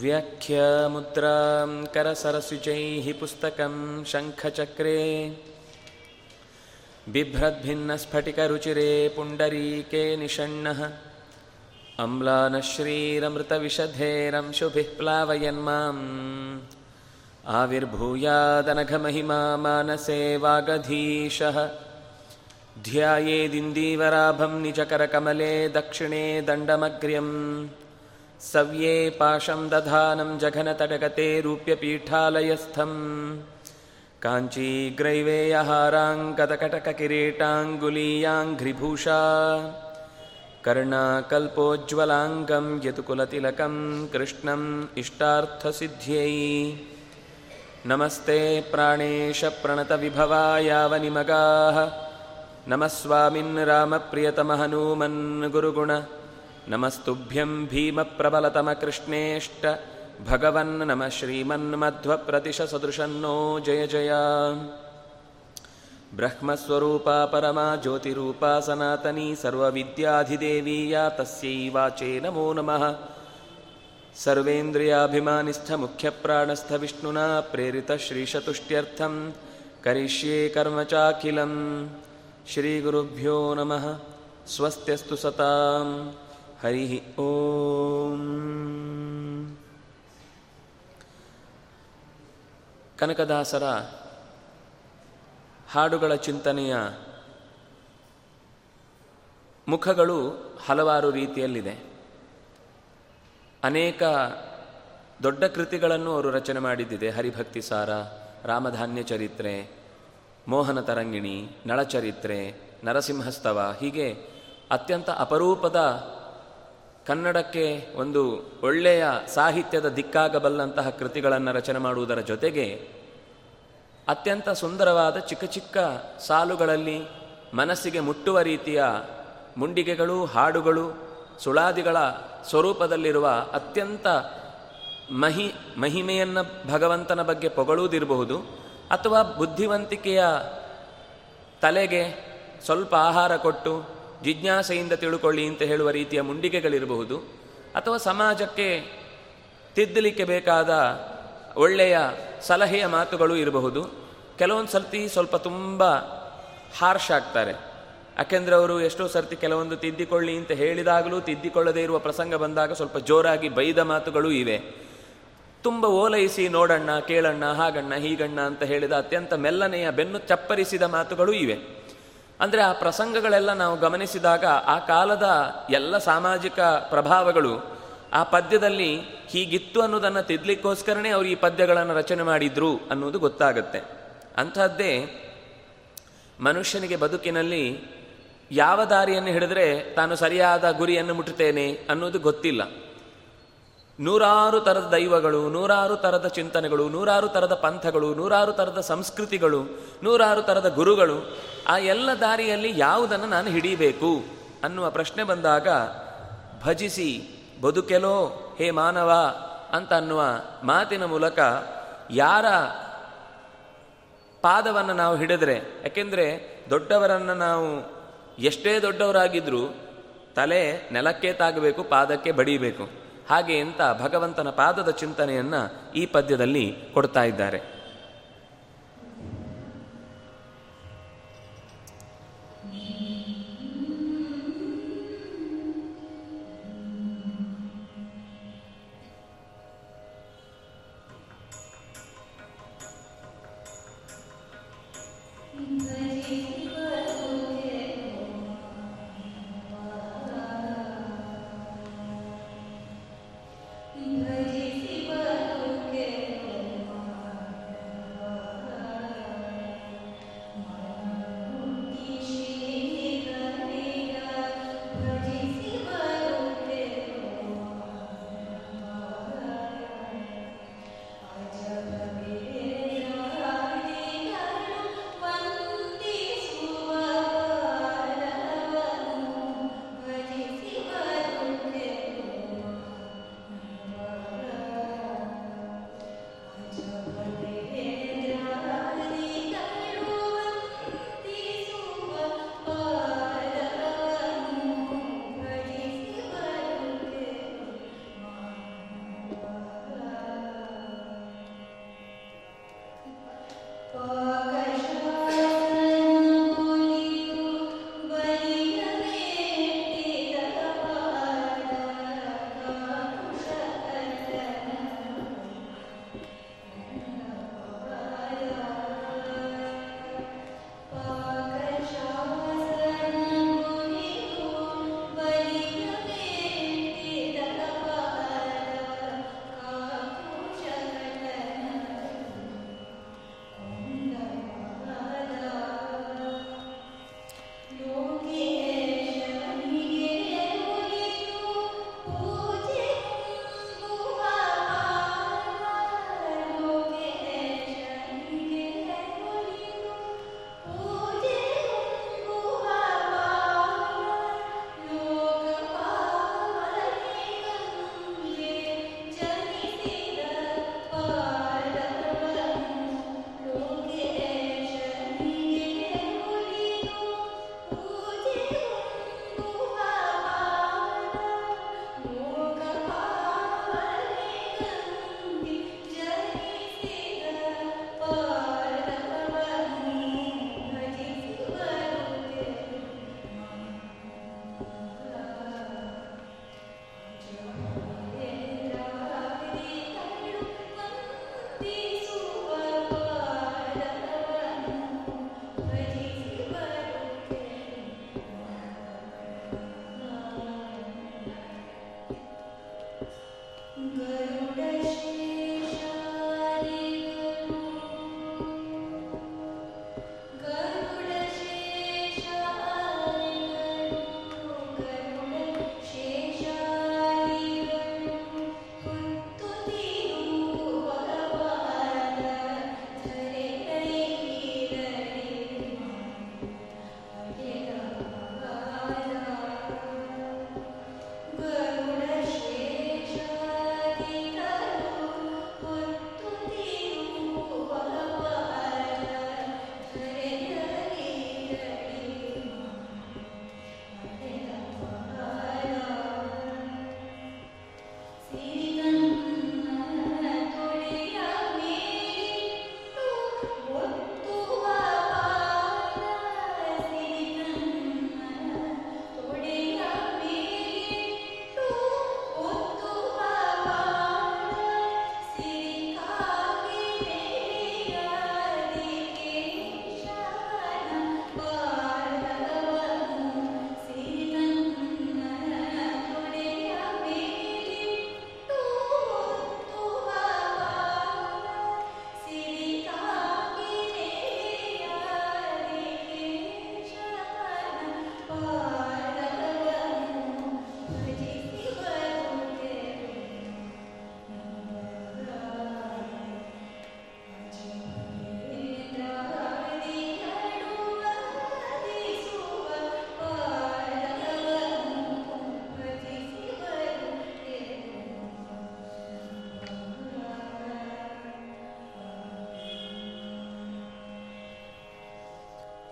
व्याख्यामुद्रां करसरसिजैः पुस्तकं शङ्खचक्रे। बिभ्रद्भिन्नस्फटिकरुचिरे पुण्डरीके निषण्णः। अम्लानश्रीरमृतविशधेरंशुभिः प्लावयन्माम् आविर्भूयादनघमहिमा मानसे वागधीशः ध्यायेदिन्दीवराभं निजकरकमले दक्षिणे दण्डमग्र्यम्। सव्ये पाशं दधानं जघनतडगते रूप्यपीठालयस्थम् काञ्चीग्रैवेयहाराङ्कदकटककिरीटाङ्गुलीयाङ्घ्रिभूषा कर्णाकल्पोज्ज्वलाङ्गं यतुकुलतिलकं कृष्णम् इष्टार्थसिद्ध्यै नमस्ते प्राणेशप्रणतविभवायावनिमगाः नमः स्वामिन् रामप्रियतमहनूमन् गुरुगुण नमस्तुभ्यं भीमप्रबलतमकृष्णेष्ट भगवन् नमः श्रीमन्मध्वप्रतिशसदृशन्नो जय जय ब्रह्मस्वरूपा परमा ज्योतिरूपा सनातनी सर्वविद्याधिदेवी या तस्यै वाचे नमो नमः सर्वेन्द्रियाभिमानिस्थमुख्यप्राणस्थविष्णुना प्रेरितश्रीशतुष्ट्यर्थं करिष्ये कर्म चाखिलं श्रीगुरुभ्यो नमः स्वस्त्यस्तु सतां हरिः ಓಂ. ಕನಕದಾಸರ ಹಾಡುಗಳ ಚಿಂತನೆಯ ಮುಖಗಳು ಹಲವಾರು ರೀತಿಯಲ್ಲಿದೆ. ಅನೇಕ ದೊಡ್ಡ ಕೃತಿಗಳನ್ನು ಅವರು ರಚನೆ ಮಾಡಿದ್ದಿದೆ. ಹರಿಭಕ್ತಿ ಸಾರ, ರಾಮಧಾನ್ಯ ಚರಿತ್ರೆ, ಮೋಹನ ತರಂಗಿಣಿ, ನಳಚರಿತ್ರೆ, ನರಸಿಂಹಸ್ತವ, ಹೀಗೆ ಅತ್ಯಂತ ಅಪರೂಪದ ಕನ್ನಡಕ್ಕೆ ಒಂದು ಒಳ್ಳೆಯ ಸಾಹಿತ್ಯದ ದಿಕ್ಕಾಗಬಲ್ಲಂತಹ ಕೃತಿಗಳನ್ನು ರಚನೆ ಮಾಡುವುದರ ಜೊತೆಗೆ ಅತ್ಯಂತ ಸುಂದರವಾದ ಚಿಕ್ಕ ಚಿಕ್ಕ ಸಾಲುಗಳಲ್ಲಿ ಮನಸ್ಸಿಗೆ ಮುಟ್ಟುವ ರೀತಿಯ ಮುಂಡಿಗೆಗಳು, ಹಾಡುಗಳು, ಸುಳಾದಿಗಳ ಸ್ವರೂಪದಲ್ಲಿರುವ ಅತ್ಯಂತ ಮಹಿ, ಮಹಿಮೆಯನ್ನು ಭಗವಂತನ ಬಗ್ಗೆ ಪೊಗಳುವುದಿರಬಹುದು ಅಥವಾ ಬುದ್ಧಿವಂತಿಕೆಯ ತಲೆಗೆ ಸ್ವಲ್ಪ ಆಹಾರ ಕೊಟ್ಟು ಜಿಜ್ಞಾಸೆಯಿಂದ ತಿಳ್ಕೊಳ್ಳಿ ಅಂತ ಹೇಳುವ ರೀತಿಯ ಮುಂಡಿಗೆಗಳಿರಬಹುದು ಅಥವಾ ಸಮಾಜಕ್ಕೆ ತಿದ್ದಲಿಕ್ಕೆ ಬೇಕಾದ ಒಳ್ಳೆಯ ಸಲಹೆಯ ಮಾತುಗಳು ಇರಬಹುದು. ಕೆಲವೊಂದು ಸರ್ತಿ ಸ್ವಲ್ಪ ತುಂಬ ಹಾರ್ಷ್ ಆಗ್ತಾರೆ. ಯಾಕೆಂದರೆ ಅವರು ಎಷ್ಟೋ ಸರ್ತಿ ಕೆಲವೊಂದು ತಿದ್ದಿಕೊಳ್ಳಿ ಅಂತ ಹೇಳಿದಾಗಲೂ ತಿದ್ದಿಕೊಳ್ಳದೇ ಇರುವ ಪ್ರಸಂಗ ಬಂದಾಗ ಸ್ವಲ್ಪ ಜೋರಾಗಿ ಬೈದ ಮಾತುಗಳು ಇವೆ. ತುಂಬ ಓಲೈಸಿ ನೋಡಣ್ಣ, ಕೇಳಣ್ಣ, ಹಾಗಣ್ಣ, ಹೀಗಣ್ಣ ಅಂತ ಹೇಳಿದ ಅತ್ಯಂತ ಮೆಲ್ಲನೆಯ ಬೆನ್ನು ಚಪ್ಪರಿಸಿದ ಮಾತುಗಳು ಇವೆ. ಅಂದರೆ ಆ ಪ್ರಸಂಗಗಳೆಲ್ಲ ನಾವು ಗಮನಿಸಿದಾಗ ಆ ಕಾಲದ ಎಲ್ಲ ಸಾಮಾಜಿಕ ಪ್ರಭಾವಗಳು ಆ ಪದ್ಯದಲ್ಲಿ ಹೀಗಿತ್ತು ಅನ್ನೋದನ್ನು ತಿದ್ಲಿಕ್ಕೋಸ್ಕರನೇ ಅವರು ಈ ಪದ್ಯಗಳನ್ನು ರಚನೆ ಮಾಡಿದ್ರು ಅನ್ನೋದು ಗೊತ್ತಾಗುತ್ತೆ. ಅಂಥದ್ದೇ ಮನುಷ್ಯನಿಗೆ ಬದುಕಿನಲ್ಲಿ ಯಾವ ದಾರಿಯನ್ನು ಹಿಡಿದ್ರೆ ತಾನು ಸರಿಯಾದ ಗುರಿಯನ್ನು ಮುಟ್ಟುತ್ತೇನೆ ಅನ್ನೋದು ಗೊತ್ತಿಲ್ಲ. ನೂರಾರು ಥರದ ದೈವಗಳು, ನೂರಾರು ಥರದ ಚಿಂತನೆಗಳು, ನೂರಾರು ಥರದ ಪಂಥಗಳು, ನೂರಾರು ಥರದ ಸಂಸ್ಕೃತಿಗಳು, ನೂರಾರು ಥರದ ಗುರುಗಳು, ಆ ಎಲ್ಲ ದಾರಿಯಲ್ಲಿ ಯಾವುದನ್ನು ನಾನು ಹಿಡಿಬೇಕು ಅನ್ನುವ ಪ್ರಶ್ನೆ ಬಂದಾಗ, ಭಜಿಸಿ, ಬದುಕೆಲೋ, ಹೇ ಮಾನವ ಅಂತ ಅನ್ನುವ ಮಾತಿನ ಮೂಲಕ ಯಾರ ಪಾದವನ್ನು ನಾವು ಹಿಡಿದ್ರೆ, ಯಾಕೆಂದರೆ ದೊಡ್ಡವರನ್ನು ನಾವು ಎಷ್ಟೇ ದೊಡ್ಡವರಾಗಿದ್ದರೂ ತಲೆ ನೆಲಕ್ಕೆ ತಾಗಬೇಕು, ಪಾದಕ್ಕೆ ಬಡಿಬೇಕು. ಹಾಗೆ ಅಂತ ಭಗವಂತನ ಪಾದದ ಚಿಂತನೆಯನ್ನು ಈ ಪದ್ಯದಲ್ಲಿ ಕೊಡ್ತಾ ಇದ್ದಾರೆ.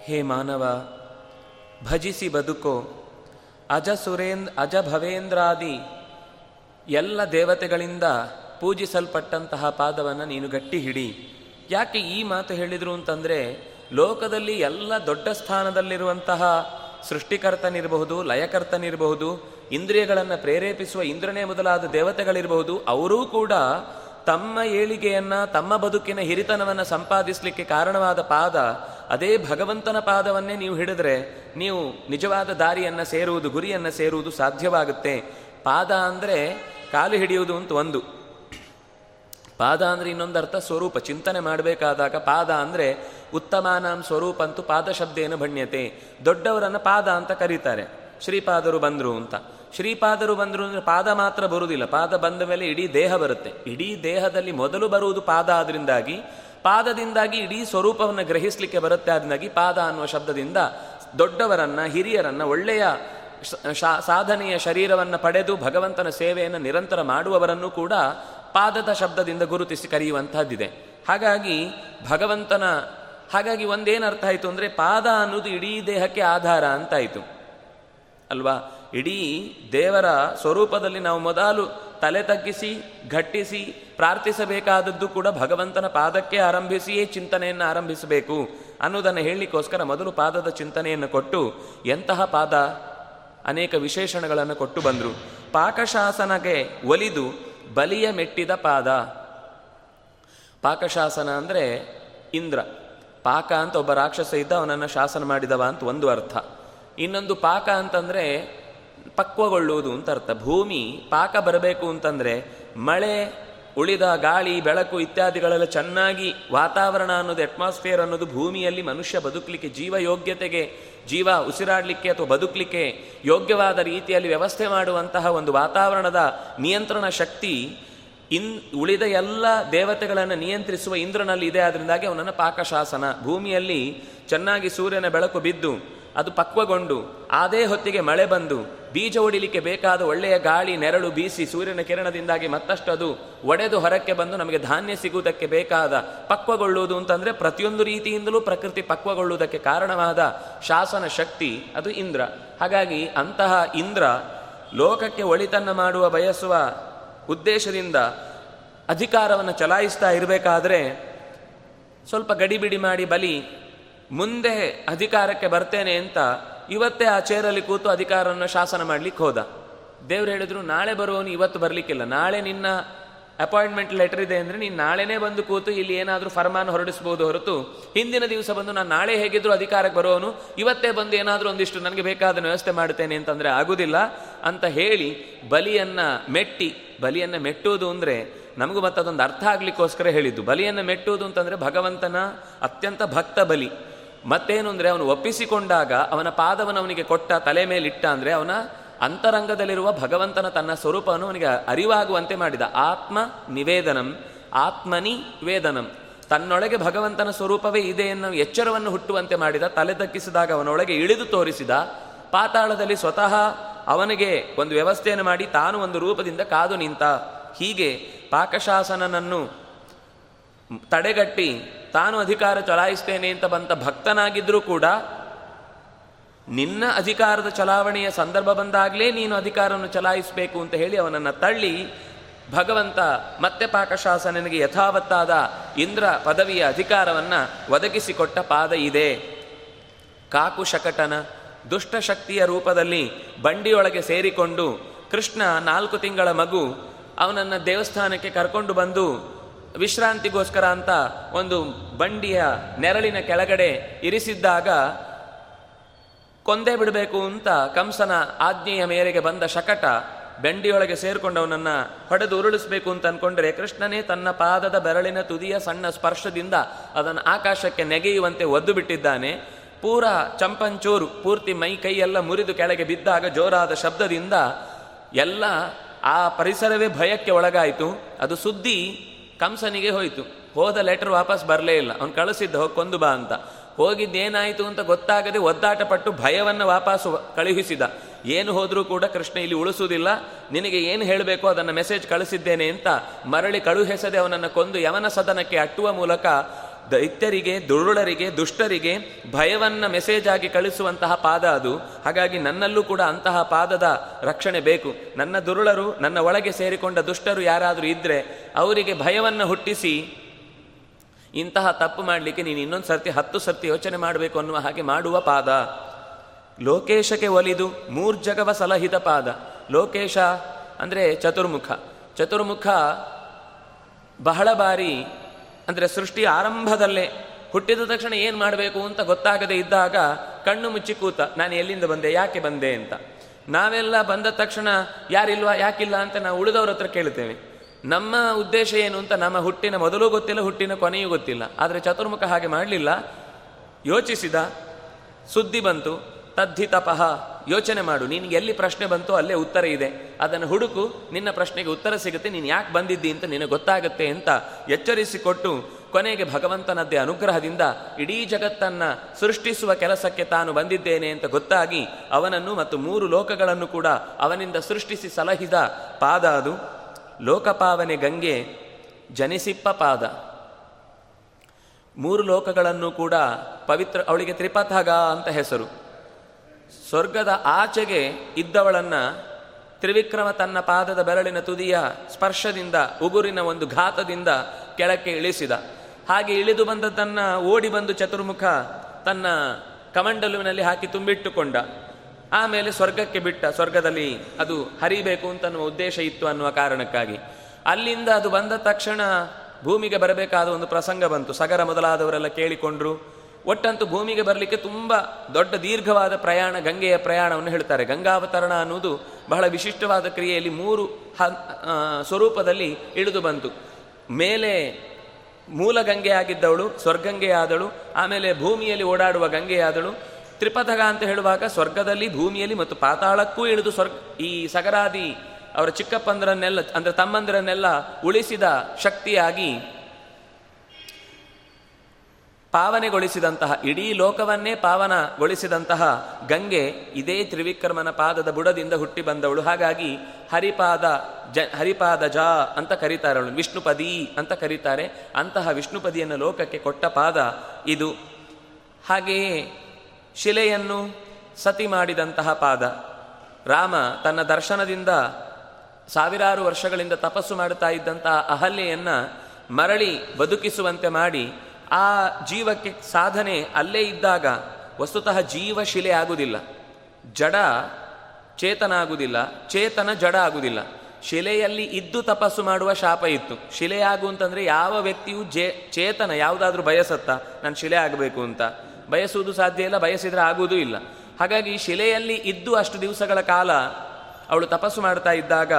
ಹೇ ಮಾನವ, ಭಜಿಸಿ ಬದುಕೋ. ಅಜ ಸುರೇಂದ್ರ ಅಜ ಭವೇಂದ್ರಾದಿ, ಎಲ್ಲ ದೇವತೆಗಳಿಂದ ಪೂಜಿಸಲ್ಪಟ್ಟಂತಹ ಪಾದವನ್ನು ನೀನು ಗಟ್ಟಿ ಹಿಡಿ. ಯಾಕೆ ಈ ಮಾತು ಹೇಳಿದರು ಅಂತಂದರೆ, ಲೋಕದಲ್ಲಿ ಎಲ್ಲ ದೊಡ್ಡ ಸ್ಥಾನದಲ್ಲಿರುವಂತಹ ಸೃಷ್ಟಿಕರ್ತನಿರಬಹುದು, ಲಯಕರ್ತನಿರಬಹುದು, ಇಂದ್ರಿಯಗಳನ್ನು ಪ್ರೇರೇಪಿಸುವ ಇಂದ್ರನೇ ಮೊದಲಾದ ದೇವತೆಗಳಿರಬಹುದು, ಅವರೂ ಕೂಡ ತಮ್ಮ ಏಳಿಗೆಯನ್ನು, ತಮ್ಮ ಬದುಕಿನ ಹಿರಿತನವನ್ನು ಸಂಪಾದಿಸಲಿಕ್ಕೆ ಕಾರಣವಾದ ಪಾದ ಅದೇ ಭಗವಂತನ ಪಾದವನ್ನೇ ನೀವು ಹಿಡಿದ್ರೆ ನೀವು ನಿಜವಾದ ದಾರಿಯನ್ನು ಸೇರುವುದು, ಗುರಿಯನ್ನು ಸೇರುವುದು ಸಾಧ್ಯವಾಗುತ್ತೆ. ಪಾದ ಅಂದರೆ ಕಾಲು ಹಿಡಿಯುವುದು ಅಂತ ಒಂದು. ಪಾದ ಅಂದರೆ ಇನ್ನೊಂದು ಅರ್ಥ ಸ್ವರೂಪ. ಚಿಂತನೆ ಮಾಡಬೇಕಾದಾಗ ಪಾದ ಅಂದರೆ ಉತ್ತಮಾನಾಂ ಸ್ವರೂಪ ಅಂತೂ ಪಾದ ಶಬ್ದೇನು ಭಣ್ಯತೆ. ದೊಡ್ಡವರನ್ನು ಪಾದ ಅಂತ ಕರೀತಾರೆ. ಶ್ರೀಪಾದರು ಬಂದರು ಅಂತ. ಶ್ರೀಪಾದರು ಬಂದರು ಅಂದರೆ ಪಾದ ಮಾತ್ರ ಬರುವುದಿಲ್ಲ. ಪಾದ ಬಂದ ಮೇಲೆ ಇಡೀ ದೇಹ ಬರುತ್ತೆ. ಇಡೀ ದೇಹದಲ್ಲಿ ಮೊದಲು ಬರುವುದು ಪಾದ ಆದ್ರಿಂದಾಗಿ ಪಾದದಿಂದಾಗಿ ಇಡೀ ಸ್ವರೂಪವನ್ನು ಗ್ರಹಿಸಲಿಕ್ಕೆ ಬರುತ್ತೆ ಆದ್ದಾಗಿ ಪಾದ ಅನ್ನುವ ಶಬ್ದದಿಂದ ದೊಡ್ಡವರನ್ನು, ಹಿರಿಯರನ್ನು, ಒಳ್ಳೆಯ ಸಾಧನೆಯ ಶರೀರವನ್ನು ಪಡೆದು ಭಗವಂತನ ಸೇವೆಯನ್ನು ನಿರಂತರ ಮಾಡುವವರನ್ನು ಕೂಡ ಪಾದದ ಶಬ್ದದಿಂದ ಗುರುತಿಸಿ ಕರೆಯುವಂತಹದ್ದಿದೆ. ಹಾಗಾಗಿ ಭಗವಂತನ, ಹಾಗಾಗಿ ಒಂದೇನು ಅರ್ಥ ಆಯಿತು ಅಂದರೆ ಪಾದ ಅನ್ನೋದು ಇಡೀ ದೇಹಕ್ಕೆ ಆಧಾರ ಅಂತಾಯಿತು. ಅಲ್ವಾ? ಇಡೀ ದೇವರ ಸ್ವರೂಪದಲ್ಲಿ ನಾವು ಮೊದಲು ತಲೆ ತಗ್ಗಿಸಿ, ಘಟ್ಟಿಸಿ, ಪ್ರಾರ್ಥಿಸಬೇಕಾದದ್ದು ಕೂಡ ಭಗವಂತನ ಪಾದಕ್ಕೆ ಆರಂಭಿಸಿಯೇ ಚಿಂತನೆಯನ್ನು ಆರಂಭಿಸಬೇಕು. ಅನ್ನೋದನ್ನು ಹೇಳಲಿಕ್ಕೋಸ್ಕರ ಮೊದಲು ಪಾದದ ಚಿಂತನೆಯನ್ನು ಕೊಟ್ಟು, ಎಂತಹ ಪಾದ? ಅನೇಕ ವಿಶೇಷಣಗಳನ್ನು ಕೊಟ್ಟು ಬಂದರು. ಪಾಕಶಾಸನಗೆ ಒಲಿದು ಬಲಿಯ ಮೆಟ್ಟಿದ ಪಾದ. ಪಾಕಶಾಸನ ಅಂದರೆ ಇಂದ್ರ. ಪಾಕ ಅಂತ ಒಬ್ಬ ರಾಕ್ಷಸ ಇದ್ದ, ಅವನನ್ನು ಶಾಸನ ಮಾಡಿದವ ಅಂತ ಒಂದು ಅರ್ಥ. ಇನ್ನೊಂದು ಪಾಕ ಅಂತಂದರೆ ಪಕ್ವಗೊಳ್ಳುವುದು ಅಂತ ಅರ್ಥ. ಭೂಮಿ ಪಾಕ ಬರಬೇಕು ಅಂತಂದರೆ ಮಳೆ, ಉಳಿದ ಗಾಳಿ, ಬೆಳಕು ಇತ್ಯಾದಿಗಳೆಲ್ಲ ಚೆನ್ನಾಗಿ ವಾತಾವರಣ ಅನ್ನೋದು ಅಟ್ಮಾಸ್ಫಿಯರ್ ಅನ್ನೋದು ಭೂಮಿಯಲ್ಲಿ ಮನುಷ್ಯ ಬದುಕಲಿಕ್ಕೆ, ಜೀವ ಯೋಗ್ಯತೆಗೆ, ಜೀವ ಉಸಿರಾಡಲಿಕ್ಕೆ ಅಥವಾ ಬದುಕಲಿಕ್ಕೆ ಯೋಗ್ಯವಾದ ರೀತಿಯಲ್ಲಿ ವ್ಯವಸ್ಥೆ ಮಾಡುವಂತಹ ಒಂದು ವಾತಾವರಣದ ನಿಯಂತ್ರಣ ಶಕ್ತಿ ಇನ್, ಉಳಿದ ಎಲ್ಲ ದೇವತೆಗಳನ್ನು ನಿಯಂತ್ರಿಸುವ ಇಂದ್ರನಲ್ಲಿ ಇದೆ. ಅದರಿಂದಾಗಿ ಅವನನ್ನು ಪಾಕಶಾಸನ. ಭೂಮಿಯಲ್ಲಿ ಚೆನ್ನಾಗಿ ಸೂರ್ಯನ ಬೆಳಕು ಬಿದ್ದು ಅದು ಪಕ್ವಗೊಂಡು ಅದೇ ಹೊತ್ತಿಗೆ ಮಳೆ ಬಂದು, ಬೀಜ ಹೊಡಿಲಿಕ್ಕೆ ಬೇಕಾದ ಒಳ್ಳೆಯ ಗಾಳಿ, ನೆರಳು ಬೀಸಿ ಸೂರ್ಯನ ಕಿರಣದಿಂದಾಗಿ ಮತ್ತಷ್ಟು ಅದು ಒಡೆದು ಹೊರಕ್ಕೆ ಬಂದು ನಮಗೆ ಧಾನ್ಯ ಸಿಗುವುದಕ್ಕೆ ಬೇಕಾದ ಪಕ್ವಗೊಳ್ಳುವುದು ಅಂತಂದರೆ ಪ್ರತಿಯೊಂದು ರೀತಿಯಿಂದಲೂ ಪ್ರಕೃತಿ ಪಕ್ವಗೊಳ್ಳುವುದಕ್ಕೆ ಕಾರಣವಾದ ಶಾಸನ ಶಕ್ತಿ, ಅದು ಇಂದ್ರ. ಹಾಗಾಗಿ ಅಂತಹ ಇಂದ್ರ ಲೋಕಕ್ಕೆ ಒಳಿತನ್ನು ಮಾಡುವ, ಬಯಸುವ ಉದ್ದೇಶದಿಂದ ಅಧಿಕಾರವನ್ನು ಚಲಾಯಿಸ್ತಾ ಇರಬೇಕಾದ್ರೆ ಸ್ವಲ್ಪ ಗಡಿಬಿಡಿ ಮಾಡಿ ಬಲಿ ಮುಂದೆ ಅಧಿಕಾರಕ್ಕೆ ಬರ್ತೇನೆ ಅಂತ ಇವತ್ತೇ ಆ ಚೇರಲ್ಲಿ ಕೂತು ಅಧಿಕಾರವನ್ನು ಶಾಸನ ಮಾಡ್ಲಿಕ್ಕೆ ಹೋದ. ದೇವ್ರು ಹೇಳಿದ್ರು, ನಾಳೆ ಬರುವವನು ಇವತ್ತು ಬರಲಿಕ್ಕಿಲ್ಲ. ನಾಳೆ ನಿನ್ನ ಅಪಾಯಿಂಟ್ಮೆಂಟ್ ಲೆಟರ್ ಇದೆ ಅಂದರೆ ನೀನು ನಾಳೆನೇ ಬಂದು ಕೂತು ಇಲ್ಲಿ ಏನಾದರೂ ಫರ್ಮಾನ್ ಹೊರಡಿಸ್ಬೋದು ಹೊರತು ಹಿಂದಿನ ದಿವಸ ಬಂದು ನಾನು ನಾಳೆ ಹೇಗಿದ್ರು ಅಧಿಕಾರಕ್ಕೆ ಬರೋನು ಇವತ್ತೇ ಬಂದು ಏನಾದರೂ ಒಂದಿಷ್ಟು ನನಗೆ ಬೇಕಾದ ವ್ಯವಸ್ಥೆ ಮಾಡ್ತೇನೆ ಅಂತಂದರೆ ಆಗುವುದಿಲ್ಲ ಅಂತ ಹೇಳಿ ಬಲಿಯನ್ನು ಮೆಟ್ಟಿ, ಬಲಿಯನ್ನು ಮೆಟ್ಟುವುದು ಅಂದರೆ ನಮಗೂ ಮತ್ತದೊಂದು ಅರ್ಥ ಆಗ್ಲಿಕ್ಕೋಸ್ಕರ ಹೇಳಿದ್ದು. ಬಲಿಯನ್ನು ಮೆಟ್ಟುವುದು ಅಂತಂದರೆ ಭಗವಂತನ ಅತ್ಯಂತ ಭಕ್ತ ಬಲಿ. ಮತ್ತೇನು ಅಂದರೆ ಅವನು ಒಪ್ಪಿಸಿಕೊಂಡಾಗ ಅವನ ಪಾದವನ್ನು ಅವನಿಗೆ ಕೊಟ್ಟ ತಲೆ ಮೇಲಿಟ್ಟ ಅಂದರೆ ಅವನ ಅಂತರಂಗದಲ್ಲಿರುವ ಭಗವಂತನ ತನ್ನ ಸ್ವರೂಪವನ್ನು ಅವನಿಗೆ ಅರಿವಾಗುವಂತೆ ಮಾಡಿದ. ಆತ್ಮ ನಿವೇದನಂ, ಆತ್ಮನಿ ವೇದನಂ. ತನ್ನೊಳಗೆ ಭಗವಂತನ ಸ್ವರೂಪವೇ ಇದೆ ಎನ್ನುವ ಎಚ್ಚರವನ್ನು ಹುಟ್ಟುವಂತೆ ಮಾಡಿದ. ತಲೆ ದಕ್ಕಿಸಿದಾಗ ಅವನೊಳಗೆ ಇಳಿದು ತೋರಿಸಿದ. ಪಾತಾಳದಲ್ಲಿ ಸ್ವತಃ ಅವನಿಗೆ ಒಂದು ವ್ಯವಸ್ಥೆಯನ್ನು ಮಾಡಿ ತಾನು ಒಂದು ರೂಪದಿಂದ ಕಾದು ನಿಂತ. ಹೀಗೆ ಪಾಕಶಾಸನನನ್ನು ತಡೆಗಟ್ಟಿ, ತಾನು ಅಧಿಕಾರ ಚಲಾಯಿಸ್ತೇನೆ ಅಂತ ಬಂತ ಭಕ್ತನಾಗಿದ್ದರೂ ಕೂಡ ನಿನ್ನ ಅಧಿಕಾರದ ಚಲಾವಣೆಯ ಸಂದರ್ಭ ಬಂದಾಗಲೇ ನೀನು ಅಧಿಕಾರವನ್ನು ಚಲಾಯಿಸಬೇಕು ಅಂತ ಹೇಳಿ ಅವನನ್ನು ತಳ್ಳಿ, ಭಗವಂತ ಮತ್ತೆ ಪಾಕಶಾಸನನಿಗೆ ಯಥಾವತ್ತಾದ ಇಂದ್ರ ಪದವಿಯ ಅಧಿಕಾರವನ್ನು ಒದಗಿಸಿಕೊಟ್ಟ ಪಾದ ಇದೆ. ಕಾಕು ಶಕಟನ ದುಷ್ಟಶಕ್ತಿಯ ರೂಪದಲ್ಲಿ ಬಂಡಿಯೊಳಗೆ ಸೇರಿಕೊಂಡು ಕೃಷ್ಣ ನಾಲ್ಕು ತಿಂಗಳ ಮಗು ಅವನನ್ನು ದೇವಸ್ಥಾನಕ್ಕೆ ಕರ್ಕೊಂಡು ಬಂದು ವಿಶ್ರಾಂತಿಗೋಸ್ಕರ ಅಂತ ಒಂದು ಬಂಡಿಯ ನೆರಳಿನ ಕೆಳಗಡೆ ಇರಿಸಿದ್ದಾಗ ಕೊಂದೇ ಬಿಡಬೇಕು ಅಂತ ಕಂಸನ ಆಜ್ಞೆಯ ಮೇರೆಗೆ ಬಂದ ಶಕಟ ಬೆಂಡಿಯೊಳಗೆ ಸೇರಿಕೊಂಡವನನ್ನ ಹೊಡೆದು ಉರುಳಿಸಬೇಕು ಅಂತ ಅನ್ಕೊಂಡ್ರೆ ಕೃಷ್ಣನೇ ತನ್ನ ಪಾದದ ಬೆರಳಿನ ತುದಿಯ ಸಣ್ಣ ಸ್ಪರ್ಶದಿಂದ ಅದನ್ನು ಆಕಾಶಕ್ಕೆ ನೆಗೆಯುವಂತೆ ಒದ್ದು ಬಿಟ್ಟಿದ್ದಾನೆ. ಪೂರ ಚಂಪಂಚೂರು, ಪೂರ್ತಿ ಮೈ ಕೈಯೆಲ್ಲ ಮುರಿದು ಕೆಳಗೆ ಬಿದ್ದಾಗ ಜೋರಾದ ಶಬ್ದದಿಂದ ಎಲ್ಲ ಆ ಪರಿಸರವೇ ಭಯಕ್ಕೆ ಒಳಗಾಯಿತು. ಅದು ಸುದ್ದಿ ಕಂಸನಿಗೆ ಹೋಯಿತು. ಹೋದ ಲೆಟರ್ ವಾಪಸ್ ಬರಲೇ ಇಲ್ಲ. ಅವನು ಕಳಿಸಿದ್ದ ಹೋಗಿ ಕೊಂದು ಬಾ ಅಂತ. ಹೋಗಿದ್ದೇನಾಯಿತು ಅಂತ ಗೊತ್ತಾಗದೆ ಒದ್ದಾಟ ಪಟ್ಟು ಭಯವನ್ನು ವಾಪಸ್ಸು ಕಳುಹಿಸಿದ. ಏನು ಹೋದರೂ ಕೂಡ ಕೃಷ್ಣ ಇಲ್ಲಿ ಉಳಿಸುವುದಿಲ್ಲ. ನಿನಗೆ ಏನು ಹೇಳಬೇಕು ಅದನ್ನು ಮೆಸೇಜ್ ಕಳಿಸಿದ್ದೇನೆ ಅಂತ ಮರಳಿ ಕಳುಹಿಸದೆ ಅವನನ್ನು ಕೊಂದು ಯವನ ಸದನಕ್ಕೆ ಅಟ್ಟುವ ಮೂಲಕ ದೈತ್ಯರಿಗೆ, ದುರುಳರಿಗೆ, ದುಷ್ಟರಿಗೆ ಭಯವನ್ನು ಮೆಸೇಜ್ ಆಗಿ ಕಳಿಸುವಂತಹ ಪಾದ ಅದು. ಹಾಗಾಗಿ ನನ್ನಲ್ಲೂ ಕೂಡ ಅಂತಹ ಪಾದದ ರಕ್ಷಣೆ ಬೇಕು. ನನ್ನ ದುರುಳರು, ನನ್ನ ಒಳಗೆ ಸೇರಿಕೊಂಡ ದುಷ್ಟರು ಯಾರಾದರೂ ಇದ್ದರೆ ಅವರಿಗೆ ಭಯವನ್ನು ಹುಟ್ಟಿಸಿ ಇಂತಹ ತಪ್ಪು ಮಾಡಲಿಕ್ಕೆ ನೀನು ಇನ್ನೊಂದು ಸರ್ತಿ ಹತ್ತು ಸರ್ತಿ ಯೋಚನೆ ಮಾಡಬೇಕು ಅನ್ನುವ ಹಾಗೆ ಮಾಡುವ ಪಾದ. ಲೋಕೇಶಕ್ಕೆ ಒಲಿದು ಮೂರ್ಜಗವ ಸಲಹಿತ ಪಾದ. ಲೋಕೇಶ ಅಂದರೆ ಚತುರ್ಮುಖ. ಚತುರ್ಮುಖ ಬಹಳ ಬಾರಿ ಅಂದರೆ ಸೃಷ್ಟಿ ಆರಂಭದಲ್ಲೇ ಹುಟ್ಟಿದ ತಕ್ಷಣ ಏನು ಮಾಡಬೇಕು ಅಂತ ಗೊತ್ತಾಗದೇ ಇದ್ದಾಗ ಕಣ್ಣು ಮುಚ್ಚಿ ಕೂತ, ನಾನು ಎಲ್ಲಿಂದ ಬಂದೆ, ಯಾಕೆ ಬಂದೆ? ಅಂತ. ನಾವೆಲ್ಲ ಬಂದ ತಕ್ಷಣ, ಯಾರಿಲ್ವಾ, ಯಾಕಿಲ್ಲ? ಅಂತ ನಾವು ಉಳಿದವ್ರ ಹತ್ರ ಕೇಳ್ತೇವೆ ನಮ್ಮ ಉದ್ದೇಶ ಏನು ಅಂತ ನಮ್ಮ ಹುಟ್ಟಿನ ಮೊದಲು ಗೊತ್ತಿಲ್ಲ, ಹುಟ್ಟಿನ ಕೊನೆಯೂ ಗೊತ್ತಿಲ್ಲ. ಆದರೆ ಚತುರ್ಮುಖ ಹಾಗೆ ಮಾಡಲಿಲ್ಲ. ಯೋಚಿಸಿದ, ಸುದ್ದಿ ಬಂತು, ತದ್ಧಿ ತಪಃ, ಯೋಚನೆ ಮಾಡು ನಿನಗೆ ಎಲ್ಲಿ ಪ್ರಶ್ನೆ ಬಂತೋ ಅಲ್ಲೇ ಉತ್ತರ ಇದೆ. ಅದನ್ನು ಹುಡುಕು, ನಿನ್ನ ಪ್ರಶ್ನೆಗೆ ಉತ್ತರ ಸಿಗುತ್ತೆ, ನೀನು ಯಾಕೆ ಬಂದಿದ್ದಿ ಅಂತ ನಿನಗೆ ಗೊತ್ತಾಗುತ್ತೆ ಅಂತ ಎಚ್ಚರಿಸಿಕೊಟ್ಟು, ಕೊನೆಗೆ ಭಗವಂತನದ್ದೇ ಅನುಗ್ರಹದಿಂದ ಇಡೀ ಜಗತ್ತನ್ನು ಸೃಷ್ಟಿಸುವ ಕೆಲಸಕ್ಕೆ ತಾನು ಬಂದಿದ್ದೇನೆ ಅಂತ ಗೊತ್ತಾಗಿ ಅವನನ್ನು ಮತ್ತು ಮೂರು ಲೋಕಗಳನ್ನು ಕೂಡ ಅವನಿಂದ ಸೃಷ್ಟಿಸಿ ಸಲಹಿದ ಪಾದ ಅದು. ಲೋಕಪಾವನೆ ಗಂಗೆ ಜನಿಸಿಪ್ಪ ಪಾದ. ಮೂರು ಲೋಕಗಳನ್ನು ಕೂಡ ಪವಿತ್ರ ಅವಳಿಗೆ ತ್ರಿಪಥಗ ಅಂತ ಹೆಸರು. ಸ್ವರ್ಗದ ಆಚೆಗೆ ಇದ್ದವಳನ್ನ ತ್ರಿವಿಕ್ರಮ ತನ್ನ ಪಾದದ ಬೆರಳಿನ ತುದಿಯ ಸ್ಪರ್ಶದಿಂದ, ಉಗುರಿನ ಒಂದು ಘಾತದಿಂದ ಕೆಳಕ್ಕೆ ಇಳಿಸಿದ. ಹಾಗೆ ಇಳಿದು ಬಂದದ್ದನ್ನು ಓಡಿ ಬಂದು ಚತುರ್ಮುಖ ತನ್ನ ಕಮಂಡಲುವಿನಲ್ಲಿ ಹಾಕಿ ತುಂಬಿಟ್ಟುಕೊಂಡ. ಆಮೇಲೆ ಸ್ವರ್ಗಕ್ಕೆ ಬಿಟ್ಟ ಸ್ವರ್ಗದಲ್ಲಿ ಅದು ಹರಿಬೇಕು ಅಂತ ಅನ್ನುವ ಉದ್ದೇಶ ಇತ್ತು ಅನ್ನುವ ಕಾರಣಕ್ಕಾಗಿ. ಅಲ್ಲಿಂದ ಅದು ಬಂದ ತಕ್ಷಣ ಭೂಮಿಗೆ ಬರಬೇಕಾದ ಒಂದು ಪ್ರಸಂಗ ಬಂತು. ಸಗರ ಮೊದಲಾದವರೆಲ್ಲ ಕೇಳಿಕೊಂಡ್ರು. ಒಟ್ಟಂತೂ ಭೂಮಿಗೆ ಬರಲಿಕ್ಕೆ ತುಂಬ ದೊಡ್ಡ ದೀರ್ಘವಾದ ಪ್ರಯಾಣ, ಗಂಗೆಯ ಪ್ರಯಾಣವನ್ನು ಹೇಳ್ತಾರೆ. ಗಂಗಾವತರಣ ಅನ್ನುವುದು ಬಹಳ ವಿಶಿಷ್ಟವಾದ ಕ್ರಿಯೆಯಲ್ಲಿ ಮೂರು ಸ್ವರೂಪದಲ್ಲಿ ಇಳಿದು ಬಂತು. ಮೇಲೆ ಮೂಲ ಗಂಗೆಯಾಗಿದ್ದವಳು, ಸ್ವರ್ಗಂಗೆಯಾದಳು, ಆಮೇಲೆ ಭೂಮಿಯಲ್ಲಿ ಓಡಾಡುವ ಗಂಗೆಯಾದಳು ತ್ರಿಪಥಗ ಅಂತ ಹೇಳುವಾಗ ಸ್ವರ್ಗದಲ್ಲಿ, ಭೂಮಿಯಲ್ಲಿ ಮತ್ತು ಪಾತಾಳಕ್ಕೂ ಇಳಿದು ಸ್ವರ್ಗ, ಈ ಸಗರಾದಿ ಅವರ ಚಿಕ್ಕಪ್ಪಂದರನ್ನೆಲ್ಲ, ಅಂದರೆ ತಮ್ಮಂದರನ್ನೆಲ್ಲ ಉಳಿಸಿದ ಶಕ್ತಿಯಾಗಿ ಪಾವನೆಗೊಳಿಸಿದಂತಹ, ಇಡೀ ಲೋಕವನ್ನೇ ಪಾವನಗೊಳಿಸಿದಂತಹ ಗಂಗೆ ಇದೇ ತ್ರಿವಿಕ್ರಮನ ಪಾದದ ಬುಡದಿಂದ ಹುಟ್ಟಿ ಬಂದವಳು. ಹಾಗಾಗಿ ಹರಿಪಾದ ಜ ಹರಿಪಾದ ಜ ಅಂತ ಕರೀತಾರೆ ಅವಳು. ವಿಷ್ಣುಪದಿ ಅಂತ ಕರೀತಾರೆ. ಅಂತಹ ವಿಷ್ಣುಪದಿಯನ್ನು ಲೋಕಕ್ಕೆ ಕೊಟ್ಟ ಪಾದ ಇದು. ಹಾಗೆಯೇ ಶಿಲೆಯನ್ನು ಸತಿ ಮಾಡಿದಂತಹ ಪಾದ. ರಾಮ ತನ್ನ ದರ್ಶನದಿಂದ ಸಾವಿರಾರು ವರ್ಷಗಳಿಂದ ತಪಸ್ಸು ಮಾಡುತ್ತಾ ಇದ್ದಂತಹ ಅಹಲ್ಯೆಯನ್ನ ಮರಳಿ ಬದುಕಿಸುವಂತೆ ಮಾಡಿ ಆ ಜೀವಕ್ಕೆ ಸಾಧನೆ ಅಲ್ಲೇ ಇದ್ದಾಗ ವಸ್ತುತಃ ಜೀವ ಶಿಲೆ ಆಗುವುದಿಲ್ಲ. ಜಡ ಚೇತನ ಆಗುವುದಿಲ್ಲ ಚೇತನ ಜಡ ಆಗುವುದಿಲ್ಲ. ಶಿಲೆಯಲ್ಲಿ ಇದ್ದು ತಪಸ್ಸು ಮಾಡುವ ಶಾಪ ಇತ್ತು. ಶಿಲೆ ಆಗು ಅಂತಂದ್ರೆ ಯಾವ ವ್ಯಕ್ತಿಯು ಜೇ, ಚೇತನ, ಯಾವುದಾದ್ರೂ ಬಯಸತ್ತ, ನಾನು ಶಿಲೆ ಆಗಬೇಕು ಅಂತ. ಬಯಸುವುದು ಸಾಧ್ಯ ಇಲ್ಲ, ಬಯಸಿದರೆ ಆಗುವುದೂ ಇಲ್ಲ. ಹಾಗಾಗಿ ಶಿಲೆಯಲ್ಲಿ ಇದ್ದು ಅಷ್ಟು ದಿವಸಗಳ ಕಾಲ ಅವಳು ತಪಸ್ಸು ಮಾಡ್ತಾ ಇದ್ದಾಗ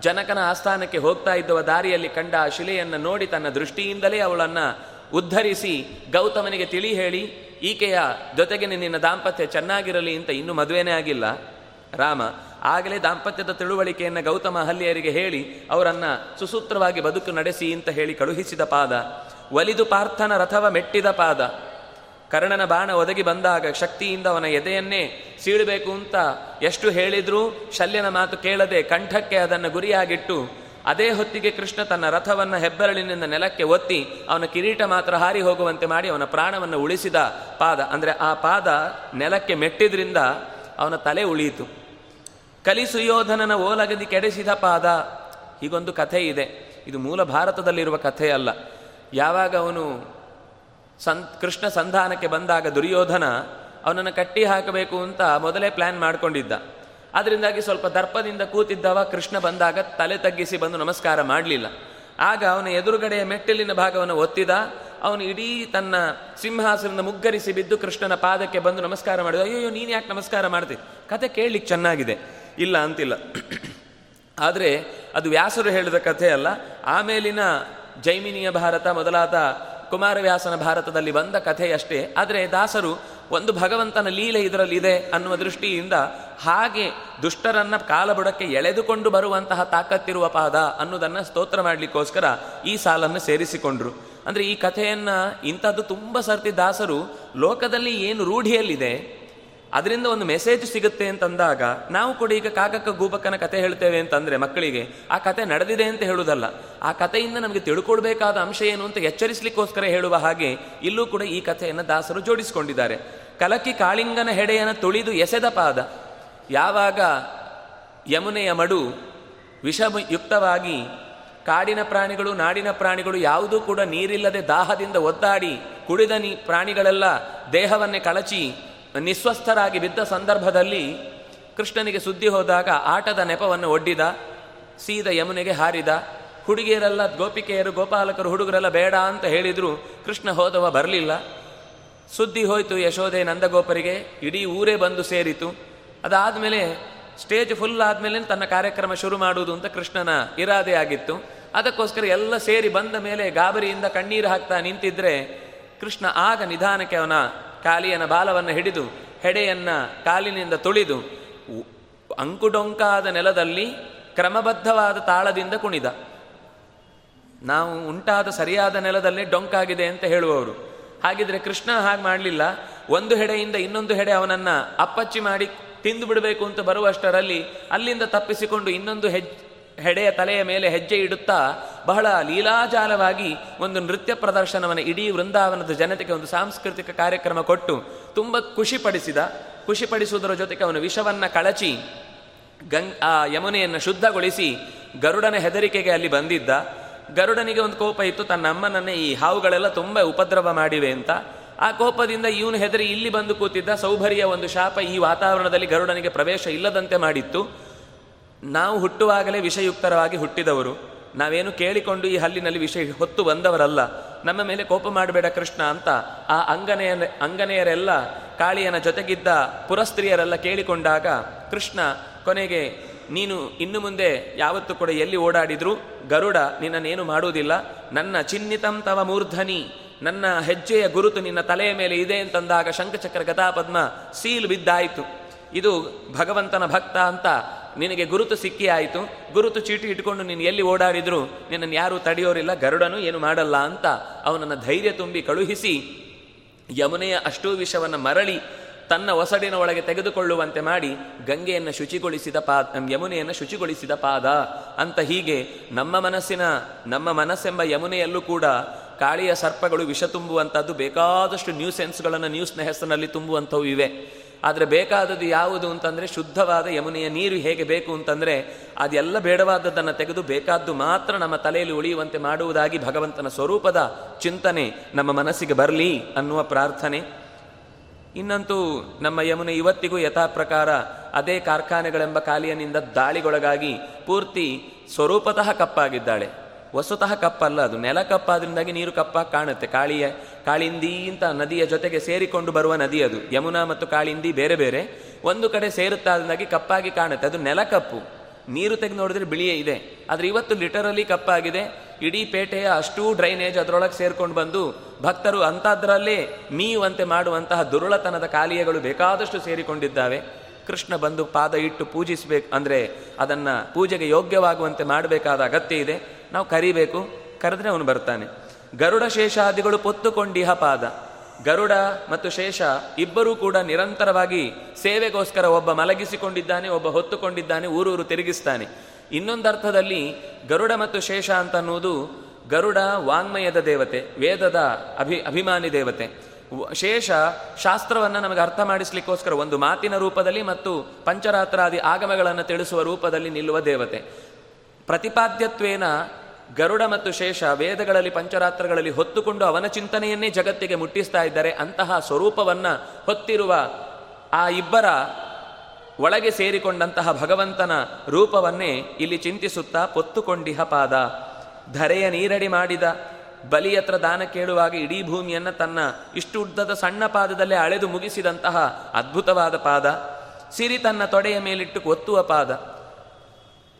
ಜನಕನ ಆಸ್ಥಾನಕ್ಕೆ ಹೋಗ್ತಾ ಇದ್ದವ ದಾರಿಯಲ್ಲಿ ಕಂಡ ಆ ಶಿಲೆಯನ್ನು ನೋಡಿ ತನ್ನ ದೃಷ್ಟಿಯಿಂದಲೇ ಅವಳನ್ನು ಉದ್ಧರಿಸಿ, ಗೌತಮನಿಗೆ ತಿಳಿ ಹೇಳಿ, ಈಕೆಯ ಜೊತೆಗೆ ನಿನ್ನ ದಾಂಪತ್ಯ ಚೆನ್ನಾಗಿರಲಿ ಅಂತ ಇನ್ನೂ ಮದುವೆನೇ ಆಗಿಲ್ಲ. ರಾಮ, ಆಗಲೇ ದಾಂಪತ್ಯದ ತಿಳುವಳಿಕೆಯನ್ನು ಗೌತಮ ಹಲ್ಲಿಯರಿಗೆ ಹೇಳಿ, ಅವರನ್ನು ಸುಸೂತ್ರವಾಗಿ ಬದುಕು ನಡೆಸಿ ಅಂತ ಹೇಳಿ ಕಳುಹಿಸಿದ ಪಾದ, ಒಲಿದು ಪಾರ್ಥನ ರಥವ ಮೆಟ್ಟಿದ ಪಾದ ಕರ್ಣನ ಬಾಣ ಒದಗಿ ಬಂದಾಗ ಶಕ್ತಿಯಿಂದ ಅವನ ಎದೆಯನ್ನೇ ಸೀಳಬೇಕು ಅಂತ ಎಷ್ಟು ಹೇಳಿದ್ರೂ ಶಲ್ಯನ ಮಾತು ಕೇಳದೆ ಕಂಠಕ್ಕೆ ಅದನ್ನು ಗುರಿಯಾಗಿಟ್ಟು ಅದೇ ಹೊತ್ತಿಗೆ ಕೃಷ್ಣ ತನ್ನ ರಥವನ್ನ ಹೆಬ್ಬೆರಳಿನಿಂದ ನೆಲಕ್ಕೆ ಒತ್ತಿ ಅವನ ಕಿರೀಟ ಮಾತ್ರ ಹಾರಿ ಹೋಗುವಂತೆ ಮಾಡಿ ಅವನ ಪ್ರಾಣವನ್ನು ಉಳಿಸಿದ ಪಾದ, ಅಂದರೆ ಆ ಪಾದ ನೆಲಕ್ಕೆ ಮೆಟ್ಟಿದ್ರಿಂದ ಅವನ ತಲೆ ಉಳಿಯಿತು. ಕಲಿ ಸುಯೋಧನನ ಓಲಗದಿ ಕೆಡಿಸಿದ ಪಾದ, ಹೀಗೊಂದು ಕಥೆ ಇದೆ ಇದು ಮೂಲ ಭಾರತದಲ್ಲಿರುವ ಕಥೆ ಅಲ್ಲ ಯಾವಾಗ ಅವನು ಸಂ ಕೃಷ್ಣ ಸಂಧಾನಕ್ಕೆ ಬಂದಾಗ ದುರ್ಯೋಧನ ಅವನನ್ನು ಕಟ್ಟಿ ಹಾಕಬೇಕು ಅಂತ ಮೊದಲೇ ಪ್ಲ್ಯಾನ್ ಮಾಡಿಕೊಂಡಿದ್ದ. ಅದರಿಂದಾಗಿ ಸ್ವಲ್ಪ ದರ್ಪದಿಂದ ಕೂತಿದ್ದವ ಕೃಷ್ಣ ಬಂದಾಗ ತಲೆ ತಗ್ಗಿಸಿ ಬಂದು ನಮಸ್ಕಾರ ಮಾಡಲಿಲ್ಲ. ಆಗ ಅವನ ಎದುರುಗಡೆಯ ಮೆಟ್ಟಿಲಿನ ಭಾಗವನ್ನು ಒತ್ತಿದ. ಅವನು ಇಡೀ ತನ್ನ ಸಿಂಹಾಸನದ ಮುಗ್ಗರಿಸಿ ಬಿದ್ದು ಕೃಷ್ಣನ ಪಾದಕ್ಕೆ ಬಂದು ನಮಸ್ಕಾರ ಮಾಡಿದ. ಅಯ್ಯೋ ನೀನು ಯಾಕೆ ನಮಸ್ಕಾರ ಮಾಡ್ತಿ? ಕತೆ ಕೇಳಲಿಕ್ಕೆ ಚೆನ್ನಾಗಿದೆ. ಇಲ್ಲ ಅಂತಿಲ್ಲ. ಆದರೆ ಅದು ವ್ಯಾಸರು ಹೇಳಿದ ಕಥೆ ಅಲ್ಲ. ಆಮೇಲಿನ ಜೈಮಿನಿಯ ಭಾರತ ಮೊದಲಾದ ಕುಮಾರವ್ಯಾಸನ ಭಾರತದಲ್ಲಿ ಬಂದ ಕಥೆಯಷ್ಟೇ. ಆದರೆ ದಾಸರು ಒಂದು ಭಗವಂತನ ಲೀಲೆ ಇದರಲ್ಲಿದೆ ಅನ್ನುವ ದೃಷ್ಟಿಯಿಂದ ಹಾಗೆ ದುಷ್ಟರನ್ನ ಕಾಲಬುಡಕ್ಕೆ ಎಳೆದುಕೊಂಡು ಬರುವಂತಹ ತಾಕತ್ತಿರುವ ಪಾದ ಅನ್ನೋದನ್ನು ಸ್ತೋತ್ರ ಮಾಡಲಿಕ್ಕೋಸ್ಕರ ಈ ಸಾಲನ್ನು ಸೇರಿಸಿಕೊಂಡ್ರು. ಅಂದರೆ ಈ ಕಥೆಯನ್ನು ಇಂಥದ್ದು ತುಂಬ ಸರ್ತಿ ದಾಸರು ಲೋಕದಲ್ಲಿ ಏನು ರೂಢಿಯಲ್ಲಿದೆ ಅದರಿಂದ ಒಂದು ಮೆಸೇಜ್ ಸಿಗುತ್ತೆ ಅಂತಂದಾಗ, ನಾವು ಕೂಡ ಈಗ ಕಾಕಕ್ಕ ಗೂಬಕ್ಕನ ಕತೆ ಹೇಳ್ತೇವೆ ಅಂತಂದ್ರೆ ಮಕ್ಕಳಿಗೆ, ಆ ಕತೆ ನಡೆದಿದೆ ಅಂತ ಹೇಳುವುದಲ್ಲ, ಆ ಕಥೆಯಿಂದ ನಮಗೆ ತಿಳ್ಕೊಳ್ಬೇಕಾದ ಅಂಶ ಏನು ಅಂತ ಎಚ್ಚರಿಸಲಿಕ್ಕೋಸ್ಕರ ಹೇಳುವ ಹಾಗೆ, ಇಲ್ಲೂ ಕೂಡ ಈ ಕಥೆಯನ್ನು ದಾಸರು ಜೋಡಿಸಿಕೊಂಡಿದ್ದಾರೆ. ಕಲಕಿ ಕಾಳಿಂಗನ ಹೆಡೆಯನ್ನು ತುಳಿದು ಎಸೆದ ಪಾದ, ಯಾವಾಗ ಯಮುನೆಯ ಮಡು ವಿಷಯುಕ್ತವಾಗಿ ಕಾಡಿನ ಪ್ರಾಣಿಗಳು, ನಾಡಿನ ಪ್ರಾಣಿಗಳು ಯಾವುದೂ ಕೂಡ ನೀರಿಲ್ಲದೆ ದಾಹದಿಂದ ಒದ್ದಾಡಿ ಕುಡಿದ ನೀ ಪ್ರಾಣಿಗಳೆಲ್ಲ ದೇಹವನ್ನೇ ಕಳಚಿ ನಿಸ್ವಸ್ಥರಾಗಿ ಬಿದ್ದ ಸಂದರ್ಭದಲ್ಲಿ ಕೃಷ್ಣನಿಗೆ ಸುದ್ದಿ ಹೋದಾಗ ಆಟದ ನೆಪವನ್ನು ಒಡ್ಡಿದ, ಸೀದ ಯಮುನೆಗೆ ಹಾರಿದ, ಹುಡುಗಿಯರೆಲ್ಲ ಗೋಪಿಕೆಯರು, ಗೋಪಾಲಕರು, ಹುಡುಗರೆಲ್ಲ ಬೇಡ ಅಂತ ಹೇಳಿದ್ರು, ಕೃಷ್ಣ ಹೋದವ ಬರಲಿಲ್ಲ. ಸುದ್ದಿ ಹೋಯಿತು ಯಶೋಧೆ ನಂದಗೋಪರಿಗೆ, ಇಡೀ ಊರೇ ಬಂದು ಸೇರಿತು. ಅದಾದಮೇಲೆ ಸ್ಟೇಜ್ ಫುಲ್ ಆದಮೇಲೆ ತನ್ನ ಕಾರ್ಯಕ್ರಮ ಶುರು ಮಾಡುವುದು ಅಂತ ಕೃಷ್ಣನ ಇರಾದೆ ಆಗಿತ್ತು. ಅದಕ್ಕೋಸ್ಕರ ಎಲ್ಲ ಸೇರಿ ಬಂದ ಮೇಲೆ ಗಾಬರಿಯಿಂದ ಕಣ್ಣೀರು ಹಾಕ್ತಾ ನಿಂತಿದ್ರೆ ಕೃಷ್ಣ ಆಗ ನಿಧಾನಕ್ಕೆ ಅವನ ಕಾಲಿಯನ ಬಾಲವನ್ನು ಹಿಡಿದು ಹೆಡೆಯನ್ನ ಕಾಲಿನಿಂದ ತುಳಿದು ಅಂಕುಡೊಂಕಾದ ನೆಲದಲ್ಲಿ ಕ್ರಮಬದ್ಧವಾದ ತಾಳದಿಂದ ಕುಣಿದ. ನಾವು ಉಂಟಾದ ಸರಿಯಾದ ನೆಲದಲ್ಲಿ ಡೊಂಕಾಗಿದೆ ಅಂತ ಹೇಳುವವರು. ಹಾಗಿದ್ರೆ ಕೃಷ್ಣ ಹಾಗೆ ಮಾಡಲಿಲ್ಲ. ಒಂದು ಹೆಡೆಯಿಂದ ಇನ್ನೊಂದು ಹೆಡೆ ಅವನನ್ನ ಅಪ್ಪಚ್ಚಿ ಮಾಡಿ ತಿಂದು ಬಿಡಬೇಕು ಅಂತ ಬರುವಷ್ಟರಲ್ಲಿ ಅಲ್ಲಿಂದ ತಪ್ಪಿಸಿಕೊಂಡು ಇನ್ನೊಂದು ಹೆಜ್ ಹೆಡೆಯ ತಲೆಯ ಮೇಲೆ ಹೆಜ್ಜೆ ಇಡುತ್ತಾ ಬಹಳ ಲೀಲಾಜಾಲವಾಗಿ ಒಂದು ನೃತ್ಯ ಪ್ರದರ್ಶನವನ್ನು ಇಡೀ ವೃಂದಾವನದ ಜನತೆಗೆ ಒಂದು ಸಾಂಸ್ಕೃತಿಕ ಕಾರ್ಯಕ್ರಮ ಕೊಟ್ಟು ತುಂಬ ಖುಷಿಪಡಿಸಿದ. ಖುಷಿಪಡಿಸುವುದರ ಜೊತೆಗೆ ಅವನು ವಿಷವನ್ನ ಕಳಚಿ, ಗಂಗ್, ಆ ಯಮುನೆಯನ್ನು ಶುದ್ಧಗೊಳಿಸಿ ಗರುಡನ ಹೆದರಿಕೆಗೆ ಅಲ್ಲಿ ಬಂದಿದ್ದ. ಗರುಡನಿಗೆ ಒಂದು ಕೋಪ ಇತ್ತು, ತನ್ನ ಅಮ್ಮನನ್ನೇ ಈ ಹಾವುಗಳೆಲ್ಲ ತುಂಬ ಉಪದ್ರವ ಮಾಡಿವೆ ಅಂತ. ಆ ಕೋಪದಿಂದ ಇವನು ಹೆದರಿ ಇಲ್ಲಿ ಬಂದು ಕೂತಿದ್ದ. ಸೌಭರಿಯ ಒಂದು ಶಾಪ ಈ ವಾತಾವರಣದಲ್ಲಿ ಗರುಡನಿಗೆ ಪ್ರವೇಶ ಇಲ್ಲದಂತೆ ಮಾಡಿತ್ತು. ನಾವು ಹುಟ್ಟುವಾಗಲೇ ವಿಷಯುಕ್ತರವಾಗಿ ಹುಟ್ಟಿದವರು. ನಾವೇನು ಕೇಳಿಕೊಂಡು ಈ ಹಲ್ಲಿನಲ್ಲಿ ವಿಷಯ ಹೊತ್ತು ಬಂದವರಲ್ಲ. ನಮ್ಮ ಮೇಲೆ ಕೋಪ ಮಾಡಬೇಡ ಕೃಷ್ಣ ಅಂತ ಆ ಅಂಗನೆಯ ಅಂಗನೆಯರೆಲ್ಲ ಕಾಳಿಯನ ಜೊತೆಗಿದ್ದ ಪುರಸ್ತ್ರೀಯರೆಲ್ಲ ಕೇಳಿಕೊಂಡಾಗ, ಕೃಷ್ಣ, ಕೊನೆಗೆ, ನೀನು ಇನ್ನು ಮುಂದೆ ಯಾವತ್ತು ಕೂಡ ಎಲ್ಲಿ ಓಡಾಡಿದ್ರು ಗರುಡ ನಿನ್ನನ್ನೇನು ಮಾಡುವುದಿಲ್ಲ. ನನ್ನ ಚಿನ್ನಿತಂ ತವ ಮೂರ್ಧನಿ, ನನ್ನ ಹೆಜ್ಜೆಯ ಗುರುತು ನಿನ್ನ ತಲೆಯ ಮೇಲೆ ಇದೆ ಅಂತಂದಾಗ ಶಂಖಚಕ್ರ ಗತಾಪದ್ಮ ಸೀಲ್ ಬಿದ್ದಾಯಿತು. ಇದು ಭಗವಂತನ ಭಕ್ತ ಅಂತ ನಿನಗೆ ಗುರುತು ಸಿಕ್ಕಿ ಆಯಿತು, ಗುರುತು ಚೀಟಿ ಇಟ್ಕೊಂಡು ನೀನು ಎಲ್ಲಿ ಓಡಾಡಿದ್ರು, ನಿನ್ನನ್ನು ಯಾರೂ ತಡೆಯೋರಿಲ್ಲ, ಗರುಡನು ಏನು ಮಾಡಲ್ಲ ಅಂತ ಅವನನ್ನು ಧೈರ್ಯ ತುಂಬಿ ಕಳುಹಿಸಿ ಯಮುನೆಯ ಅಷ್ಟೂ ವಿಷವನ್ನು ಮರಳಿ ತನ್ನ ಒಸಡಿನ ಒಳಗೆ ತೆಗೆದುಕೊಳ್ಳುವಂತೆ ಮಾಡಿ ಗಂಗೆಯನ್ನು ಶುಚಿಗೊಳಿಸಿದ ಪಾದ ಯಮುನೆಯನ್ನು ಶುಚಿಗೊಳಿಸಿದ ಪಾದ ಅಂತ ಹೀಗೆ ನಮ್ಮ ಮನಸ್ಸಿನ, ನಮ್ಮ ಮನಸ್ಸೆಂಬ ಯಮುನೆಯಲ್ಲೂ ಕೂಡ ಕಾಳಿಯ ಸರ್ಪಗಳು ವಿಷ ತುಂಬುವಂಥದ್ದು ಬೇಕಾದಷ್ಟು ನ್ಯೂಸೆನ್ಸ್ಗಳನ್ನು ನ್ಯೂಸ್ನ ಹೆಸರಿನಲ್ಲಿ ತುಂಬುವಂಥವು ಇವೆ. ಆದರೆ ಬೇಕಾದದ್ದು ಯಾವುದು ಅಂತಂದರೆ ಶುದ್ಧವಾದ ಯಮುನೆಯ ನೀರು ಹೇಗೆ ಬೇಕು ಅಂತಂದರೆ ಅದೆಲ್ಲ ಬೇಡವಾದದ್ದನ್ನು ತೆಗೆದು ಬೇಕಾದ್ದು ಮಾತ್ರ ನಮ್ಮ ತಲೆಯಲ್ಲಿ ಉಳಿಯುವಂತೆ ಮಾಡುವುದಾಗಿ ಭಗವಂತನ ಸ್ವರೂಪದ ಚಿಂತನೆ ನಮ್ಮ ಮನಸ್ಸಿಗೆ ಬರಲಿ ಅನ್ನುವ ಪ್ರಾರ್ಥನೆ. ಇನ್ನಂತೂ ನಮ್ಮ ಯಮುನೆ ಇವತ್ತಿಗೂ ಯಥಾ ಪ್ರಕಾರ ಅದೇ ಕಾರ್ಖಾನೆಗಳೆಂಬ ಕಾಲಿಯನಿಂದ ದಾಳಿಗೊಳಗಾಗಿ ಪೂರ್ತಿ ಸ್ವರೂಪತಃ ಕಪ್ಪಾಗಿದ್ದಾಳೆ. ವಸುತಃ ಕಪ್ಪಲ್ಲ ಅದು. ನೆಲ ಕಪ್ಪಾದ್ರಿಂದಾಗಿ ನೀರು ಕಪ್ಪಾಗಿ ಕಾಣುತ್ತೆ. ಕಾಳಿಯ, ಕಾಳಿಂದಿ ಅಂತ ನದಿಯ ಜೊತೆಗೆ ಸೇರಿಕೊಂಡು ಬರುವ ನದಿ ಅದು. ಯಮುನಾ ಮತ್ತು ಕಾಳಿಂದಿ ಬೇರೆ ಬೇರೆ. ಒಂದು ಕಡೆ ಸೇರುತ್ತಾದ್ರಿಂದಾಗಿ ಕಪ್ಪಾಗಿ ಕಾಣುತ್ತೆ. ಅದು ನೆಲ ಕಪ್ಪು. ನೀರು ತೆಗೆದು ನೋಡಿದ್ರೆ ಬಿಳಿಯೇ ಇದೆ. ಆದರೆ ಇವತ್ತು ಲಿಟರಲಿ ಕಪ್ಪಾಗಿದೆ. ಇಡೀ ಪೇಟೆಯ ಅಷ್ಟೂ ಡ್ರೈನೇಜ್ ಅದರೊಳಗೆ ಸೇರ್ಕೊಂಡು ಬಂದು ಭಕ್ತರು ಅಂಥದ್ರಲ್ಲೇ ಮೀಯುವಂತೆ ಮಾಡುವಂತಹ ದುರುಳತನದ ಕಾಲಿಯಗಳು ಬೇಕಾದಷ್ಟು ಸೇರಿಕೊಂಡಿದ್ದಾವೆ. ಕೃಷ್ಣ ಬಂದು ಪಾದ ಇಟ್ಟು ಪೂಜಿಸಬೇಕು, ಅಂದರೆ ಅದನ್ನು ಪೂಜೆಗೆ ಯೋಗ್ಯವಾಗುವಂತೆ ಮಾಡಬೇಕಾದ ಅಗತ್ಯ ಇದೆ. ನಾವು ಕರಿಬೇಕು. ಕರೆದ್ರೆ ಅವನು ಬರ್ತಾನೆ. ಗರುಡ ಶೇಷಾದಿಗಳು ಪೊತ್ತುಕೊಂಡಿಹ ಪಾದ. ಗರುಡ ಮತ್ತು ಶೇಷ ಇಬ್ಬರೂ ಕೂಡ ನಿರಂತರವಾಗಿ ಸೇವೆಗೋಸ್ಕರ ಒಬ್ಬ ಮಲಗಿಸಿಕೊಂಡಿದ್ದಾನೆ, ಒಬ್ಬ ಹೊತ್ತುಕೊಂಡಿದ್ದಾನೆ, ಊರೂರು ತಿರುಗಿಸ್ತಾನೆ. ಇನ್ನೊಂದರ್ಥದಲ್ಲಿ ಗರುಡ ಮತ್ತು ಶೇಷ ಅಂತ ಅನ್ನುವುದು ಗರುಡ ವಾಂಗ್ಮಯದ ದೇವತೆ, ವೇದದ ಅಭಿ, ಅಭಿಮಾನಿ ದೇವತೆ. ಶೇಷ ಶಾಸ್ತ್ರವನ್ನು ನಮಗೆ ಅರ್ಥ ಮಾಡಿಸ್ಲಿಕ್ಕೋಸ್ಕರ ಒಂದು ಮಾತಿನ ರೂಪದಲ್ಲಿ ಮತ್ತು ಪಂಚರಾತ್ರಾದಿ ಆಗಮಗಳನ್ನು ತಿಳಿಸುವ ರೂಪದಲ್ಲಿ ನಿಲ್ಲುವ ದೇವತೆ. ಪ್ರತಿಪಾದ್ಯತ್ವೇನ ಗರುಡ ಮತ್ತು ಶೇಷ ವೇದಗಳಲ್ಲಿ ಪಂಚರಾತ್ರಗಳಲ್ಲಿ ಹೊತ್ತುಕೊಂಡು ಅವನ ಚಿಂತನೆಯನ್ನೇ ಜಗತ್ತಿಗೆ ಮುಟ್ಟಿಸ್ತಾ ಇದ್ದಾರೆ. ಅಂತಹ ಸ್ವರೂಪವನ್ನು ಹೊತ್ತಿರುವ ಆ ಇಬ್ಬರ ಒಳಗೆ ಸೇರಿಕೊಂಡಂತಹ ಭಗವಂತನ ರೂಪವನ್ನೇ ಇಲ್ಲಿ ಚಿಂತಿಸುತ್ತಾ ಪೊತ್ತುಕೊಂಡಿಹ ಪಾದ. ಧರೆಯ ನೀರಡಿ ಮಾಡಿದ ಬಲಿಯತ್ರ ದಾನ ಕೇಳುವಾಗ ಇಡೀ ಭೂಮಿಯನ್ನು ತನ್ನ ಇಷ್ಟು ಉದ್ದದ ಸಣ್ಣ ಪಾದದಲ್ಲೇ ಅಳೆದು ಮುಗಿಸಿದಂತಹ ಅದ್ಭುತವಾದ ಪಾದ. ಸಿರಿ ತನ್ನ ತೊಡೆಯ ಮೇಲಿಟ್ಟು ಒತ್ತುವ ಪಾದ.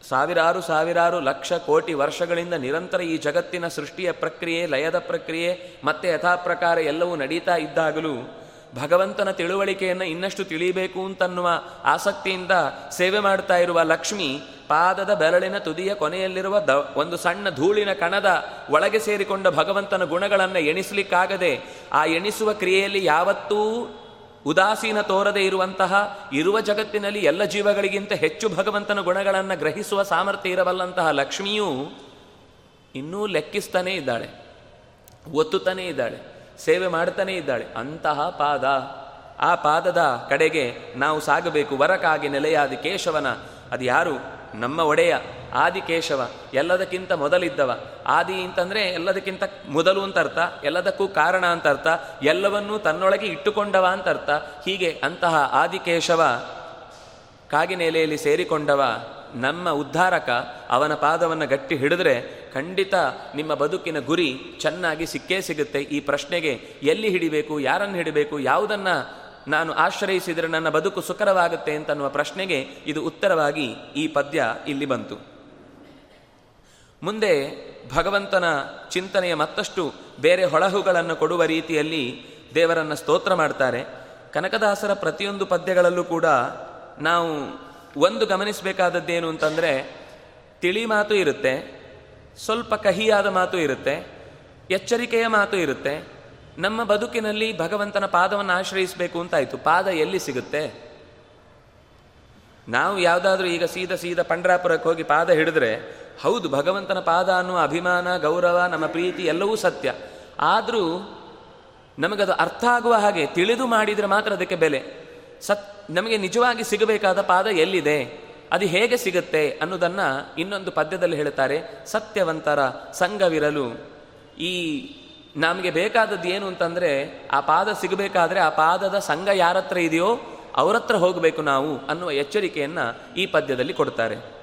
ಸಾವಿರಾರು ಸಾವಿರಾರು ಲಕ್ಷ ಕೋಟಿ ವರ್ಷಗಳಿಂದ ನಿರಂತರ ಈ ಜಗತ್ತಿನ ಸೃಷ್ಟಿಯ ಪ್ರಕ್ರಿಯೆ, ಲಯದ ಪ್ರಕ್ರಿಯೆ ಮತ್ತೆ ಯಥಾಪ್ರಕಾರ ಎಲ್ಲವೂ ನಡೀತಾ ಇದ್ದಾಗಲೂ ಭಗವಂತನ ತಿಳುವಳಿಕೆಯನ್ನು ಇನ್ನಷ್ಟು ತಿಳಿಯಬೇಕು ಅಂತನ್ನುವ ಆಸಕ್ತಿಯಿಂದ ಸೇವೆ ಮಾಡ್ತಾ ಇರುವ ಲಕ್ಷ್ಮಿ ಪಾದದ ಬೆರಳಿನ ತುದಿಯ ಕೊನೆಯಲ್ಲಿರುವ ದ ಒಂದು ಸಣ್ಣ ಧೂಳಿನ ಕಣದ ಒಳಗೆ ಸೇರಿಕೊಂಡ ಭಗವಂತನ ಗುಣಗಳನ್ನು ಎಣಿಸಲಿಕ್ಕಾಗದೆ ಆ ಎಣಿಸುವ ಕ್ರಿಯೆಯಲ್ಲಿ ಯಾವತ್ತೂ ಉದಾಸೀನ ತೋರದೆ ಇರುವಂತಹ ಇರುವ ಜಗತ್ತಿನಲ್ಲಿ ಎಲ್ಲ ಜೀವಗಳಿಗಿಂತ ಹೆಚ್ಚು ಭಗವಂತನ ಗುಣಗಳನ್ನು ಗ್ರಹಿಸುವ ಸಾಮರ್ಥ್ಯ ಇರಬಲ್ಲಂತಹ ಲಕ್ಷ್ಮಿಯು ಇನ್ನೂ ಲೆಕ್ಕಿಸ್ತಾನೇ ಇದ್ದಾಳೆ, ಒತ್ತುತ್ತಾನೇ ಇದ್ದಾಳೆ, ಸೇವೆ ಮಾಡ್ತಾನೇ ಇದ್ದಾಳೆ. ಅಂತಹ ಪಾದ, ಆ ಪಾದದ ಕಡೆಗೆ ನಾವು ಸಾಗಬೇಕು. ವರಕಾಗಿ ನೆಲೆಯಾದ ಕೇಶವನ ಅದು ಯಾರು ನಮ್ಮ ಒಡೆಯ ಆದಿಕೇಶವ, ಎಲ್ಲದಕ್ಕಿಂತ ಮೊದಲಿದ್ದವ. ಆದಿ ಅಂತಂದ್ರೆ ಎಲ್ಲದಕ್ಕಿಂತ ಮೊದಲು ಅಂತ ಅರ್ಥ, ಎಲ್ಲದಕ್ಕೂ ಕಾರಣ ಅಂತ ಅರ್ಥ, ಎಲ್ಲವನ್ನೂ ತನ್ನೊಳಗೆ ಇಟ್ಟುಕೊಂಡವ ಅಂತ ಅರ್ಥ. ಹೀಗೆ ಅಂತಹ ಆದಿಕೇಶವ ಕಾಗಿನೆಲೆಯಲ್ಲಿ ಸೇರಿಕೊಂಡವ ನಮ್ಮ ಉದ್ಧಾರಕ, ಅವನ ಪಾದವನ್ನು ಗಟ್ಟಿ ಹಿಡಿದ್ರೆ ಖಂಡಿತ ನಿಮ್ಮ ಬದುಕಿನ ಗುರಿ ಚೆನ್ನಾಗಿ ಸಿಕ್ಕೇ ಸಿಗುತ್ತೆ. ಈ ಪ್ರಶ್ನೆಗೆ ಎಲ್ಲಿ ಹಿಡಿಬೇಕು, ಯಾರನ್ನು ಹಿಡಿಬೇಕು, ಯಾವುದನ್ನು ನಾನು ಆಶ್ರಯಿಸಿದರೆ ನನ್ನ ಬದುಕು ಸುಖರವಾಗುತ್ತೆ ಅಂತನ್ನುವ ಪ್ರಶ್ನೆಗೆ ಇದು ಉತ್ತರವಾಗಿ ಈ ಪದ್ಯ ಇಲ್ಲಿ ಬಂತು. ಮುಂದೆ ಭಗವಂತನ ಚಿಂತನೆಯ ಮತ್ತಷ್ಟು ಬೇರೆ ಹೊಳಹುಗಳನ್ನು ಕೊಡುವ ರೀತಿಯಲ್ಲಿ ದೇವರನ್ನು ಸ್ತೋತ್ರ ಮಾಡ್ತಾರೆ. ಕನಕದಾಸರ ಪ್ರತಿಯೊಂದು ಪದ್ಯಗಳಲ್ಲೂ ಕೂಡ ನಾವು ಒಂದು ಗಮನಿಸಬೇಕಾದದ್ದೇನು ಅಂತಂದರೆ, ತಿಳಿ ಮಾತು ಇರುತ್ತೆ, ಸ್ವಲ್ಪ ಕಹಿಯಾದ ಮಾತು ಇರುತ್ತೆ, ಎಚ್ಚರಿಕೆಯ ಮಾತು ಇರುತ್ತೆ ನಮ್ಮ ಬದುಕಿನಲ್ಲಿ ಭಗವಂತನ ಪಾದವನ್ನು ಆಶ್ರಯಿಸಬೇಕು ಅಂತಾಯಿತು. ಪಾದ ಎಲ್ಲಿ ಸಿಗುತ್ತೆ? ನಾವು ಯಾವುದಾದ್ರೂ ಈಗ ಸೀದ ಸೀದ ಪಂಡ್ರಾಪುರಕ್ಕೆ ಹೋಗಿ ಪಾದ ಹಿಡಿದ್ರೆ, ಹೌದು, ಭಗವಂತನ ಪಾದ ಅನ್ನುವ ಅಭಿಮಾನ, ಗೌರವ, ನಮ್ಮ ಪ್ರೀತಿ ಎಲ್ಲವೂ ಸತ್ಯ. ಆದರೂ ನಮಗದು ಅರ್ಥ ಆಗುವ ಹಾಗೆ ತಿಳಿದು ಮಾಡಿದರೆ ಮಾತ್ರ ಅದಕ್ಕೆ ಬೆಲೆ. ಸತ್, ನಮಗೆ ನಿಜವಾಗಿ ಸಿಗಬೇಕಾದ ಪಾದ ಎಲ್ಲಿದೆ? ಅದು ಹೇಗೆ ಸಿಗುತ್ತೆ ಅನ್ನೋದನ್ನು ಇನ್ನೊಂದು ಪದ್ಯದಲ್ಲಿ ಹೇಳ್ತಾರೆ ಸತ್ಯವಂತರ ಸಂಘವಿರಲು. ಈ ನಮಗೆ ಬೇಕಾದದ್ದು ಏನು ಅಂತಂದರೆ, ಆ ಪಾದ ಸಿಗಬೇಕಾದ್ರೆ ಆ ಪಾದದ ಸಂಘ ಯಾರತ್ರ ಇದೆಯೋ ಅವರತ್ರ ಹೋಗಬೇಕು ನಾವು ಅನ್ನುವ ಎಚ್ಚರಿಕೆಯನ್ನು ಈ ಪದ್ಯದಲ್ಲಿ ಕೊಡ್ತಾರೆ.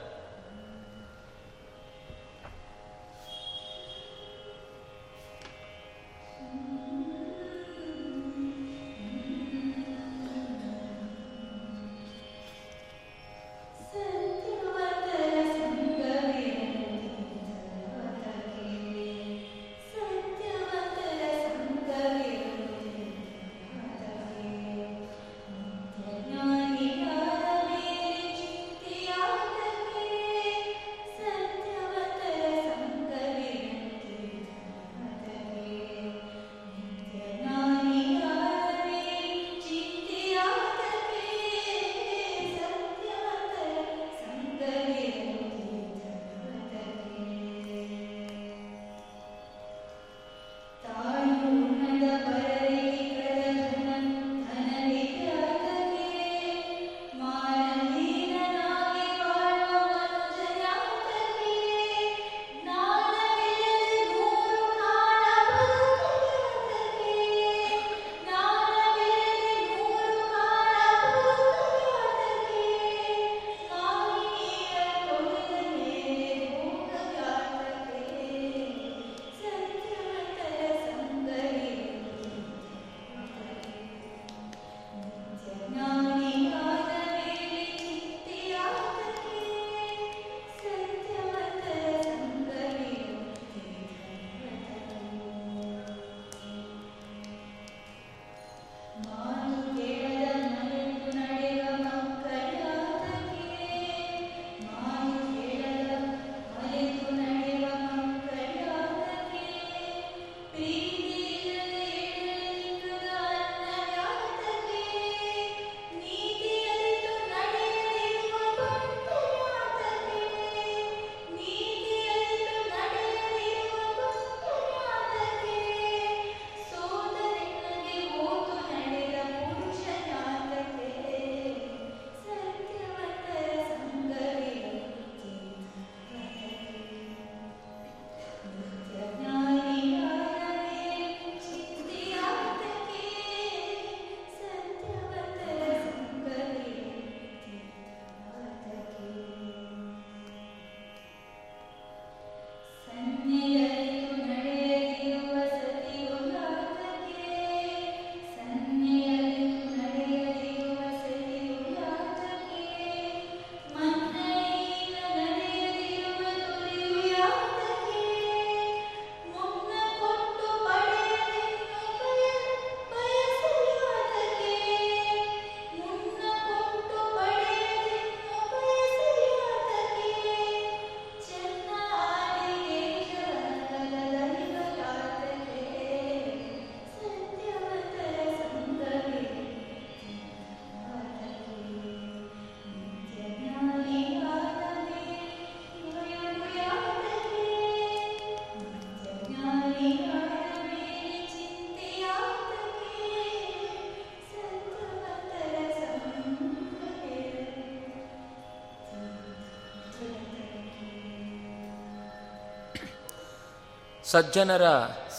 ಸಜ್ಜನರ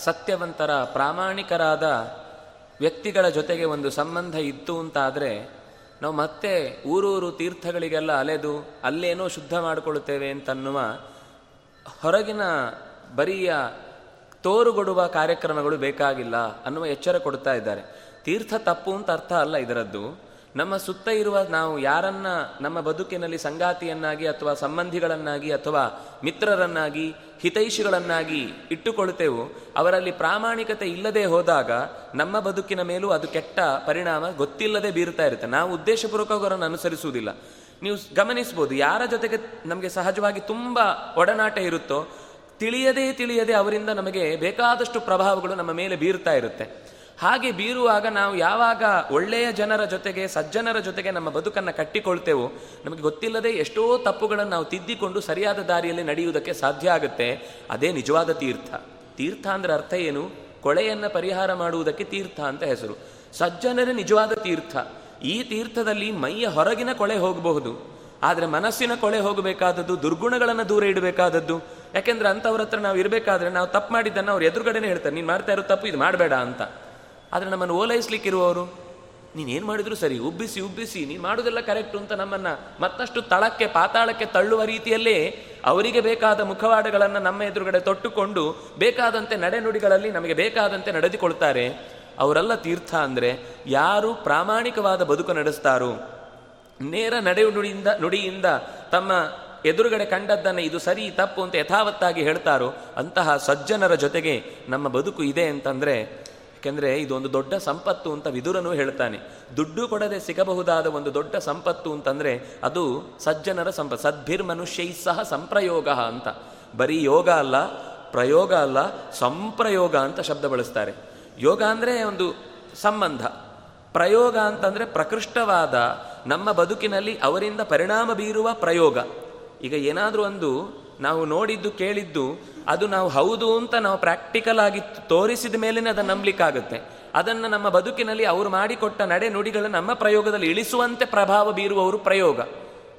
ಸತ್ಯವಂತರ ಪ್ರಾಮಾಣಿಕರಾದ ವ್ಯಕ್ತಿಗಳ ಜೊತೆಗೆ ಒಂದು ಸಂಬಂಧ ಇತ್ತು ಅಂತಾದರೆ, ನಾವು ಮತ್ತೆ ಊರೂರು ತೀರ್ಥಗಳಿಗೆಲ್ಲ ಅಲೆದು ಅಲ್ಲೇನೋ ಶುದ್ಧ ಮಾಡಿಕೊಳ್ಳುತ್ತೇವೆ ಅಂತನ್ನುವ ಹೊರಗಿನ ಬರಿಯ ತೋರುಗೊಡುವ ಕಾರ್ಯಕ್ರಮಗಳು ಬೇಕಾಗಿಲ್ಲ ಅನ್ನುವ ಎಚ್ಚರ ಕೊಡ್ತಾ ಇದ್ದಾರೆ. ತೀರ್ಥ ತಪ್ಪು ಅಂತ ಅರ್ಥ ಅಲ್ಲ ಇದರದ್ದು. ನಮ್ಮ ಸುತ್ತ ಇರುವ ನಾವು ಯಾರನ್ನ ನಮ್ಮ ಬದುಕಿನಲ್ಲಿ ಸಂಗಾತಿಯನ್ನಾಗಿ ಅಥವಾ ಸಂಬಂಧಿಗಳನ್ನಾಗಿ ಅಥವಾ ಮಿತ್ರರನ್ನಾಗಿ, ಹಿತೈಷಿಗಳನ್ನಾಗಿ ಇಟ್ಟುಕೊಳ್ಳುತ್ತೇವೋ, ಅವರಲ್ಲಿ ಪ್ರಾಮಾಣಿಕತೆ ಇಲ್ಲದೆ ಹೋದಾಗ ನಮ್ಮ ಬದುಕಿನ ಮೇಲೂ ಅದು ಕೆಟ್ಟ ಪರಿಣಾಮ ಗೊತ್ತಿಲ್ಲದೆ ಬೀರ್ತಾ ಇರುತ್ತೆ. ನಾವು ಉದ್ದೇಶಪೂರ್ವಕವಾಗಿ ಅವರನ್ನು ಅನುಸರಿಸುವುದಿಲ್ಲ. ನೀವು ಗಮನಿಸ್ಬೋದು ಯಾರ ಜೊತೆಗೆ ನಮಗೆ ಸಹಜವಾಗಿ ತುಂಬ ಒಡನಾಟ ಇರುತ್ತೋ, ತಿಳಿಯದೇ ತಿಳಿಯದೆ ಅವರಿಂದ ನಮಗೆ ಬೇಕಾದಷ್ಟು ಪ್ರಭಾವಗಳು ನಮ್ಮ ಮೇಲೆ ಬೀರ್ತಾ ಇರುತ್ತೆ. ಹಾಗೆ ಬೀರುವಾಗ ನಾವು ಯಾವಾಗ ಒಳ್ಳೆಯ ಜನರ ಜೊತೆಗೆ, ಸಜ್ಜನರ ಜೊತೆಗೆ ನಮ್ಮ ಬದುಕನ್ನು ಕಟ್ಟಿಕೊಳ್ತೇವೋ, ನಮಗೆ ಗೊತ್ತಿಲ್ಲದೆ ಎಷ್ಟೋ ತಪ್ಪುಗಳನ್ನು ನಾವು ತಿದ್ದಿಕೊಂಡು ಸರಿಯಾದ ದಾರಿಯಲ್ಲಿ ನಡೆಯುವುದಕ್ಕೆ ಸಾಧ್ಯ ಆಗುತ್ತೆ. ಅದೇ ನಿಜವಾದ ತೀರ್ಥ. ತೀರ್ಥ ಅಂದ್ರೆ ಅರ್ಥ ಏನು? ಕೊಳೆಯನ್ನು ಪರಿಹಾರ ಮಾಡುವುದಕ್ಕೆ ತೀರ್ಥ ಅಂತ ಹೆಸರು. ಸಜ್ಜನರೇ ನಿಜವಾದ ತೀರ್ಥ. ಈ ತೀರ್ಥದಲ್ಲಿ ಮೈಯ ಹೊರಗಿನ ಕೊಳೆ ಹೋಗಬಹುದು. ಆದರೆ ಮನಸ್ಸಿನ ಕೊಳೆ ಹೋಗಬೇಕಾದದ್ದು, ದುರ್ಗುಣಗಳನ್ನು ದೂರ ಇಡಬೇಕಾದದ್ದು. ಯಾಕೆಂದ್ರೆ ಅಂಥವ್ರ ಹತ್ರ ನಾವು ಇರಬೇಕಾದ್ರೆ ನಾವು ತಪ್ಪು ಮಾಡಿದ್ದನ್ನು ಅವ್ರು ಎದುರುಗಡೆನೇ ಹೇಳ್ತಾರೆ, ನೀನು ಮಾಡ್ತಾ ಇರೋ ತಪ್ಪು, ಇದು ಮಾಡಬೇಡ ಅಂತ. ಆದರೆ ನಮ್ಮನ್ನು ಓಲೈಸ್ಲಿಕ್ಕಿರುವವರು ನೀನೇನು ಮಾಡಿದ್ರು ಸರಿ, ಉಬ್ಬಿಸಿ ಉಬ್ಬಿಸಿ, ನೀನು ಮಾಡೋದೆಲ್ಲ ಕರೆಕ್ಟು ಅಂತ ನಮ್ಮನ್ನು ಮತ್ತಷ್ಟು ತಳಕ್ಕೆ, ಪಾತಾಳಕ್ಕೆ ತಳ್ಳುವ ರೀತಿಯಲ್ಲೇ ಅವರಿಗೆ ಬೇಕಾದ ಮುಖವಾಡಗಳನ್ನು ನಮ್ಮ ಎದುರುಗಡೆ ತೊಟ್ಟುಕೊಂಡು ಬೇಕಾದಂತೆ ನಡೆನುಡಿಗಳಲ್ಲಿ ನಮಗೆ ಬೇಕಾದಂತೆ ನಡೆದುಕೊಳ್ತಾರೆ. ಅವರೆಲ್ಲ ತೀರ್ಥ ಅಂದರೆ ಯಾರು ಪ್ರಾಮಾಣಿಕವಾದ ಬದುಕು ನಡೆಸ್ತಾರೋ, ನೇರ ನಡೆ ನುಡಿಯಿಂದ ನುಡಿಯಿಂದ ತಮ್ಮ ಎದುರುಗಡೆ ಕಂಡದ್ದನ್ನು ಇದು ಸರಿ, ತಪ್ಪು ಅಂತ ಯಥಾವತ್ತಾಗಿ ಹೇಳ್ತಾರೋ, ಅಂತಹ ಸಜ್ಜನರ ಜೊತೆಗೆ ನಮ್ಮ ಬದುಕು ಇದೆ ಅಂತಂದರೆ ಯಾಕೆಂದರೆ ಇದೊಂದು ದೊಡ್ಡ ಸಂಪತ್ತು ಅಂತ ವಿದುರನು ಹೇಳ್ತಾನೆ. ದುಡ್ಡು ಕೊಡದೆ ಸಿಗಬಹುದಾದ ಒಂದು ದೊಡ್ಡ ಸಂಪತ್ತು ಅಂತಂದರೆ ಅದು ಸಜ್ಜನರ ಸಂಪ, ಸದ್ಭಿರ್ಮನುಷ್ಯೈ ಸಹ ಸಂಪ್ರಯೋಗ ಅಂತ. ಬರೀ ಯೋಗ ಅಲ್ಲ, ಪ್ರಯೋಗ ಅಲ್ಲ, ಸಂಪ್ರಯೋಗ ಅಂತ ಶಬ್ದ ಬಳಸ್ತಾರೆ. ಯೋಗ ಅಂದರೆ ಒಂದು ಸಂಬಂಧ. ಪ್ರಯೋಗ ಅಂತಂದರೆ ಪ್ರಕೃಷ್ಟವಾದ, ನಮ್ಮ ಬದುಕಿನಲ್ಲಿ ಅವರಿಂದ ಪರಿಣಾಮ ಬೀರುವ ಪ್ರಯೋಗ. ಈಗ ಏನಾದರೂ ಒಂದು ನಾವು ನೋಡಿದ್ದು ಕೇಳಿದ್ದು, ಅದು ನಾವು ಹೌದು ಅಂತ ನಾವು ಪ್ರಾಕ್ಟಿಕಲ್ ಆಗಿ ತೋರಿಸಿದ ಮೇಲೆ ಅದನ್ನು ನಂಬಲಿಕ್ಕಾಗುತ್ತೆ. ಅದನ್ನು ನಮ್ಮ ಬದುಕಿನಲ್ಲಿ ಅವರು ಮಾಡಿಕೊಟ್ಟ ನಡೆ ನುಡಿಗಳು ನಮ್ಮ ಪ್ರಯೋಗದಲ್ಲಿ ಇಳಿಸುವಂತೆ ಪ್ರಭಾವ ಬೀರುವವರು ಪ್ರಯೋಗ.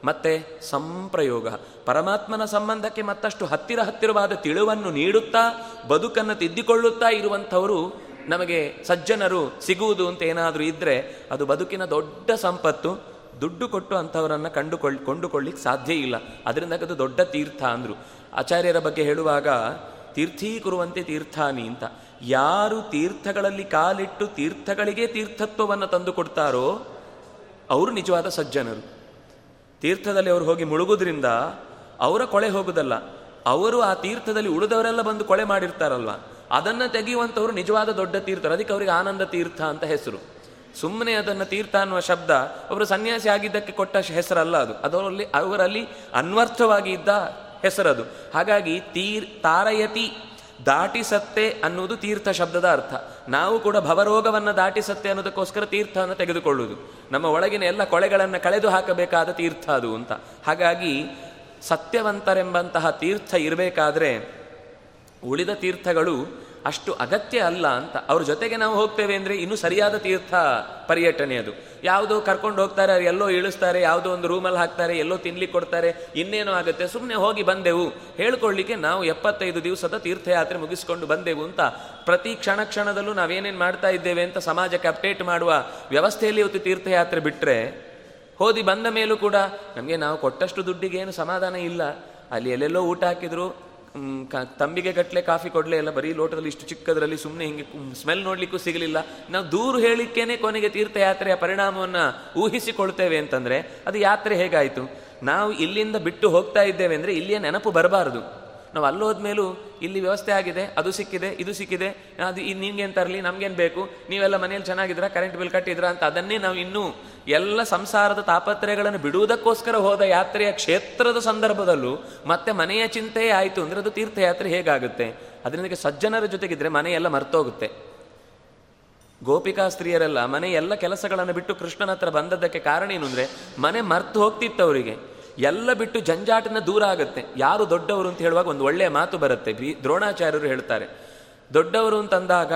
ಮತ್ತೆ ಸಂಪ್ರಯೋಗ. ಪರಮಾತ್ಮನ ಸಂಬಂಧಕ್ಕೆ ಮತ್ತಷ್ಟು ಹತ್ತಿರ ಹತ್ತಿರವಾದ ತಿಳುವನ್ನು ನೀಡುತ್ತಾ, ಬದುಕನ್ನು ತಿದ್ದಿಕೊಳ್ಳುತ್ತಾ ಇರುವಂಥವರು ನಮಗೆ ಸಜ್ಜನರು ಸಿಗುವುದು ಅಂತ ಏನಾದರೂ ಇದ್ದರೆ ಅದು ಬದುಕಿನ ದೊಡ್ಡ ಸಂಪತ್ತು. ದುಡ್ಡು ಕೊಟ್ಟು ಅಂಥವರನ್ನು ಕಂಡುಕೊಳ್ಳಿ ಕೊಂಡುಕೊಳ್ಳಿಕ್ಕೆ ಸಾಧ್ಯ ಇಲ್ಲ. ಅದರಿಂದ ಅದು ದೊಡ್ಡ ತೀರ್ಥ ಅಂದರು. ಆಚಾರ್ಯರ ಬಗ್ಗೆ ಹೇಳುವಾಗ ತೀರ್ಥೀಕುರುವಂತೆ ತೀರ್ಥಾನಿ ಅಂತ. ಯಾರು ತೀರ್ಥಗಳಲ್ಲಿ ಕಾಲಿಟ್ಟು ತೀರ್ಥಗಳಿಗೆ ತೀರ್ಥತ್ವವನ್ನು ತಂದು ಕೊಡ್ತಾರೋ, ಅವರು ನಿಜವಾದ ಸಜ್ಜನರು. ತೀರ್ಥದಲ್ಲಿ ಅವರು ಹೋಗಿ ಮುಳುಗುದ್ರಿಂದ ಅವರ ಕೊಳೆ ಹೋಗುದಲ್ಲ. ಅವರು ಆ ತೀರ್ಥದಲ್ಲಿ ಉಳಿದವರೆಲ್ಲ ಬಂದು ಕೊಳೆ ಮಾಡಿರ್ತಾರಲ್ವ. ಅದನ್ನು ತೆಗೆಯುವಂಥವ್ರು ನಿಜವಾದ ದೊಡ್ಡ ತೀರ್ಥರು. ಅದಕ್ಕೆ ಅವರಿಗೆ ಆನಂದ ತೀರ್ಥ ಅಂತ ಹೆಸರು. ಸುಮ್ಮನೆ ಅದನ್ನು ತೀರ್ಥ ಅನ್ನುವ ಶಬ್ದ ಅವರು ಸನ್ಯಾಸಿ ಆಗಿದ್ದಕ್ಕೆ ಕೊಟ್ಟ ಹೆಸರಲ್ಲ ಅದು. ಅದರಲ್ಲಿ, ಅವರಲ್ಲಿ ಅನ್ವರ್ಥವಾಗಿ ಇದ್ದ ಹೆಸರದು. ಹಾಗಾಗಿ ತೀರ್, ತಾರಯತಿ, ದಾಟಿಸತ್ತೆ ಅನ್ನುವುದು ತೀರ್ಥ ಶಬ್ದದ ಅರ್ಥ. ನಾವು ಕೂಡ ಭವರೋಗವನ್ನು ದಾಟಿಸತ್ತೆ ಅನ್ನೋದಕ್ಕೋಸ್ಕರ ತೀರ್ಥವನ್ನು ತೆಗೆದುಕೊಳ್ಳುವುದು. ನಮ್ಮ ಒಳಗಿನ ಎಲ್ಲ ಕೊಳೆಗಳನ್ನು ಕಳೆದು ಹಾಕಬೇಕಾದ ತೀರ್ಥ ಅದು ಅಂತ. ಹಾಗಾಗಿ ಸತ್ಯವಂತರೆಂಬಂತಹ ತೀರ್ಥ ಇರಬೇಕಾದ್ರೆ ಉಳಿದ ತೀರ್ಥಗಳು ಅಷ್ಟು ಅಗತ್ಯ ಅಲ್ಲ ಅಂತ. ಅವ್ರ ಜೊತೆಗೆ ನಾವು ಹೋಗ್ತೇವೆ ಅಂದರೆ ಇನ್ನೂ ಸರಿಯಾದ ತೀರ್ಥ ಪರ್ಯಟನೆ ಅದು. ಯಾವುದೋ ಕರ್ಕೊಂಡು ಹೋಗ್ತಾರೆ ಎಲ್ಲೋ ಇಳಿಸ್ತಾರೆ, ಯಾವುದೋ ಒಂದು ರೂಮಲ್ಲಿ ಹಾಕ್ತಾರೆ, ಎಲ್ಲೋ ತಿನ್ಲಿಕ್ಕೆ ಕೊಡ್ತಾರೆ, ಇನ್ನೇನೋ ಆಗುತ್ತೆ. ಸುಮ್ಮನೆ ಹೋಗಿ ಬಂದೆವು. ಹೇಳ್ಕೊಳ್ಳಿಕ್ಕೆ ನಾವು ಎಪ್ಪತ್ತೈದು ದಿವಸದ ತೀರ್ಥಯಾತ್ರೆ ಮುಗಿಸ್ಕೊಂಡು ಬಂದೆವು ಅಂತ. ಪ್ರತಿ ಕ್ಷಣ ಕ್ಷಣದಲ್ಲೂ ನಾವೇನೇನು ಮಾಡ್ತಾ ಇದ್ದೇವೆ ಅಂತ ಸಮಾಜಕ್ಕೆ ಅಪ್ಡೇಟ್ ಮಾಡುವ ವ್ಯವಸ್ಥೆಯಲ್ಲಿ ಇವತ್ತು ತೀರ್ಥಯಾತ್ರೆ ಬಿಟ್ಟರೆ ಹೋದಿ ಬಂದ ಮೇಲೂ ಕೂಡ ನಮಗೆ ನಾವು ಕೊಟ್ಟಷ್ಟು ದುಡ್ಡಿಗೆ ಏನು ಸಮಾಧಾನ ಇಲ್ಲ. ಅಲ್ಲಿ ಎಲ್ಲೆಲ್ಲೋ ಊಟ ಹಾಕಿದ್ರು ತಂಬಿಗೆ ಗಟ್ಟಲೆ ಕಾಫಿ ಕೊಡಲೇ ಇಲ್ಲ, ಬರೀ ಲೋಟದಲ್ಲಿ ಇಷ್ಟು ಚಿಕ್ಕದರಲ್ಲಿ ಸುಮ್ಮನೆ ಹಿಂಗೆ ಸ್ಮೆಲ್ ನೋಡ್ಲಿಕ್ಕೂ ಸಿಗಲಿಲ್ಲ. ನಾವು ದೂರ ಹೇಳಿಕ್ಕೇನೆ ಕೊನೆಗೆ ತೀರ್ಥಯಾತ್ರೆಯ ಪರಿಣಾಮವನ್ನು ಊಹಿಸಿಕೊಳ್ತೇವೆ ಅಂತಂದ್ರೆ ಅದು ಯಾತ್ರೆ ಹೇಗಾಯಿತು? ನಾವು ಇಲ್ಲಿಂದ ಬಿಟ್ಟು ಹೋಗ್ತಾ ಇದ್ದೇವೆ ಅಂದರೆ ಇಲ್ಲಿಯ ನೆನಪು ಬರಬಾರದು. ನಾವು ಅಲ್ಲೋದ್ಮೇಲೂ ಇಲ್ಲಿ ವ್ಯವಸ್ಥೆ ಆಗಿದೆ, ಅದು ಸಿಕ್ಕಿದೆ, ಇದು ಸಿಕ್ಕಿದೆ, ಅದು ನಿಮ್ಗೇನು ತರಲಿ, ನಮಗೇನು ಬೇಕು, ನೀವೆಲ್ಲ ಮನೆಯಲ್ಲಿ ಚೆನ್ನಾಗಿದ್ರ ಕರೆಂಟ್ ಬಿಲ್ ಕಟ್ಟಿದ್ರಾ ಅಂತ ಅದನ್ನೇ ನಾವು ಇನ್ನೂ ಎಲ್ಲ ಸಂಸಾರದ ತಾಪತ್ರಯಗಳನ್ನು ಬಿಡುವುದಕ್ಕೋಸ್ಕರ ಹೋದ ಯಾತ್ರೆಯ ಕ್ಷೇತ್ರದ ಸಂದರ್ಭದಲ್ಲೂ ಮತ್ತೆ ಮನೆಯ ಚಿಂತೆಯೇ ಆಯಿತು ಅಂದರೆ ಅದು ತೀರ್ಥಯಾತ್ರೆ ಹೇಗಾಗುತ್ತೆ? ಅದರಿಂದ ಸಜ್ಜನರ ಜೊತೆಗಿದ್ರೆ ಮನೆಯೆಲ್ಲ ಮರ್ತೋಗುತ್ತೆ. ಗೋಪಿಕಾ ಸ್ತ್ರೀಯರೆಲ್ಲ ಮನೆ ಎಲ್ಲ ಕೆಲಸಗಳನ್ನು ಬಿಟ್ಟು ಕೃಷ್ಣನ ಹತ್ರ ಬಂದದ್ದಕ್ಕೆ ಕಾರಣ ಏನು ಅಂದರೆ ಮನೆ ಮರ್ತು ಹೋಗ್ತಿತ್ತು ಅವರಿಗೆ. ಎಲ್ಲ ಬಿಟ್ಟು ಜಂಜಾಟನ ದೂರ ಆಗುತ್ತೆ. ಯಾರು ದೊಡ್ಡವರು ಅಂತ ಹೇಳುವಾಗ ಒಂದು ಒಳ್ಳೆಯ ಮಾತು ಬರುತ್ತೆ. ಬಿ, ದ್ರೋಣಾಚಾರ್ಯರು ಹೇಳ್ತಾರೆ. ದೊಡ್ಡವರು ಅಂತಂದಾಗ,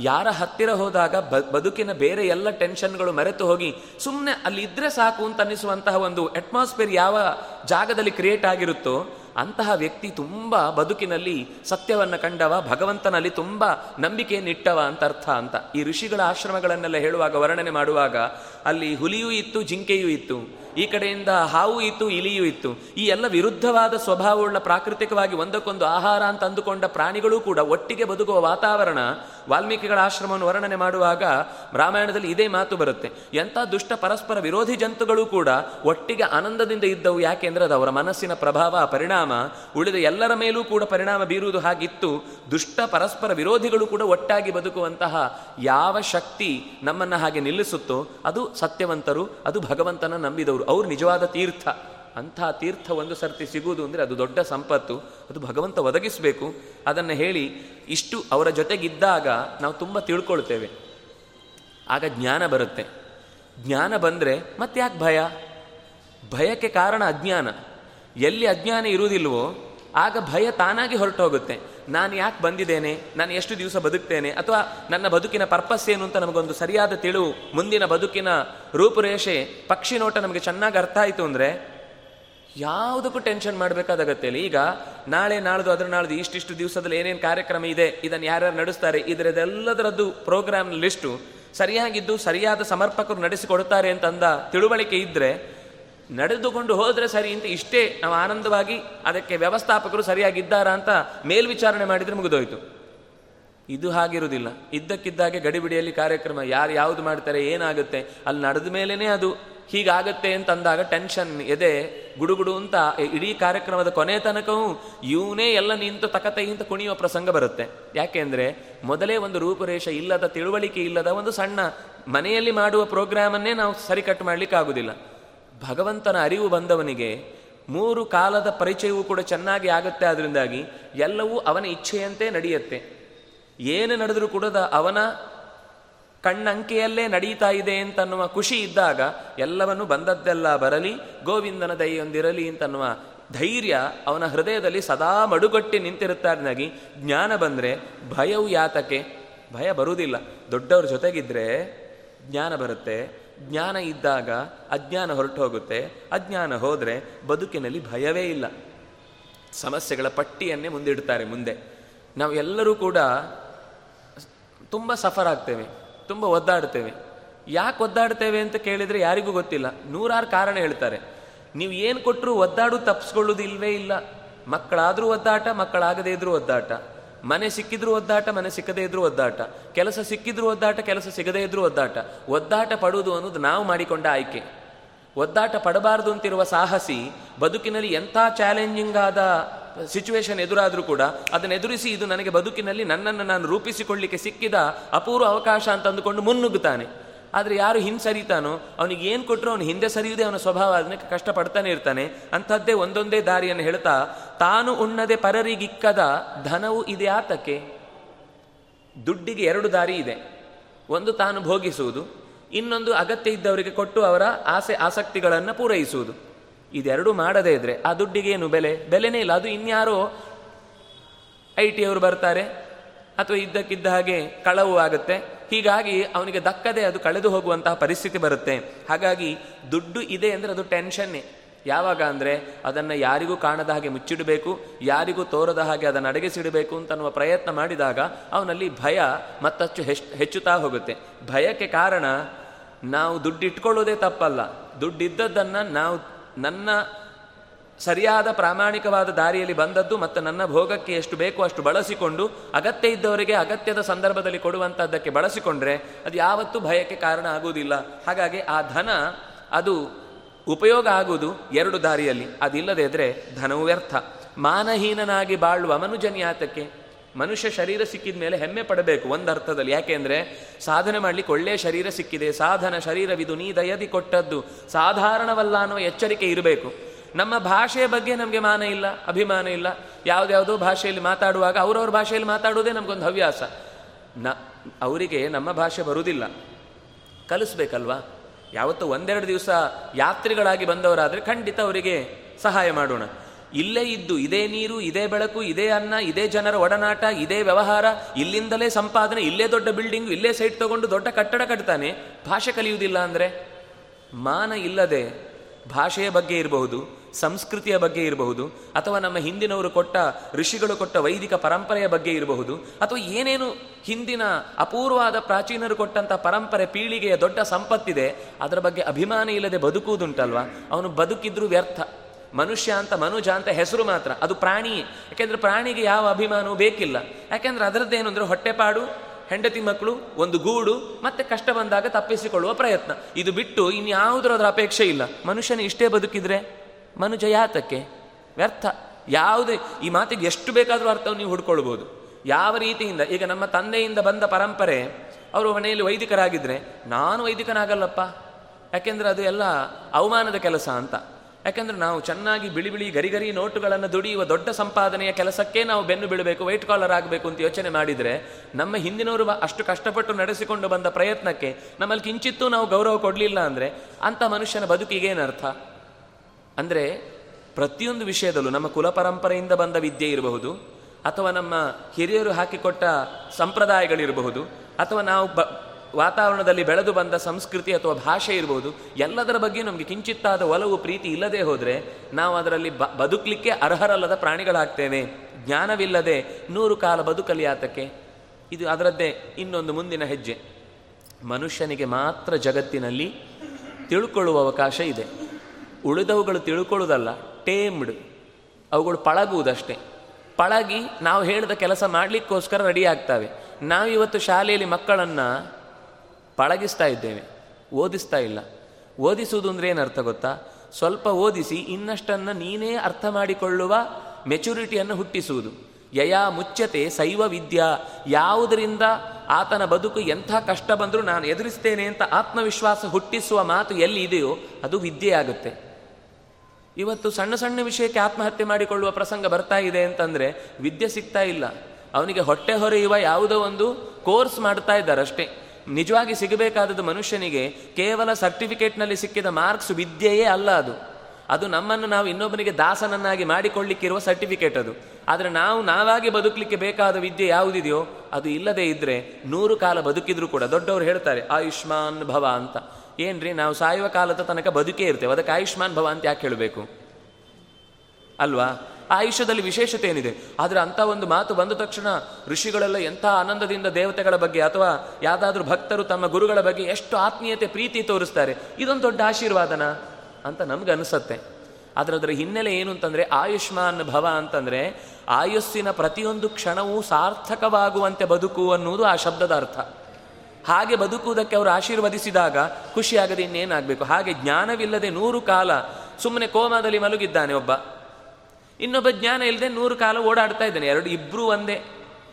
ಯಾರ ಹತ್ತಿರ ಹೋದಾಗ ಬದುಕಿನ ಬೇರೆ ಎಲ್ಲ ಟೆನ್ಷನ್ಗಳು ಮರೆತು ಹೋಗಿ ಸುಮ್ಮನೆ ಅಲ್ಲಿ ಇದ್ರೆ ಸಾಕು ಅಂತ ಅನ್ನಿಸುವಂತಹ ಒಂದು ಅಟ್ಮಾಸ್ಫಿಯರ್ ಯಾವ ಜಾಗದಲ್ಲಿ ಕ್ರಿಯೇಟ್ ಆಗಿರುತ್ತೋ, ಅಂತಹ ವ್ಯಕ್ತಿ ತುಂಬ ಬದುಕಿನಲ್ಲಿ ಸತ್ಯವನ್ನು ಕಂಡವ, ಭಗವಂತನಲ್ಲಿ ತುಂಬ ನಂಬಿಕೆಯನ್ನಿಟ್ಟವ ಅಂತ ಅರ್ಥ ಅಂತ. ಈ ಋಷಿಗಳ ಆಶ್ರಮಗಳನ್ನೆಲ್ಲ ಹೇಳುವಾಗ, ವರ್ಣನೆ ಮಾಡುವಾಗ ಅಲ್ಲಿ ಹುಲಿಯೂ ಇತ್ತು, ಜಿಂಕೆಯೂ ಇತ್ತು. ಈ ಕಡೆಯಿಂದ ಹಾವು ಇತ್ತು, ಇಲಿಯೂ ಇತ್ತು. ಈ ಎಲ್ಲ ವಿರುದ್ಧವಾದ ಸ್ವಭಾವವುಳ್ಳ ಪ್ರಾಕೃತಿಕವಾಗಿ ಒಂದಕ್ಕೊಂದು ಆಹಾರ ಅಂತ ಅಂದುಕೊಂಡ ಪ್ರಾಣಿಗಳೂ ಕೂಡ ಒಟ್ಟಿಗೆ ಬದುಕುವ ವಾತಾವರಣ ವಾಲ್ಮೀಕಿಗಳ ಆಶ್ರಮವನ್ನು ವರ್ಣನೆ ಮಾಡುವಾಗ ರಾಮಾಯಣದಲ್ಲಿ ಇದೇ ಮಾತು ಬರುತ್ತೆ. ಎಂಥ ದುಷ್ಟ ಪರಸ್ಪರ ವಿರೋಧಿ ಜಂತುಗಳು ಕೂಡ ಒಟ್ಟಿಗೆ ಆನಂದದಿಂದ ಇದ್ದವು ಯಾಕೆಂದ್ರೆ ಅದು ಅವರ ಮನಸ್ಸಿನ ಪ್ರಭಾವ, ಪರಿಣಾಮ, ಉಳಿದ ಎಲ್ಲರ ಮೇಲೂ ಕೂಡ ಪರಿಣಾಮ ಬೀರುವುದು ಹಾಗಿತ್ತು. ದುಷ್ಟ ಪರಸ್ಪರ ವಿರೋಧಿಗಳು ಕೂಡ ಒಟ್ಟಾಗಿ ಬದುಕುವಂತಹ ಯಾವ ಶಕ್ತಿ ನಮ್ಮನ್ನು ಹಾಗೆ ನಿಲ್ಲಿಸುತ್ತೋ ಅದು ಸತ್ಯವಂತರು, ಅದು ಭಗವಂತನ ನಂಬಿದವರು. ಅವ್ರು ನಿಜವಾದ ತೀರ್ಥ. ಅಂಥ ತೀರ್ಥ ಒಂದು ಸರ್ತಿ ಸಿಗುವುದು ಅಂದರೆ ಅದು ದೊಡ್ಡ ಸಂಪತ್ತು, ಅದು ಭಗವಂತ ಒದಗಿಸಬೇಕು. ಅದನ್ನು ಹೇಳಿ ಇಷ್ಟು ಅವರ ಜೊತೆಗಿದ್ದಾಗ ನಾವು ತುಂಬ ತಿಳ್ಕೊಳ್ತೇವೆ. ಆಗ ಜ್ಞಾನ ಬರುತ್ತೆ. ಜ್ಞಾನ ಬಂದರೆ ಮತ್ತೆ ಯಾಕೆ ಭಯ? ಭಯಕ್ಕೆ ಕಾರಣ ಅಜ್ಞಾನ. ಎಲ್ಲಿ ಅಜ್ಞಾನ ಇರುವುದಿಲ್ವೋ, ಆಗ ಭಯ ತಾನಾಗಿ ಹೊರಟು ಹೋಗುತ್ತೆ ನಾನು ಯಾಕೆ ಬಂದಿದ್ದೇನೆ? ನಾನು ಎಷ್ಟು ದಿವಸ ಬದುಕ್ತೇನೆ? ಅಥವಾ ನನ್ನ ಬದುಕಿನ ಪರ್ಪಸ್ ಏನು ಅಂತ ನಮಗೊಂದು ಸರಿಯಾದ ತಿಳುವು. ಮುಂದಿನ ಬದುಕಿನ ರೂಪುರೇಷೆ, ಪಕ್ಷಿ ನೋಟ ನಮಗೆ ಚೆನ್ನಾಗಿ ಅರ್ಥ ಆಯಿತು ಅಂದರೆ ಯಾವುದಕ್ಕೂ ಟೆನ್ಷನ್ ಮಾಡಬೇಕಾದ ಅಗತ್ಯ ಇಲ್ಲ. ಈಗ ನಾಳೆ, ನಾಳ್ದು, ಅದ್ರ ನಾಳ್ದು ಇಷ್ಟಿಷ್ಟು ದಿವಸದಲ್ಲಿ ಏನೇನು ಕಾರ್ಯಕ್ರಮ ಇದೆ, ಇದನ್ನು ಯಾರ್ಯಾರು ನಡೆಸ್ತಾರೆ, ಇದರದೆಲ್ಲದರದ್ದು ಪ್ರೋಗ್ರಾಮ್ ಲಿಸ್ಟು ಸರಿಯಾಗಿದ್ದು ಸರಿಯಾದ ಸಮರ್ಪಕರು ನಡೆಸಿಕೊಡ್ತಾರೆ ಅಂತಂದ ತಿಳುವಳಿಕೆ ಇದ್ದರೆ ನಡೆದುಕೊಂಡು ಹೋದರೆ ಸರಿ ಅಂತ ಇಷ್ಟೇ ನಾವು ಆನಂದವಾಗಿ ಅದಕ್ಕೆ ವ್ಯವಸ್ಥಾಪಕರು ಸರಿಯಾಗಿದ್ದಾರಾ ಅಂತ ಮೇಲ್ವಿಚಾರಣೆ ಮಾಡಿದರೆ ಮುಗಿದೋಯ್ತು. ಇದು ಹಾಗಿರುವುದಿಲ್ಲ. ಇದ್ದಕ್ಕಿದ್ದಾಗೆ ಗಡಿಬಿಡಿಯಲ್ಲಿ ಕಾರ್ಯಕ್ರಮ ಯಾರು ಯಾವುದು ಮಾಡ್ತಾರೆ, ಏನಾಗುತ್ತೆ, ಅಲ್ಲಿ ನಡೆದ ಮೇಲೇ ಅದು ಹೀಗಾಗತ್ತೆ ಅಂತ ಅಂದಾಗ ಟೆನ್ಷನ್ ಎದೆ ಗುಡುಗುಡು ಅಂತ ಇಡೀ ಕಾರ್ಯಕ್ರಮದ ಕೊನೆ ತನಕವೂ ಇವನೇ ಎಲ್ಲ ನಿಂತು ತಕತೆಯಿಂದ ಕುಣಿಯುವ ಪ್ರಸಂಗ ಬರುತ್ತೆ. ಯಾಕೆಂದರೆ ಮೊದಲೇ ಒಂದು ರೂಪುರೇಷ ಇಲ್ಲದ, ತಿಳುವಳಿಕೆ ಇಲ್ಲದ ಒಂದು ಸಣ್ಣ ಮನೆಯಲ್ಲಿ ಮಾಡುವ ಪ್ರೋಗ್ರಾಮನ್ನೇ ನಾವು ಸರಿಕಟ್ಟು ಮಾಡ್ಲಿಕ್ಕೆ ಆಗುವುದಿಲ್ಲ ಭಗವಂತನ ಅರಿವು ಬಂದವನಿಗೆ ಮೂರು ಕಾಲದ ಪರಿಚಯವೂ ಕೂಡ ಚೆನ್ನಾಗಿ ಆಗುತ್ತೆ ಅದರಿಂದಾಗಿ ಎಲ್ಲವೂ ಅವನ ಇಚ್ಛೆಯಂತೆ ನಡೆಯುತ್ತೆ. ಏನು ನಡೆದರೂ ಕೂಡ ಅವನ ಕಣ್ಣಂಕೆಯಲ್ಲೇ ನಡೀತಾ ಇದೆ ಅಂತನ್ನುವ ಖುಷಿ ಇದ್ದಾಗ ಎಲ್ಲವನ್ನು ಬಂದದ್ದೆಲ್ಲ ಬರಲಿ, ಗೋವಿಂದನ ದಯೆಯೊಂದಿರಲಿ ಅಂತನ್ನುವ ಧೈರ್ಯ ಅವನ ಹೃದಯದಲ್ಲಿ ಸದಾ ಮಡುಗಟ್ಟಿ ನಿಂತಿರುತ್ತಾರನಾಗಿ ಜ್ಞಾನ ಬಂದರೆ ಭಯವು ಯಾತಕ್ಕೆ? ಭಯ ಬರುವುದಿಲ್ಲ. ದೊಡ್ಡವ್ರ ಜೊತೆಗಿದ್ರೆ ಜ್ಞಾನ ಬರುತ್ತೆ. ಜ್ಞಾನ ಇದ್ದಾಗ ಅಜ್ಞಾನ ಹೊರಟು ಹೋಗುತ್ತೆ ಅಜ್ಞಾನ ಹೋದರೆ ಬದುಕಿನಲ್ಲಿ ಭಯವೇ ಇಲ್ಲ. ಸಮಸ್ಯೆಗಳ ಪಟ್ಟಿಯನ್ನೇ ಮುಂದಿಡ್ತಾರೆ ಮುಂದೆ. ನಾವು ಎಲ್ಲರೂ ಕೂಡ ತುಂಬ ಸಫರ್ ಆಗ್ತೇವೆ. ತುಂಬ ಒದ್ದಾಡ್ತೇವೆ. ಯಾಕೆ ಒದ್ದಾಡ್ತೇವೆ ಅಂತ ಕೇಳಿದರೆ ಯಾರಿಗೂ ಗೊತ್ತಿಲ್ಲ. ನೂರಾರು ಕಾರಣ ಹೇಳ್ತಾರೆ. ನೀವು ಏನು ಕೊಟ್ಟರು ಒದ್ದಾಡು ತಪ್ಪಿಸ್ಕೊಳ್ಳೋದು ಇಲ್ವೇ ಇಲ್ಲ. ಮಕ್ಕಳಾದರೂ ಒದ್ದಾಟ, ಮಕ್ಕಳಾಗದೇ ಇದ್ರೂ ಒದ್ದಾಟ. ಮನೆ ಸಿಕ್ಕಿದ್ರೂ ಒದ್ದಾಟ, ಮನೆ ಸಿಕ್ಕದೇ ಇದ್ರೂ ಒದ್ದಾಟ. ಕೆಲಸ ಸಿಕ್ಕಿದ್ರೂ ಒದ್ದಾಟ, ಕೆಲಸ ಸಿಗದೇ ಇದ್ರೂ ಒದ್ದಾಟ. ಒದ್ದಾಟ ಪಡುವುದು ಅನ್ನೋದು ನಾವು ಮಾಡಿಕೊಂಡ ಆಯ್ಕೆ. ಒದ್ದಾಟ ಪಡಬಾರದು ಅಂತಿರುವ ಸಾಹಸಿ ಬದುಕಿನಲ್ಲಿ ಎಂಥ ಚಾಲೆಂಜಿಂಗ್ ಆದ ಸಿಚುವೇಶನ್ ಎದುರಾದರೂ ಕೂಡ ಅದನ್ನು ಎದುರಿಸಿ ಇದು ನನಗೆ ಬದುಕಿನಲ್ಲಿ ನನ್ನನ್ನು ನಾನು ರೂಪಿಸಿಕೊಳ್ಳಿಕ್ಕೆ ಸಿಕ್ಕಿದ ಅಪೂರ್ವ ಅವಕಾಶ ಅಂತ ಅಂದುಕೊಂಡು ಮುನ್ನುಗ್ಗುತ್ತಾನೆ. ಆದರೆ ಯಾರು ಹಿಂಸರಿತಾನೋ ಅವನಿಗೆ ಏನು ಕೊಟ್ಟರು ಅವನು ಹಿಂದೆ ಸರಿಯುವುದೇ ಅವನ ಸ್ವಭಾವ, ಅದಕ್ಕೆ ಕಷ್ಟಪಡ್ತಾನೆ ಇರ್ತಾನೆ. ಅಂಥದ್ದೇ ಒಂದೊಂದೇ ದಾರಿಯನ್ನು ಹೇಳ್ತಾ, ತಾನು ಉಣ್ಣದೆ ಪರರಿಗಿಕ್ಕದ ಧನವು ಇದೆ ಆತಕ್ಕೆ. ದುಡ್ಡಿಗೆ ಎರಡು ದಾರಿ ಇದೆ. ಒಂದು ತಾನು ಭೋಗಿಸುವುದು ಇನ್ನೊಂದು ಅಗತ್ಯ ಇದ್ದವರಿಗೆ ಕೊಟ್ಟು ಅವರ ಆಸೆ ಆಸಕ್ತಿಗಳನ್ನು ಪೂರೈಸುವುದು. ಇದೆರಡು ಮಾಡದೇ ಇದ್ರೆ ಆ ದುಡ್ಡಿಗೆ ಏನು ಬೆಲೆ? ಬೆಲೆನೇ ಇಲ್ಲ. ಅದು ಇನ್ಯಾರೋ ಐ ಟಿ ಅವರು ಬರ್ತಾರೆ. ಅಥವಾ ಇದ್ದಕ್ಕಿದ್ದ ಹಾಗೆ ಕಳವು ಆಗುತ್ತೆ. ಹೀಗಾಗಿ ಅವನಿಗೆ ದಕ್ಕದೆ ಅದು ಕಳೆದು ಹೋಗುವಂತಹ ಪರಿಸ್ಥಿತಿ ಬರುತ್ತೆ. ಹಾಗಾಗಿ ದುಡ್ಡು ಇದೆ ಅಂದರೆ ಅದು ಟೆನ್ಷನ್ನೇ ಯಾವಾಗ ಅಂದರೆ ಅದನ್ನು ಯಾರಿಗೂ ಕಾಣದ ಹಾಗೆ ಮುಚ್ಚಿಡಬೇಕು, ಯಾರಿಗೂ ತೋರದ ಹಾಗೆ ಅದನ್ನು ಅಡಗಿಸಿಡಬೇಕು ಅಂತನ್ನುವ ಪ್ರಯತ್ನ ಮಾಡಿದಾಗ ಅವನಲ್ಲಿ ಭಯ ಮತ್ತಷ್ಟು ಹೆಚ್ಚುತ್ತಾ ಹೋಗುತ್ತೆ. ಭಯಕ್ಕೆ ಕಾರಣ ನಾವು ದುಡ್ಡು ಇಟ್ಕೊಳ್ಳೋದೇ ತಪ್ಪಲ್ಲ. ದುಡ್ಡಿದ್ದದ್ದನ್ನು ನಾವು ನನ್ನ ಸರಿಯಾದ ಪ್ರಾಮಾಣಿಕವಾದ ದಾರಿಯಲ್ಲಿ ಬಂದದ್ದು ಮತ್ತು ನನ್ನ ಭೋಗಕ್ಕೆ ಎಷ್ಟು ಬೇಕೋ ಅಷ್ಟು ಬಳಸಿಕೊಂಡು ಅಗತ್ಯ ಇದ್ದವರಿಗೆ ಅಗತ್ಯದ ಸಂದರ್ಭದಲ್ಲಿ ಕೊಡುವಂಥದ್ದಕ್ಕೆ ಬಳಸಿಕೊಂಡ್ರೆ ಅದು ಯಾವತ್ತೂ ಭಯಕ್ಕೆ ಕಾರಣ ಆಗುವುದಿಲ್ಲ. ಹಾಗಾಗಿ ಆ ಧನ ಅದು ಉಪಯೋಗ ಆಗುವುದು ಎರಡು ದಾರಿಯಲ್ಲಿ. ಅದಿಲ್ಲದೇ ಇದ್ದರೆ ಧನವು ವ್ಯರ್ಥ. ಮಾನಹೀನನಾಗಿ ಬಾಳುವ ಮನುಜನ್ಯಾತಕ್ಕೆ ಮನುಷ್ಯ ಶರೀರ ಸಿಕ್ಕಿದ ಮೇಲೆ ಹೆಮ್ಮೆ ಪಡಬೇಕು ಒಂದು ಅರ್ಥದಲ್ಲಿ. ಯಾಕೆಂದ್ರೆ ಸಾಧನೆ ಮಾಡ್ಲಿಕ್ಕೆ ಒಳ್ಳೆಯ ಶರೀರ ಸಿಕ್ಕಿದೆ, ಸಾಧನ ಶರೀರವಿದು, ನೀ ದಯದಿ ಕೊಟ್ಟದ್ದು, ಸಾಧಾರಣವಲ್ಲ ಅನ್ನೋ ಎಚ್ಚರಿಕೆ ಇರಬೇಕು. ನಮ್ಮ ಭಾಷೆಯ ಬಗ್ಗೆ ನಮಗೆ ಮಾನ ಇಲ್ಲ, ಅಭಿಮಾನ ಇಲ್ಲ. ಯಾವುದ್ಯಾವುದೋ ಭಾಷೆಯಲ್ಲಿ ಮಾತಾಡುವಾಗ ಅವರವ್ರ ಭಾಷೆಯಲ್ಲಿ ಮಾತಾಡುವುದೇ ನಮಗೊಂದು ಹವ್ಯಾಸ. ನ, ಅವರಿಗೆ ನಮ್ಮ ಭಾಷೆ ಬರುವುದಿಲ್ಲ ಕಲಿಸ್ಬೇಕಲ್ವಾ? ಯಾವತ್ತು ಒಂದೆರಡು ದಿವಸ ಯಾತ್ರಿಗಳಾಗಿ ಬಂದವರಾದರೆ ಖಂಡಿತ ಅವರಿಗೆ ಸಹಾಯ ಮಾಡೋಣ. ಇಲ್ಲೇ ಇದ್ದು, ಇದೇ ನೀರು, ಇದೇ ಬೆಳಕು, ಇದೇ ಅನ್ನ, ಇದೇ ಜನರ ಒಡನಾಟ, ಇದೇ ವ್ಯವಹಾರ, ಇಲ್ಲಿಂದಲೇ ಸಂಪಾದನೆ, ಇಲ್ಲೇ ದೊಡ್ಡ ಬಿಲ್ಡಿಂಗು, ಇಲ್ಲೇ ಸೈಟ್ ತಗೊಂಡು ದೊಡ್ಡ ಕಟ್ಟಡ ಕಟ್ತಾನೆ. ಭಾಷೆ ಕಲಿಯುವುದಿಲ್ಲ ಅಂದರೆ? ಮಾನ ಇಲ್ಲದೆ ಭಾಷೆಯ ಬಗ್ಗೆ ಇರಬಹುದು, ಸಂಸ್ಕೃತಿಯ ಬಗ್ಗೆ ಇರಬಹುದು, ಅಥವಾ ನಮ್ಮ ಹಿಂದಿನವರು ಕೊಟ್ಟ, ಋಷಿಗಳು ಕೊಟ್ಟ ವೈದಿಕ ಪರಂಪರೆಯ ಬಗ್ಗೆ ಇರಬಹುದು, ಅಥವಾ ಏನೇನು ಹಿಂದಿನ ಅಪೂರ್ವವಾದ ಪ್ರಾಚೀನರು ಕೊಟ್ಟಂಥ ಪರಂಪರೆ ಪೀಳಿಗೆಯ ದೊಡ್ಡ ಸಂಪತ್ತಿದೆ, ಅದರ ಬಗ್ಗೆ ಅಭಿಮಾನ ಇಲ್ಲದೆ ಬದುಕುವುದುಂಟಲ್ವಾ? ಅವನು ಬದುಕಿದ್ರೂ ವ್ಯರ್ಥ. ಮನುಷ್ಯ ಅಂತ ಮನುಜ ಅಂತ ಹೆಸರು ಮಾತ್ರ. ಅದು ಪ್ರಾಣಿ ಯಾಕೆಂದ್ರೆ ಪ್ರಾಣಿಗೆ ಯಾವ ಅಭಿಮಾನವೂ ಬೇಕಿಲ್ಲ. ಯಾಕೆಂದ್ರೆ ಅದರದ್ದೇನು ಅಂದ್ರೆ ಹೊಟ್ಟೆಪಾಡು, ಹೆಂಡತಿ ಮಕ್ಕಳು, ಒಂದು ಗೂಡು, ಮತ್ತೆ ಕಷ್ಟ ಬಂದಾಗ ತಪ್ಪಿಸಿಕೊಳ್ಳುವ ಪ್ರಯತ್ನ. ಇದು ಬಿಟ್ಟು ಇನ್ಯಾವುದರ ಅದರ ಅಪೇಕ್ಷೆ ಇಲ್ಲ. ಮನುಷ್ಯನ ಇಷ್ಟೇ ಬದುಕಿದ್ರೆ ಮನುಜ ಯಾತಕ್ಕೆ? ವ್ಯರ್ಥ. ಯಾವುದೇ, ಈ ಮಾತಿಗೆ ಎಷ್ಟು ಬೇಕಾದರೂ ಅರ್ಥವನ್ನು ನೀವು ಹುಡ್ಕೊಳ್ಬೋದು. ಯಾವ ರೀತಿಯಿಂದ, ಈಗ ನಮ್ಮ ತಂದೆಯಿಂದ ಬಂದ ಪರಂಪರೆ, ಅವರು ಮನೆಯಲ್ಲಿ ವೈದಿಕರಾಗಿದ್ದರೆ ನಾನು ವೈದಿಕನಾಗಲ್ಲಪ್ಪ. ಯಾಕೆಂದ್ರೆ ಅದು ಎಲ್ಲ ಅವಮಾನದ ಕೆಲಸ ಅಂತ. ಯಾಕೆಂದ್ರೆ ನಾವು ಚೆನ್ನಾಗಿ ಬಿಳಿ ಬಿಳಿ ಗರಿ ಗರಿ ನೋಟುಗಳನ್ನು ದುಡಿಯುವ ದೊಡ್ಡ ಸಂಪಾದನೆಯ ಕೆಲಸಕ್ಕೆ ನಾವು ಬೆನ್ನು ಬಿಡಬೇಕು ವೈಟ್ ಕಾಲರ್ ಆಗಬೇಕು ಅಂತ ಯೋಚನೆ ಮಾಡಿದರೆ ನಮ್ಮ ಹಿಂದಿನವರು ಅಷ್ಟು ಕಷ್ಟಪಟ್ಟು ನಡೆಸಿಕೊಂಡು ಬಂದ ಪ್ರಯತ್ನಕ್ಕೆ ನಮ್ಮಲ್ಲಿ ಕಿಂಚಿತ್ತೂ ನಾವು ಗೌರವ ಕೊಡಲಿಲ್ಲ ಅಂದರೆ ಅಂಥ ಮನುಷ್ಯನ ಬದುಕಿಗೇನರ್ಥ ಅಂದರೆ ಪ್ರತಿಯೊಂದು ವಿಷಯದಲ್ಲೂ ನಮ್ಮ ಕುಲ ಪರಂಪರೆಯಿಂದ ಬಂದ ವಿದ್ಯೆ ಇರಬಹುದು, ಅಥವಾ ನಮ್ಮ ಹಿರಿಯರು ಹಾಕಿಕೊಟ್ಟ ಸಂಪ್ರದಾಯಗಳಿರಬಹುದು, ಅಥವಾ ನಾವು ಬ ವಾತಾವರಣದಲ್ಲಿ ಬೆಳೆದು ಬಂದ ಸಂಸ್ಕೃತಿ ಅಥವಾ ಭಾಷೆ ಇರ್ಬೋದು, ಎಲ್ಲದರ ಬಗ್ಗೆ ನಮಗೆ ಕಿಂಚಿತ್ತಾದ ಒಲವು, ಪ್ರೀತಿ ಇಲ್ಲದೆ ಹೋದರೆ ನಾವು ಅದರಲ್ಲಿ ಬ, ಬದುಕಲಿಕ್ಕೆ ಅರ್ಹರಲ್ಲದ ಪ್ರಾಣಿಗಳಾಗ್ತೇವೆ. ಜ್ಞಾನವಿಲ್ಲದೆ ನೂರು ಕಾಲ ಬದುಕಲಿ ಆತಕ್ಕೆ. ಇದು ಅದರದ್ದೇ ಇನ್ನೊಂದು ಮುಂದಿನ ಹೆಜ್ಜೆ. ಮನುಷ್ಯನಿಗೆ ಮಾತ್ರ ಜಗತ್ತಿನಲ್ಲಿ ತಿಳ್ಕೊಳ್ಳುವ ಅವಕಾಶ ಇದೆ. ಉಳಿದವುಗಳು ತಿಳ್ಕೊಳ್ಳೋದಲ್ಲ ಟೇಮ್ಡ್. ಅವುಗಳು ಪಳಗುವುದಷ್ಟೇ. ಪಳಗಿ ನಾವು ಹೇಳಿದ ಕೆಲಸ ಮಾಡಲಿಕ್ಕೋಸ್ಕರ ರೆಡಿ ಆಗ್ತವೆ. ನಾವಿವತ್ತು ಶಾಲೆಯಲ್ಲಿ ಮಕ್ಕಳನ್ನು ಪಳಗಿಸ್ತಾ ಇದ್ದೇವೆ. ಓದಿಸ್ತಾ ಇಲ್ಲ. ಓದಿಸುವುದು ಅಂದ್ರೆ ಏನು ಅರ್ಥ ಗೊತ್ತಾ? ಸ್ವಲ್ಪ ಓದಿಸಿ ಇನ್ನಷ್ಟನ್ನು ನೀನೇ ಅರ್ಥ ಮಾಡಿಕೊಳ್ಳುವ ಮೆಚುರಿಟಿಯನ್ನು ಹುಟ್ಟಿಸುವುದು. ಯಯಾ ಮುಚ್ಚತೆ ಶೈವ ವಿದ್ಯಾ. ಯಾವುದರಿಂದ ಆತನ ಬದುಕು ಎಂಥ ಕಷ್ಟ ಬಂದರೂ ನಾನು ಎದುರಿಸ್ತೇನೆ ಅಂತ ಆತ್ಮವಿಶ್ವಾಸ ಹುಟ್ಟಿಸುವ ಮಾತು ಎಲ್ಲಿ ಇದೆಯೋ ಅದು ವಿದ್ಯೆ ಆಗುತ್ತೆ. ಇವತ್ತು ಸಣ್ಣ ಸಣ್ಣ ವಿಷಯಕ್ಕೆ ಆತ್ಮಹತ್ಯೆ ಮಾಡಿಕೊಳ್ಳುವ ಪ್ರಸಂಗ ಬರ್ತಾ ಇದೆ ಅಂತಂದರೆ ವಿದ್ಯೆ ಸಿಗ್ತಾ ಇಲ್ಲ. ಅವನಿಗೆ ಹೊಟ್ಟೆ ಹೊರೆಯುವ ಯಾವುದೋ ಒಂದು ಕೋರ್ಸ್ ಮಾಡ್ತಾ ಇದ್ದಾರೆ ಅಷ್ಟೇ. ನಿಜವಾಗಿ ಸಿಗಬೇಕಾದದ್ದು ಮನುಷ್ಯನಿಗೆ ಕೇವಲ ಸರ್ಟಿಫಿಕೇಟ್ನಲ್ಲಿ ಸಿಕ್ಕಿದ ಮಾರ್ಕ್ಸ್ ವಿದ್ಯೆಯೇ ಅಲ್ಲ ಅದು. ಅದು ನಮ್ಮನ್ನು ನಾವು ಇನ್ನೊಬ್ಬನಿಗೆ ದಾಸನನ್ನಾಗಿ ಮಾಡಿಕೊಳ್ಳಿಕ್ಕಿರುವ ಸರ್ಟಿಫಿಕೇಟ್ ಅದು. ಆದರೆ ನಾವು ನಾವಾಗಿ ಬದುಕಲಿಕ್ಕೆ ಬೇಕಾದ ವಿದ್ಯೆ ಯಾವುದಿದೆಯೋ, ಅದು ಇಲ್ಲದೆ ಇದ್ದರೆ ನೂರು ಕಾಲ ಬದುಕಿದ್ರು ಕೂಡ ದೊಡ್ಡವರು ಹೇಳ್ತಾರೆ, ಆಯುಷ್ಮಾನ್ ಭವ ಅಂತ. ಏನ್ರಿ, ನಾವು ಸಾಯುವ ಕಾಲದ ತನಕ ಬದುಕೇ ಇರ್ತೇವೆ. ಅದಕ್ಕೆ ಆಯುಷ್ಮಾನ್ ಭವ ಅಂತ ಯಾಕೆ ಹೇಳಬೇಕು? ಅಲ್ವಾ? ಆಯುಷ್ಯದಲ್ಲಿ ವಿಶೇಷತೆ ಏನಿದೆ ಆದರೆ ಅಂಥ ಒಂದು ಮಾತು ಬಂದ ತಕ್ಷಣ ಋಷಿಗಳೆಲ್ಲ ಎಂಥ ಆನಂದದಿಂದ ದೇವತೆಗಳ ಬಗ್ಗೆ ಅಥವಾ ಯಾವುದಾದ್ರೂ ಭಕ್ತರು ತಮ್ಮ ಗುರುಗಳ ಬಗ್ಗೆ ಎಷ್ಟು ಆತ್ಮೀಯತೆ, ಪ್ರೀತಿ ತೋರಿಸ್ತಾರೆ. ಇದೊಂದು ದೊಡ್ಡ ಆಶೀರ್ವಾದನ? ಅಂತ ನಮ್ಗೆ ಅನಿಸುತ್ತೆ ಆದರೆ ಅದರ ಹಿನ್ನೆಲೆ ಏನು ಅಂತಂದರೆ ಆಯುಷ್ಮಾನ್ ಭವ ಅಂತಂದರೆ ಆಯುಸ್ಸಿನ ಪ್ರತಿಯೊಂದು ಕ್ಷಣವೂ ಸಾರ್ಥಕವಾಗುವಂತೆ ಬದುಕು ಅನ್ನುವುದು ಆ ಶಬ್ದದ ಅರ್ಥ. ಹಾಗೆ ಬದುಕುವುದಕ್ಕೆ ಅವರು ಆಶೀರ್ವದಿಸಿದಾಗ ಖುಷಿಯಾಗದೆ ಇನ್ನೇನಾಗಬೇಕು? ಹಾಗೆ ಜ್ಞಾನವಿಲ್ಲದೆ ನೂರು ಕಾಲ ಸುಮ್ಮನೆ ಕೋಮಾದಲ್ಲಿ ಮಲಗಿದ್ದಾನೆ ಒಬ್ಬ. ಇನ್ನೊಬ್ಬ ಜ್ಞಾನ ಇಲ್ಲದೆ ನೂರು ಕಾಲ ಓಡಾಡ್ತಾ ಇದ್ದಾನೆ. ಎರಡು ಇಬ್ಬರು ಒಂದೇ.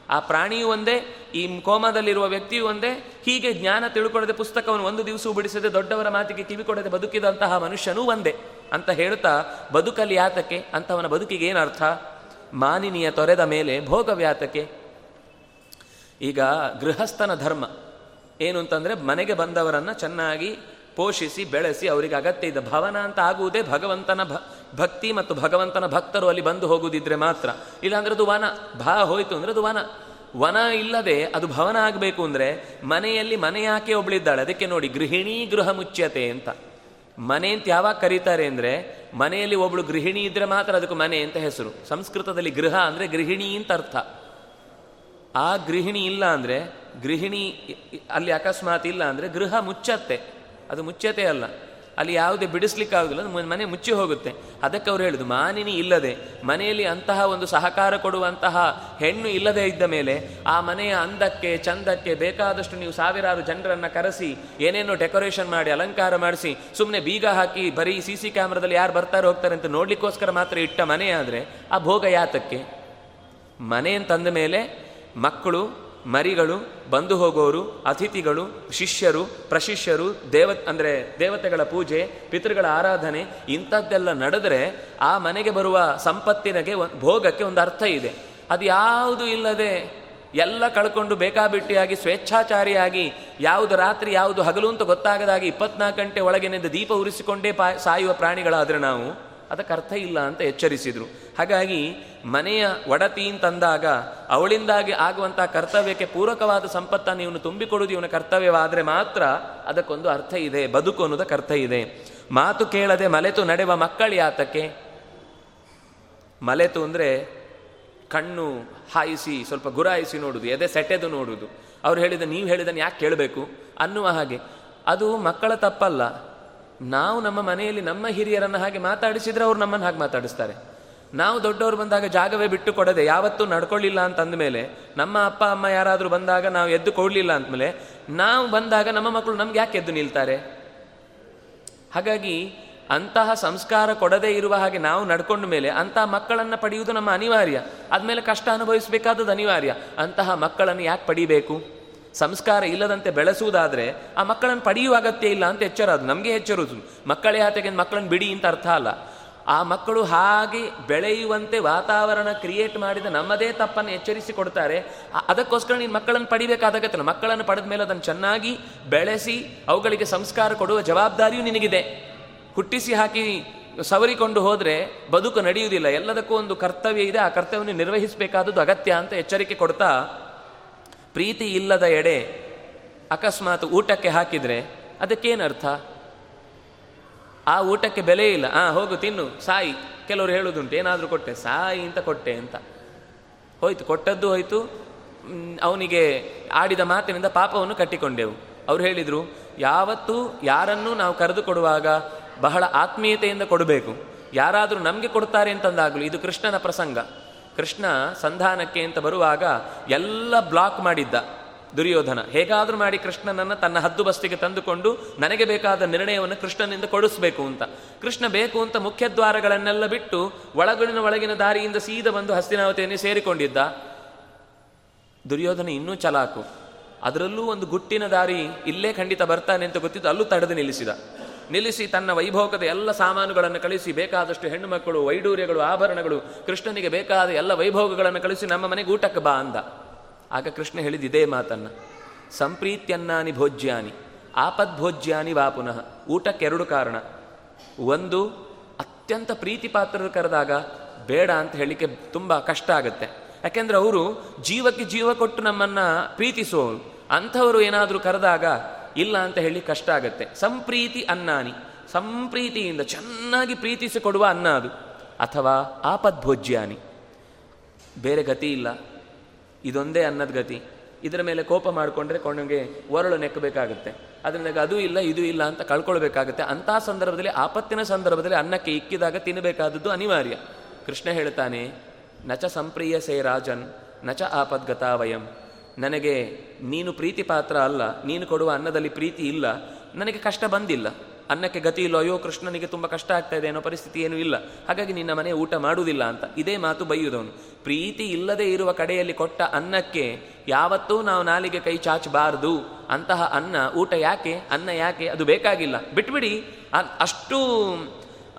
ಆ ಪ್ರಾಣಿಯೂ ಒಂದೇ, ಈ ಕೋಮದಲ್ಲಿರುವ ವ್ಯಕ್ತಿಯೂ ಒಂದೇ. ಹೀಗೆ ಜ್ಞಾನ ತಿಳ್ಕೊಳ್ಳದೆ ಪುಸ್ತಕವನ್ನು ಒಂದು ದಿವಸ ಬಿಡಿಸದೆ ದೊಡ್ಡವರ ಮಾತಿಗೆ ಕಿವಿ ಕೊಡದೆ ಬದುಕಿದಂತಹ ಮನುಷ್ಯನೂ ಒಂದೇ ಅಂತ ಹೇಳುತ್ತಾ ಬದುಕಲ್ಲಿ ಯಾತಕ್ಕೆ? ಅಂತವನ ಬದುಕಿಗೆ ಏನರ್ಥ ಮಾನಿನಿಯ ತೊರೆದ ಮೇಲೆ ಭೋಗವ್ಯಾತಕ್ಕೆ ಈಗ ಗೃಹಸ್ಥನ ಧರ್ಮ. ಏನು ಅಂತಂದರೆ ಮನೆಗೆ ಬಂದವರನ್ನು ಚೆನ್ನಾಗಿ ಪೋಷಿಸಿ, ಬೆಳೆಸಿ ಅವರಿಗೆ ಅಗತ್ಯ ಇದೆ ಭವನ ಅಂತ ಆಗುವುದೇ ಭಗವಂತನ ಭಕ್ತಿ ಮತ್ತು ಭಗವಂತನ ಭಕ್ತರು ಅಲ್ಲಿ ಬಂದು ಹೋಗುದಿದ್ರೆ ಮಾತ್ರ. ಇಲ್ಲಾಂದ್ರೆ ಅದು ವನ, ಭಾ ಹೋಯಿತು ಅಂದ್ರೆ ಅದು ವನ. ವನ ಇಲ್ಲದೆ ಅದು ಭವನ ಆಗಬೇಕು ಅಂದರೆ ಮನೆಯಲ್ಲಿ ಮನೆ ಯಾಕೆ ಒಬ್ಳಿದ್ದಾಳೆ? ಅದಕ್ಕೆ ನೋಡಿ, ಗೃಹಿಣಿ ಗೃಹ ಮುಚ್ಯತೆ ಅಂತ. ಮನೆ ಅಂತ ಯಾವಾಗ ಕರೀತಾರೆ ಅಂದರೆ ಮನೆಯಲ್ಲಿ ಒಬ್ಳು ಗೃಹಿಣಿ ಇದ್ರೆ ಮಾತ್ರ ಅದಕ್ಕೆ ಮನೆ ಅಂತ ಹೆಸರು. ಸಂಸ್ಕೃತದಲ್ಲಿ ಗೃಹ ಅಂದರೆ ಗೃಹಿಣಿ ಅಂತ ಅರ್ಥ. ಆ ಗೃಹಿಣಿ ಇಲ್ಲ ಅಂದರೆ, ಗೃಹಿಣಿ ಅಲ್ಲಿ ಅಕಸ್ಮಾತ್ ಇಲ್ಲ ಅಂದರೆ ಗೃಹ ಮುಚ್ಚತ್ತೆ. ಅದು ಮುಚ್ಚತೆ ಅಲ್ಲ. ಅಲ್ಲಿ ಯಾವುದೇ ಬಿಡಿಸ್ಲಿಕ್ಕಾಗೋದಿಲ್ಲ, ಅದು ಮನೆ ಮುಚ್ಚಿ ಹೋಗುತ್ತೆ. ಅದಕ್ಕೆ ಅವ್ರು ಹೇಳುದು, ಮಾನಿನಿ ಇಲ್ಲದೆ, ಮನೆಯಲ್ಲಿ ಅಂತಹ ಒಂದು ಸಹಕಾರ ಕೊಡುವಂತಹ ಹೆಣ್ಣು ಇಲ್ಲದೆ ಇದ್ದ ಮೇಲೆ ಆ ಮನೆಯ ಅಂದಕ್ಕೆ, ಚಂದಕ್ಕೆ ಬೇಕಾದಷ್ಟು ನೀವು ಸಾವಿರಾರು ಜನರನ್ನು ಕರೆಸಿ, ಏನೇನೋ ಡೆಕೋರೇಷನ್ ಮಾಡಿ, ಅಲಂಕಾರ ಮಾಡಿಸಿ ಸುಮ್ಮನೆ ಬೀಗ ಹಾಕಿ, ಬರೀ ಸಿ ಸಿ ಕ್ಯಾಮ್ರಾದಲ್ಲಿ ಯಾರು ಬರ್ತಾರೆ, ಹೋಗ್ತಾರೆ ಅಂತ ನೋಡ್ಲಿಕ್ಕೋಸ್ಕರ ಮಾತ್ರ ಇಟ್ಟ ಮನೆ ಆದರೆ, ಆ ಭೋಗ ಯಾತಕ್ಕೆ ಮನೆ ಅಂತಂದ ಮೇಲೆ ಮಕ್ಕಳು ಮರಿಗಳು, ಬಂದು ಹೋಗೋರು, ಅತಿಥಿಗಳು, ಶಿಷ್ಯರು, ಪ್ರಶಿಷ್ಯರು, ದೇವ, ಅಂದರೆ ದೇವತೆಗಳ ಪೂಜೆ, ಪಿತೃಗಳ ಆರಾಧನೆ, ಇಂಥದ್ದೆಲ್ಲ ನಡೆದರೆ ಆ ಮನೆಗೆ ಬರುವ ಸಂಪತ್ತಿನಗೆ ಭೋಗಕ್ಕೆ ಒಂದು ಅರ್ಥ ಇದೆ. ಅದು ಯಾವುದು ಇಲ್ಲದೆ ಎಲ್ಲ ಕಳ್ಕೊಂಡು ಬೇಕಾಬಿಟ್ಟಿಯಾಗಿ, ಸ್ವೇಚ್ಛಾಚಾರಿಯಾಗಿ, ಯಾವುದು ರಾತ್ರಿ, ಯಾವುದು ಹಗಲು ಅಂತ ಗೊತ್ತಾಗದಾಗಿ ಇಪ್ಪತ್ನಾಲ್ಕು ಗಂಟೆ ಒಳಗಿನಿಂದ ದೀಪ ಉರಿಸಿಕೊಂಡೇ ಪಾ, ಸಾಯುವ ಪ್ರಾಣಿಗಳಾದರೆ ನಾವು ಅದಕ್ಕೆ ಅರ್ಥ ಇಲ್ಲ ಅಂತ ಎಚ್ಚರಿಸಿದರು. ಹಾಗಾಗಿ ಮನೆಯ ಒಡತಿ ಅಂತಂದಾಗ ಅವಳಿಂದಾಗಿ ಆಗುವಂಥ ಕರ್ತವ್ಯಕ್ಕೆ ಪೂರಕವಾದ ಸಂಪತ್ತನ್ನು ಇವನು ತುಂಬಿಕೊಡುವುದು ಇವನ ಕರ್ತವ್ಯವಾದರೆ ಮಾತ್ರ ಅದಕ್ಕೊಂದು ಅರ್ಥ ಇದೆ, ಬದುಕು ಅನ್ನೋದಕ್ಕೆ ಅರ್ಥ ಇದೆ. ಮಾತು ಕೇಳದೆ ಮಲೆತು ನಡೆವ ಮಕ್ಕಳು ಯಾತಕ್ಕೆ? ಮಲೆತು ಅಂದರೆ ಕಣ್ಣು ಹಾಯಿಸಿ, ಸ್ವಲ್ಪ ಗುರಾಯಿಸಿ ನೋಡುದು, ಎದೆ ಸೆಟೆದು ನೋಡುವುದು ಅವ್ರು ಹೇಳಿದ, ನೀವು ಹೇಳಿದನ್ನು ಯಾಕೆ ಕೇಳಬೇಕು? ಅನ್ನುವ ಹಾಗೆ. ಅದು ಮಕ್ಕಳ ತಪ್ಪಲ್ಲ. ನಾವು ನಮ್ಮ ಮನೆಯಲ್ಲಿ ನಮ್ಮ ಹಿರಿಯರನ್ನು ಹಾಗೆ ಮಾತಾಡಿಸಿದ್ರೆ ಅವ್ರು ನಮ್ಮನ್ನು ಹಾಗೆ ಮಾತಾಡಿಸ್ತಾರೆ. ನಾವು ದೊಡ್ಡವರು ಬಂದಾಗ ಜಾಗವೇ ಬಿಟ್ಟು ಕೊಡದೆ ಯಾವತ್ತೂ ನಡ್ಕೊಳ್ಳಿಲ್ಲ ಅಂತ ಅಂದಮೇಲೆ, ನಮ್ಮ ಅಪ್ಪ, ಅಮ್ಮ ಯಾರಾದರೂ ಬಂದಾಗ ನಾವು ಎದ್ದು ಕೊಡಲಿಲ್ಲ ಅಂದಮೇಲೆ, ನಾವು ಬಂದಾಗ ನಮ್ಮ ಮಕ್ಕಳು ನಮ್ಗೆ ಯಾಕೆ ಎದ್ದು ನಿಲ್ತಾರೆ? ಹಾಗಾಗಿ ಅಂತಹ ಸಂಸ್ಕಾರ ಕೊಡದೇ ಇರುವ ಹಾಗೆ ನಾವು ನಡ್ಕೊಂಡ ಮೇಲೆ ಅಂತಹ ಮಕ್ಕಳನ್ನು ಪಡೆಯುವುದು ನಮ್ಮ ಅನಿವಾರ್ಯ. ಆದಮೇಲೆ ಕಷ್ಟ ಅನುಭವಿಸಬೇಕಾದದ್ದು ಅನಿವಾರ್ಯ. ಅಂತಹ ಮಕ್ಕಳನ್ನು ಯಾಕೆ ಪಡಿಬೇಕು? ಸಂಸ್ಕಾರ ಇಲ್ಲದಂತೆ ಬೆಳೆಸುವುದಾದರೆ ಆ ಮಕ್ಕಳನ್ನು ಪಡೆಯುವ ಅಗತ್ಯ ಇಲ್ಲ ಅಂತ ಎಚ್ಚರ ಅದು ನಮಗೆ ಎಚ್ಚರುದು ಮಕ್ಕಳೇ ಹಾತೆಗೆ ಮಕ್ಕಳನ್ನು ಬಿಡಿ ಅಂತ ಅರ್ಥ ಅಲ್ಲ. ಆ ಮಕ್ಕಳು ಹಾಗೆ ಬೆಳೆಯುವಂತೆ ವಾತಾವರಣ ಕ್ರಿಯೇಟ್ ಮಾಡಿದ ನಮ್ಮದೇ ತಪ್ಪನ್ನು ಎಚ್ಚರಿಸಿ ಕೊಡ್ತಾರೆ. ಅದಕ್ಕೋಸ್ಕರ ನೀನು ಮಕ್ಕಳನ್ನು ಪಡಿಬೇಕಾದಾಗತ್ತಿಲ್ಲ ಮಕ್ಕಳನ್ನು ಪಡೆದ ಮೇಲೆ ಅದನ್ನು ಚೆನ್ನಾಗಿ ಬೆಳೆಸಿ ಅವುಗಳಿಗೆ ಸಂಸ್ಕಾರ ಕೊಡುವ ಜವಾಬ್ದಾರಿಯೂ ನಿನಗಿದೆ. ಹುಟ್ಟಿಸಿ ಹಾಕಿ ಸವರಿಕೊಂಡು ಹೋದರೆ ಬದುಕು ನಡೆಯುವುದಿಲ್ಲ. ಎಲ್ಲದಕ್ಕೂ ಒಂದು ಕರ್ತವ್ಯ ಇದೆ. ಆ ಕರ್ತವ್ಯವನ್ನು ನಿರ್ವಹಿಸಬೇಕಾದದ್ದು ಅಗತ್ಯ ಅಂತ ಎಚ್ಚರಿಕೆ ಕೊಡ್ತಾ ಪ್ರೀತಿ ಇಲ್ಲದ ಎಡೆ ಅಕಸ್ಮಾತ್ ಊಟಕ್ಕೆ ಹಾಕಿದರೆ ಅದಕ್ಕೇನರ್ಥ? ಆ ಊಟಕ್ಕೆ ಬೆಲೆ ಇಲ್ಲ. ಆ, ಹೋಗು, ತಿನ್ನು, ಸಾಯಿ. ಕೆಲವರು ಹೇಳುದುಂಟು, ಏನಾದರೂ ಕೊಟ್ಟೆ, ಸಾಯಿ ಅಂತ ಕೊಟ್ಟೆ ಅಂತ. ಹೋಯ್ತು, ಕೊಟ್ಟದ್ದು ಹೋಯ್ತು. ಅವನಿಗೆ ಆಡಿದ ಮಾತಿನಿಂದ ಪಾಪವನ್ನು ಕಟ್ಟಿಕೊಂಡೆವು. ಅವ್ರು ಹೇಳಿದರು, ಯಾವತ್ತೂ ಯಾರನ್ನೂ ನಾವು ಕರೆದು ಕೊಡುವಾಗ ಬಹಳ ಆತ್ಮೀಯತೆಯಿಂದ ಕೊಡಬೇಕು. ಯಾರಾದರೂ ನಮಗೆ ಕೊಡ್ತಾರೆ ಅಂತಂದಾಗಲು ಇದು ಕೃಷ್ಣನ ಪ್ರಸಂಗ. ಕೃಷ್ಣ ಸಂಧಾನಕ್ಕೆ ಅಂತ ಬರುವಾಗ ಎಲ್ಲ ಬ್ಲಾಕ್ ಮಾಡಿದ್ದ ದುರ್ಯೋಧನ. ಹೇಗಾದರೂ ಮಾಡಿ ಕೃಷ್ಣನನ್ನು ತನ್ನ ಹದ್ದು ಬಸ್ತಿಗೆ ತಂದುಕೊಂಡು ನನಗೆ ಬೇಕಾದ ನಿರ್ಣಯವನ್ನು ಕೃಷ್ಣನಿಂದ ಕೊಡಿಸ್ಬೇಕು ಅಂತ. ಕೃಷ್ಣ ಬೇಕು ಅಂತ ಮುಖ್ಯ ದ್ವಾರಗಳನ್ನೆಲ್ಲ ಬಿಟ್ಟು ಒಳಗಿನ ಒಳಗಿನ ದಾರಿಯಿಂದ ಸೀದ ಬಂದು ಹಸ್ತಿನಾವತಿಯನ್ನು ಸೇರಿಕೊಂಡಿದ್ದ. ದುರ್ಯೋಧನ ಇನ್ನೂ ಚಲಾಕು. ಅದರಲ್ಲೂ ಒಂದು ಗುಟ್ಟಿನ ದಾರಿ ಇಲ್ಲೇ ಖಂಡಿತ ಬರ್ತಾನೆ ಅಂತ ಗೊತ್ತಿದ್ದು ಅಲ್ಲೂ ತಡೆದು ನಿಲ್ಲಿಸಿದ. ನಿಲ್ಲಿಸಿ ತನ್ನ ವೈಭೋಗದ ಎಲ್ಲ ಸಾಮಾನುಗಳನ್ನು ಕಳಿಸಿ, ಬೇಕಾದಷ್ಟು ಹೆಣ್ಣು ಮಕ್ಕಳು ವೈಡೂರ್ಯಗಳು, ಆಭರಣಗಳು, ಕೃಷ್ಣನಿಗೆ ಬೇಕಾದ ಎಲ್ಲ ವೈಭೋಗಗಳನ್ನು ಕಳಿಸಿ ನಮ್ಮ ಮನೆಗೆ ಊಟಕ್ಕೆ ಬಾ ಅಂದ. ಆಗ ಕೃಷ್ಣ ಹೇಳಿದ ಇದೇ ಮಾತನ್ನು, ಸಂಪ್ರೀತ್ಯನ್ನಾನಿ ಭೋಜ್ಯಾನಿ, ಆಪದ್ಭೋಜ್ಯಾನಿ ವಾ ಪುನಃ. ಊಟಕ್ಕೆರಡು ಕಾರಣ. ಒಂದು, ಅತ್ಯಂತ ಪ್ರೀತಿ ಪಾತ್ರರು ಕರೆದಾಗ ಬೇಡ ಅಂತ ಹೇಳಿಕೆ ತುಂಬ ಕಷ್ಟ ಆಗುತ್ತೆ. ಯಾಕೆಂದ್ರೆ ಅವರು ಜೀವಕ್ಕೆ ಜೀವ ಕೊಟ್ಟು ನಮ್ಮನ್ನ ಪ್ರೀತಿಸುವವರು ಅಂಥವರು ಏನಾದರೂ ಕರೆದಾಗ ಇಲ್ಲ ಅಂತ ಹೇಳಿ ಕಷ್ಟ ಆಗತ್ತೆ. ಸಂಪ್ರೀತಿ ಅನ್ನಾನಿ. ಸಂಪ್ರೀತಿಯಿಂದ ಚೆನ್ನಾಗಿ ಪ್ರೀತಿಸಿಕೊಡುವ ಅನ್ನ ಅದು. ಅಥವಾ ಆಪದ್ಭೋಜ್ಯಾನಿ. ಬೇರೆ ಗತಿ ಇಲ್ಲ. ಇದೊಂದೇ ಅನ್ನದ ಗತಿ. ಇದರ ಮೇಲೆ ಕೋಪ ಮಾಡಿಕೊಂಡ್ರೆ ಕೊನೆಗೆ ಒರಳು ನೆಕ್ಕಬೇಕಾಗುತ್ತೆ. ಅದರಿಂದ ಅದು ಇಲ್ಲ, ಇದು ಇಲ್ಲ ಅಂತ ಕಳ್ಕೊಳ್ಬೇಕಾಗುತ್ತೆ. ಅಂತಹ ಸಂದರ್ಭದಲ್ಲಿ, ಆಪತ್ತಿನ ಸಂದರ್ಭದಲ್ಲಿ ಅನ್ನಕ್ಕೆ ಇಕ್ಕಿದಾಗ ತಿನ್ನಬೇಕಾದದ್ದು ಅನಿವಾರ್ಯ. ಕೃಷ್ಣ ಹೇಳ್ತಾನೆ, ನಚ ಸಂಪ್ರಿಯ ಸೇ ರಾಜನ್, ನಚ ಆಪದ್ಗತ ವಯಂ ನನಗೆ ನೀನು ಪ್ರೀತಿ ಪಾತ್ರ ಅಲ್ಲ, ನೀನು ಕೊಡುವ ಅನ್ನದಲ್ಲಿ ಪ್ರೀತಿ ಇಲ್ಲ, ನನಗೆ ಕಷ್ಟ ಬಂದಿಲ್ಲ. ಅನ್ನಕ್ಕೆ ಗತಿ ಇಲ್ಲೋ ಅಯ್ಯೋ, ಕೃಷ್ಣನಿಗೆ ತುಂಬ ಕಷ್ಟ ಆಗ್ತಾ ಇದೆ ಅನ್ನೋ ಪರಿಸ್ಥಿತಿ ಏನೂ ಇಲ್ಲ. ಹಾಗಾಗಿ ನಿನ್ನ ಮನೆ ಊಟ ಮಾಡುವುದಿಲ್ಲ ಅಂತ ಇದೇ ಮಾತು ಬೈಯುವುದವನು. ಪ್ರೀತಿ ಇಲ್ಲದೆ ಇರುವ ಕಡೆಯಲ್ಲಿ ಕೊಟ್ಟ ಅನ್ನಕ್ಕೆ ಯಾವತ್ತೂ ನಾವು ನಾಲಿಗೆ ಕೈ ಚಾಚಬಾರದು. ಅಂತಹ ಅನ್ನ, ಊಟ ಯಾಕೆ, ಅನ್ನ ಯಾಕೆ, ಅದು ಬೇಕಾಗಿಲ್ಲ. ಬಿಟ್ಬಿಡಿ ಅಷ್ಟು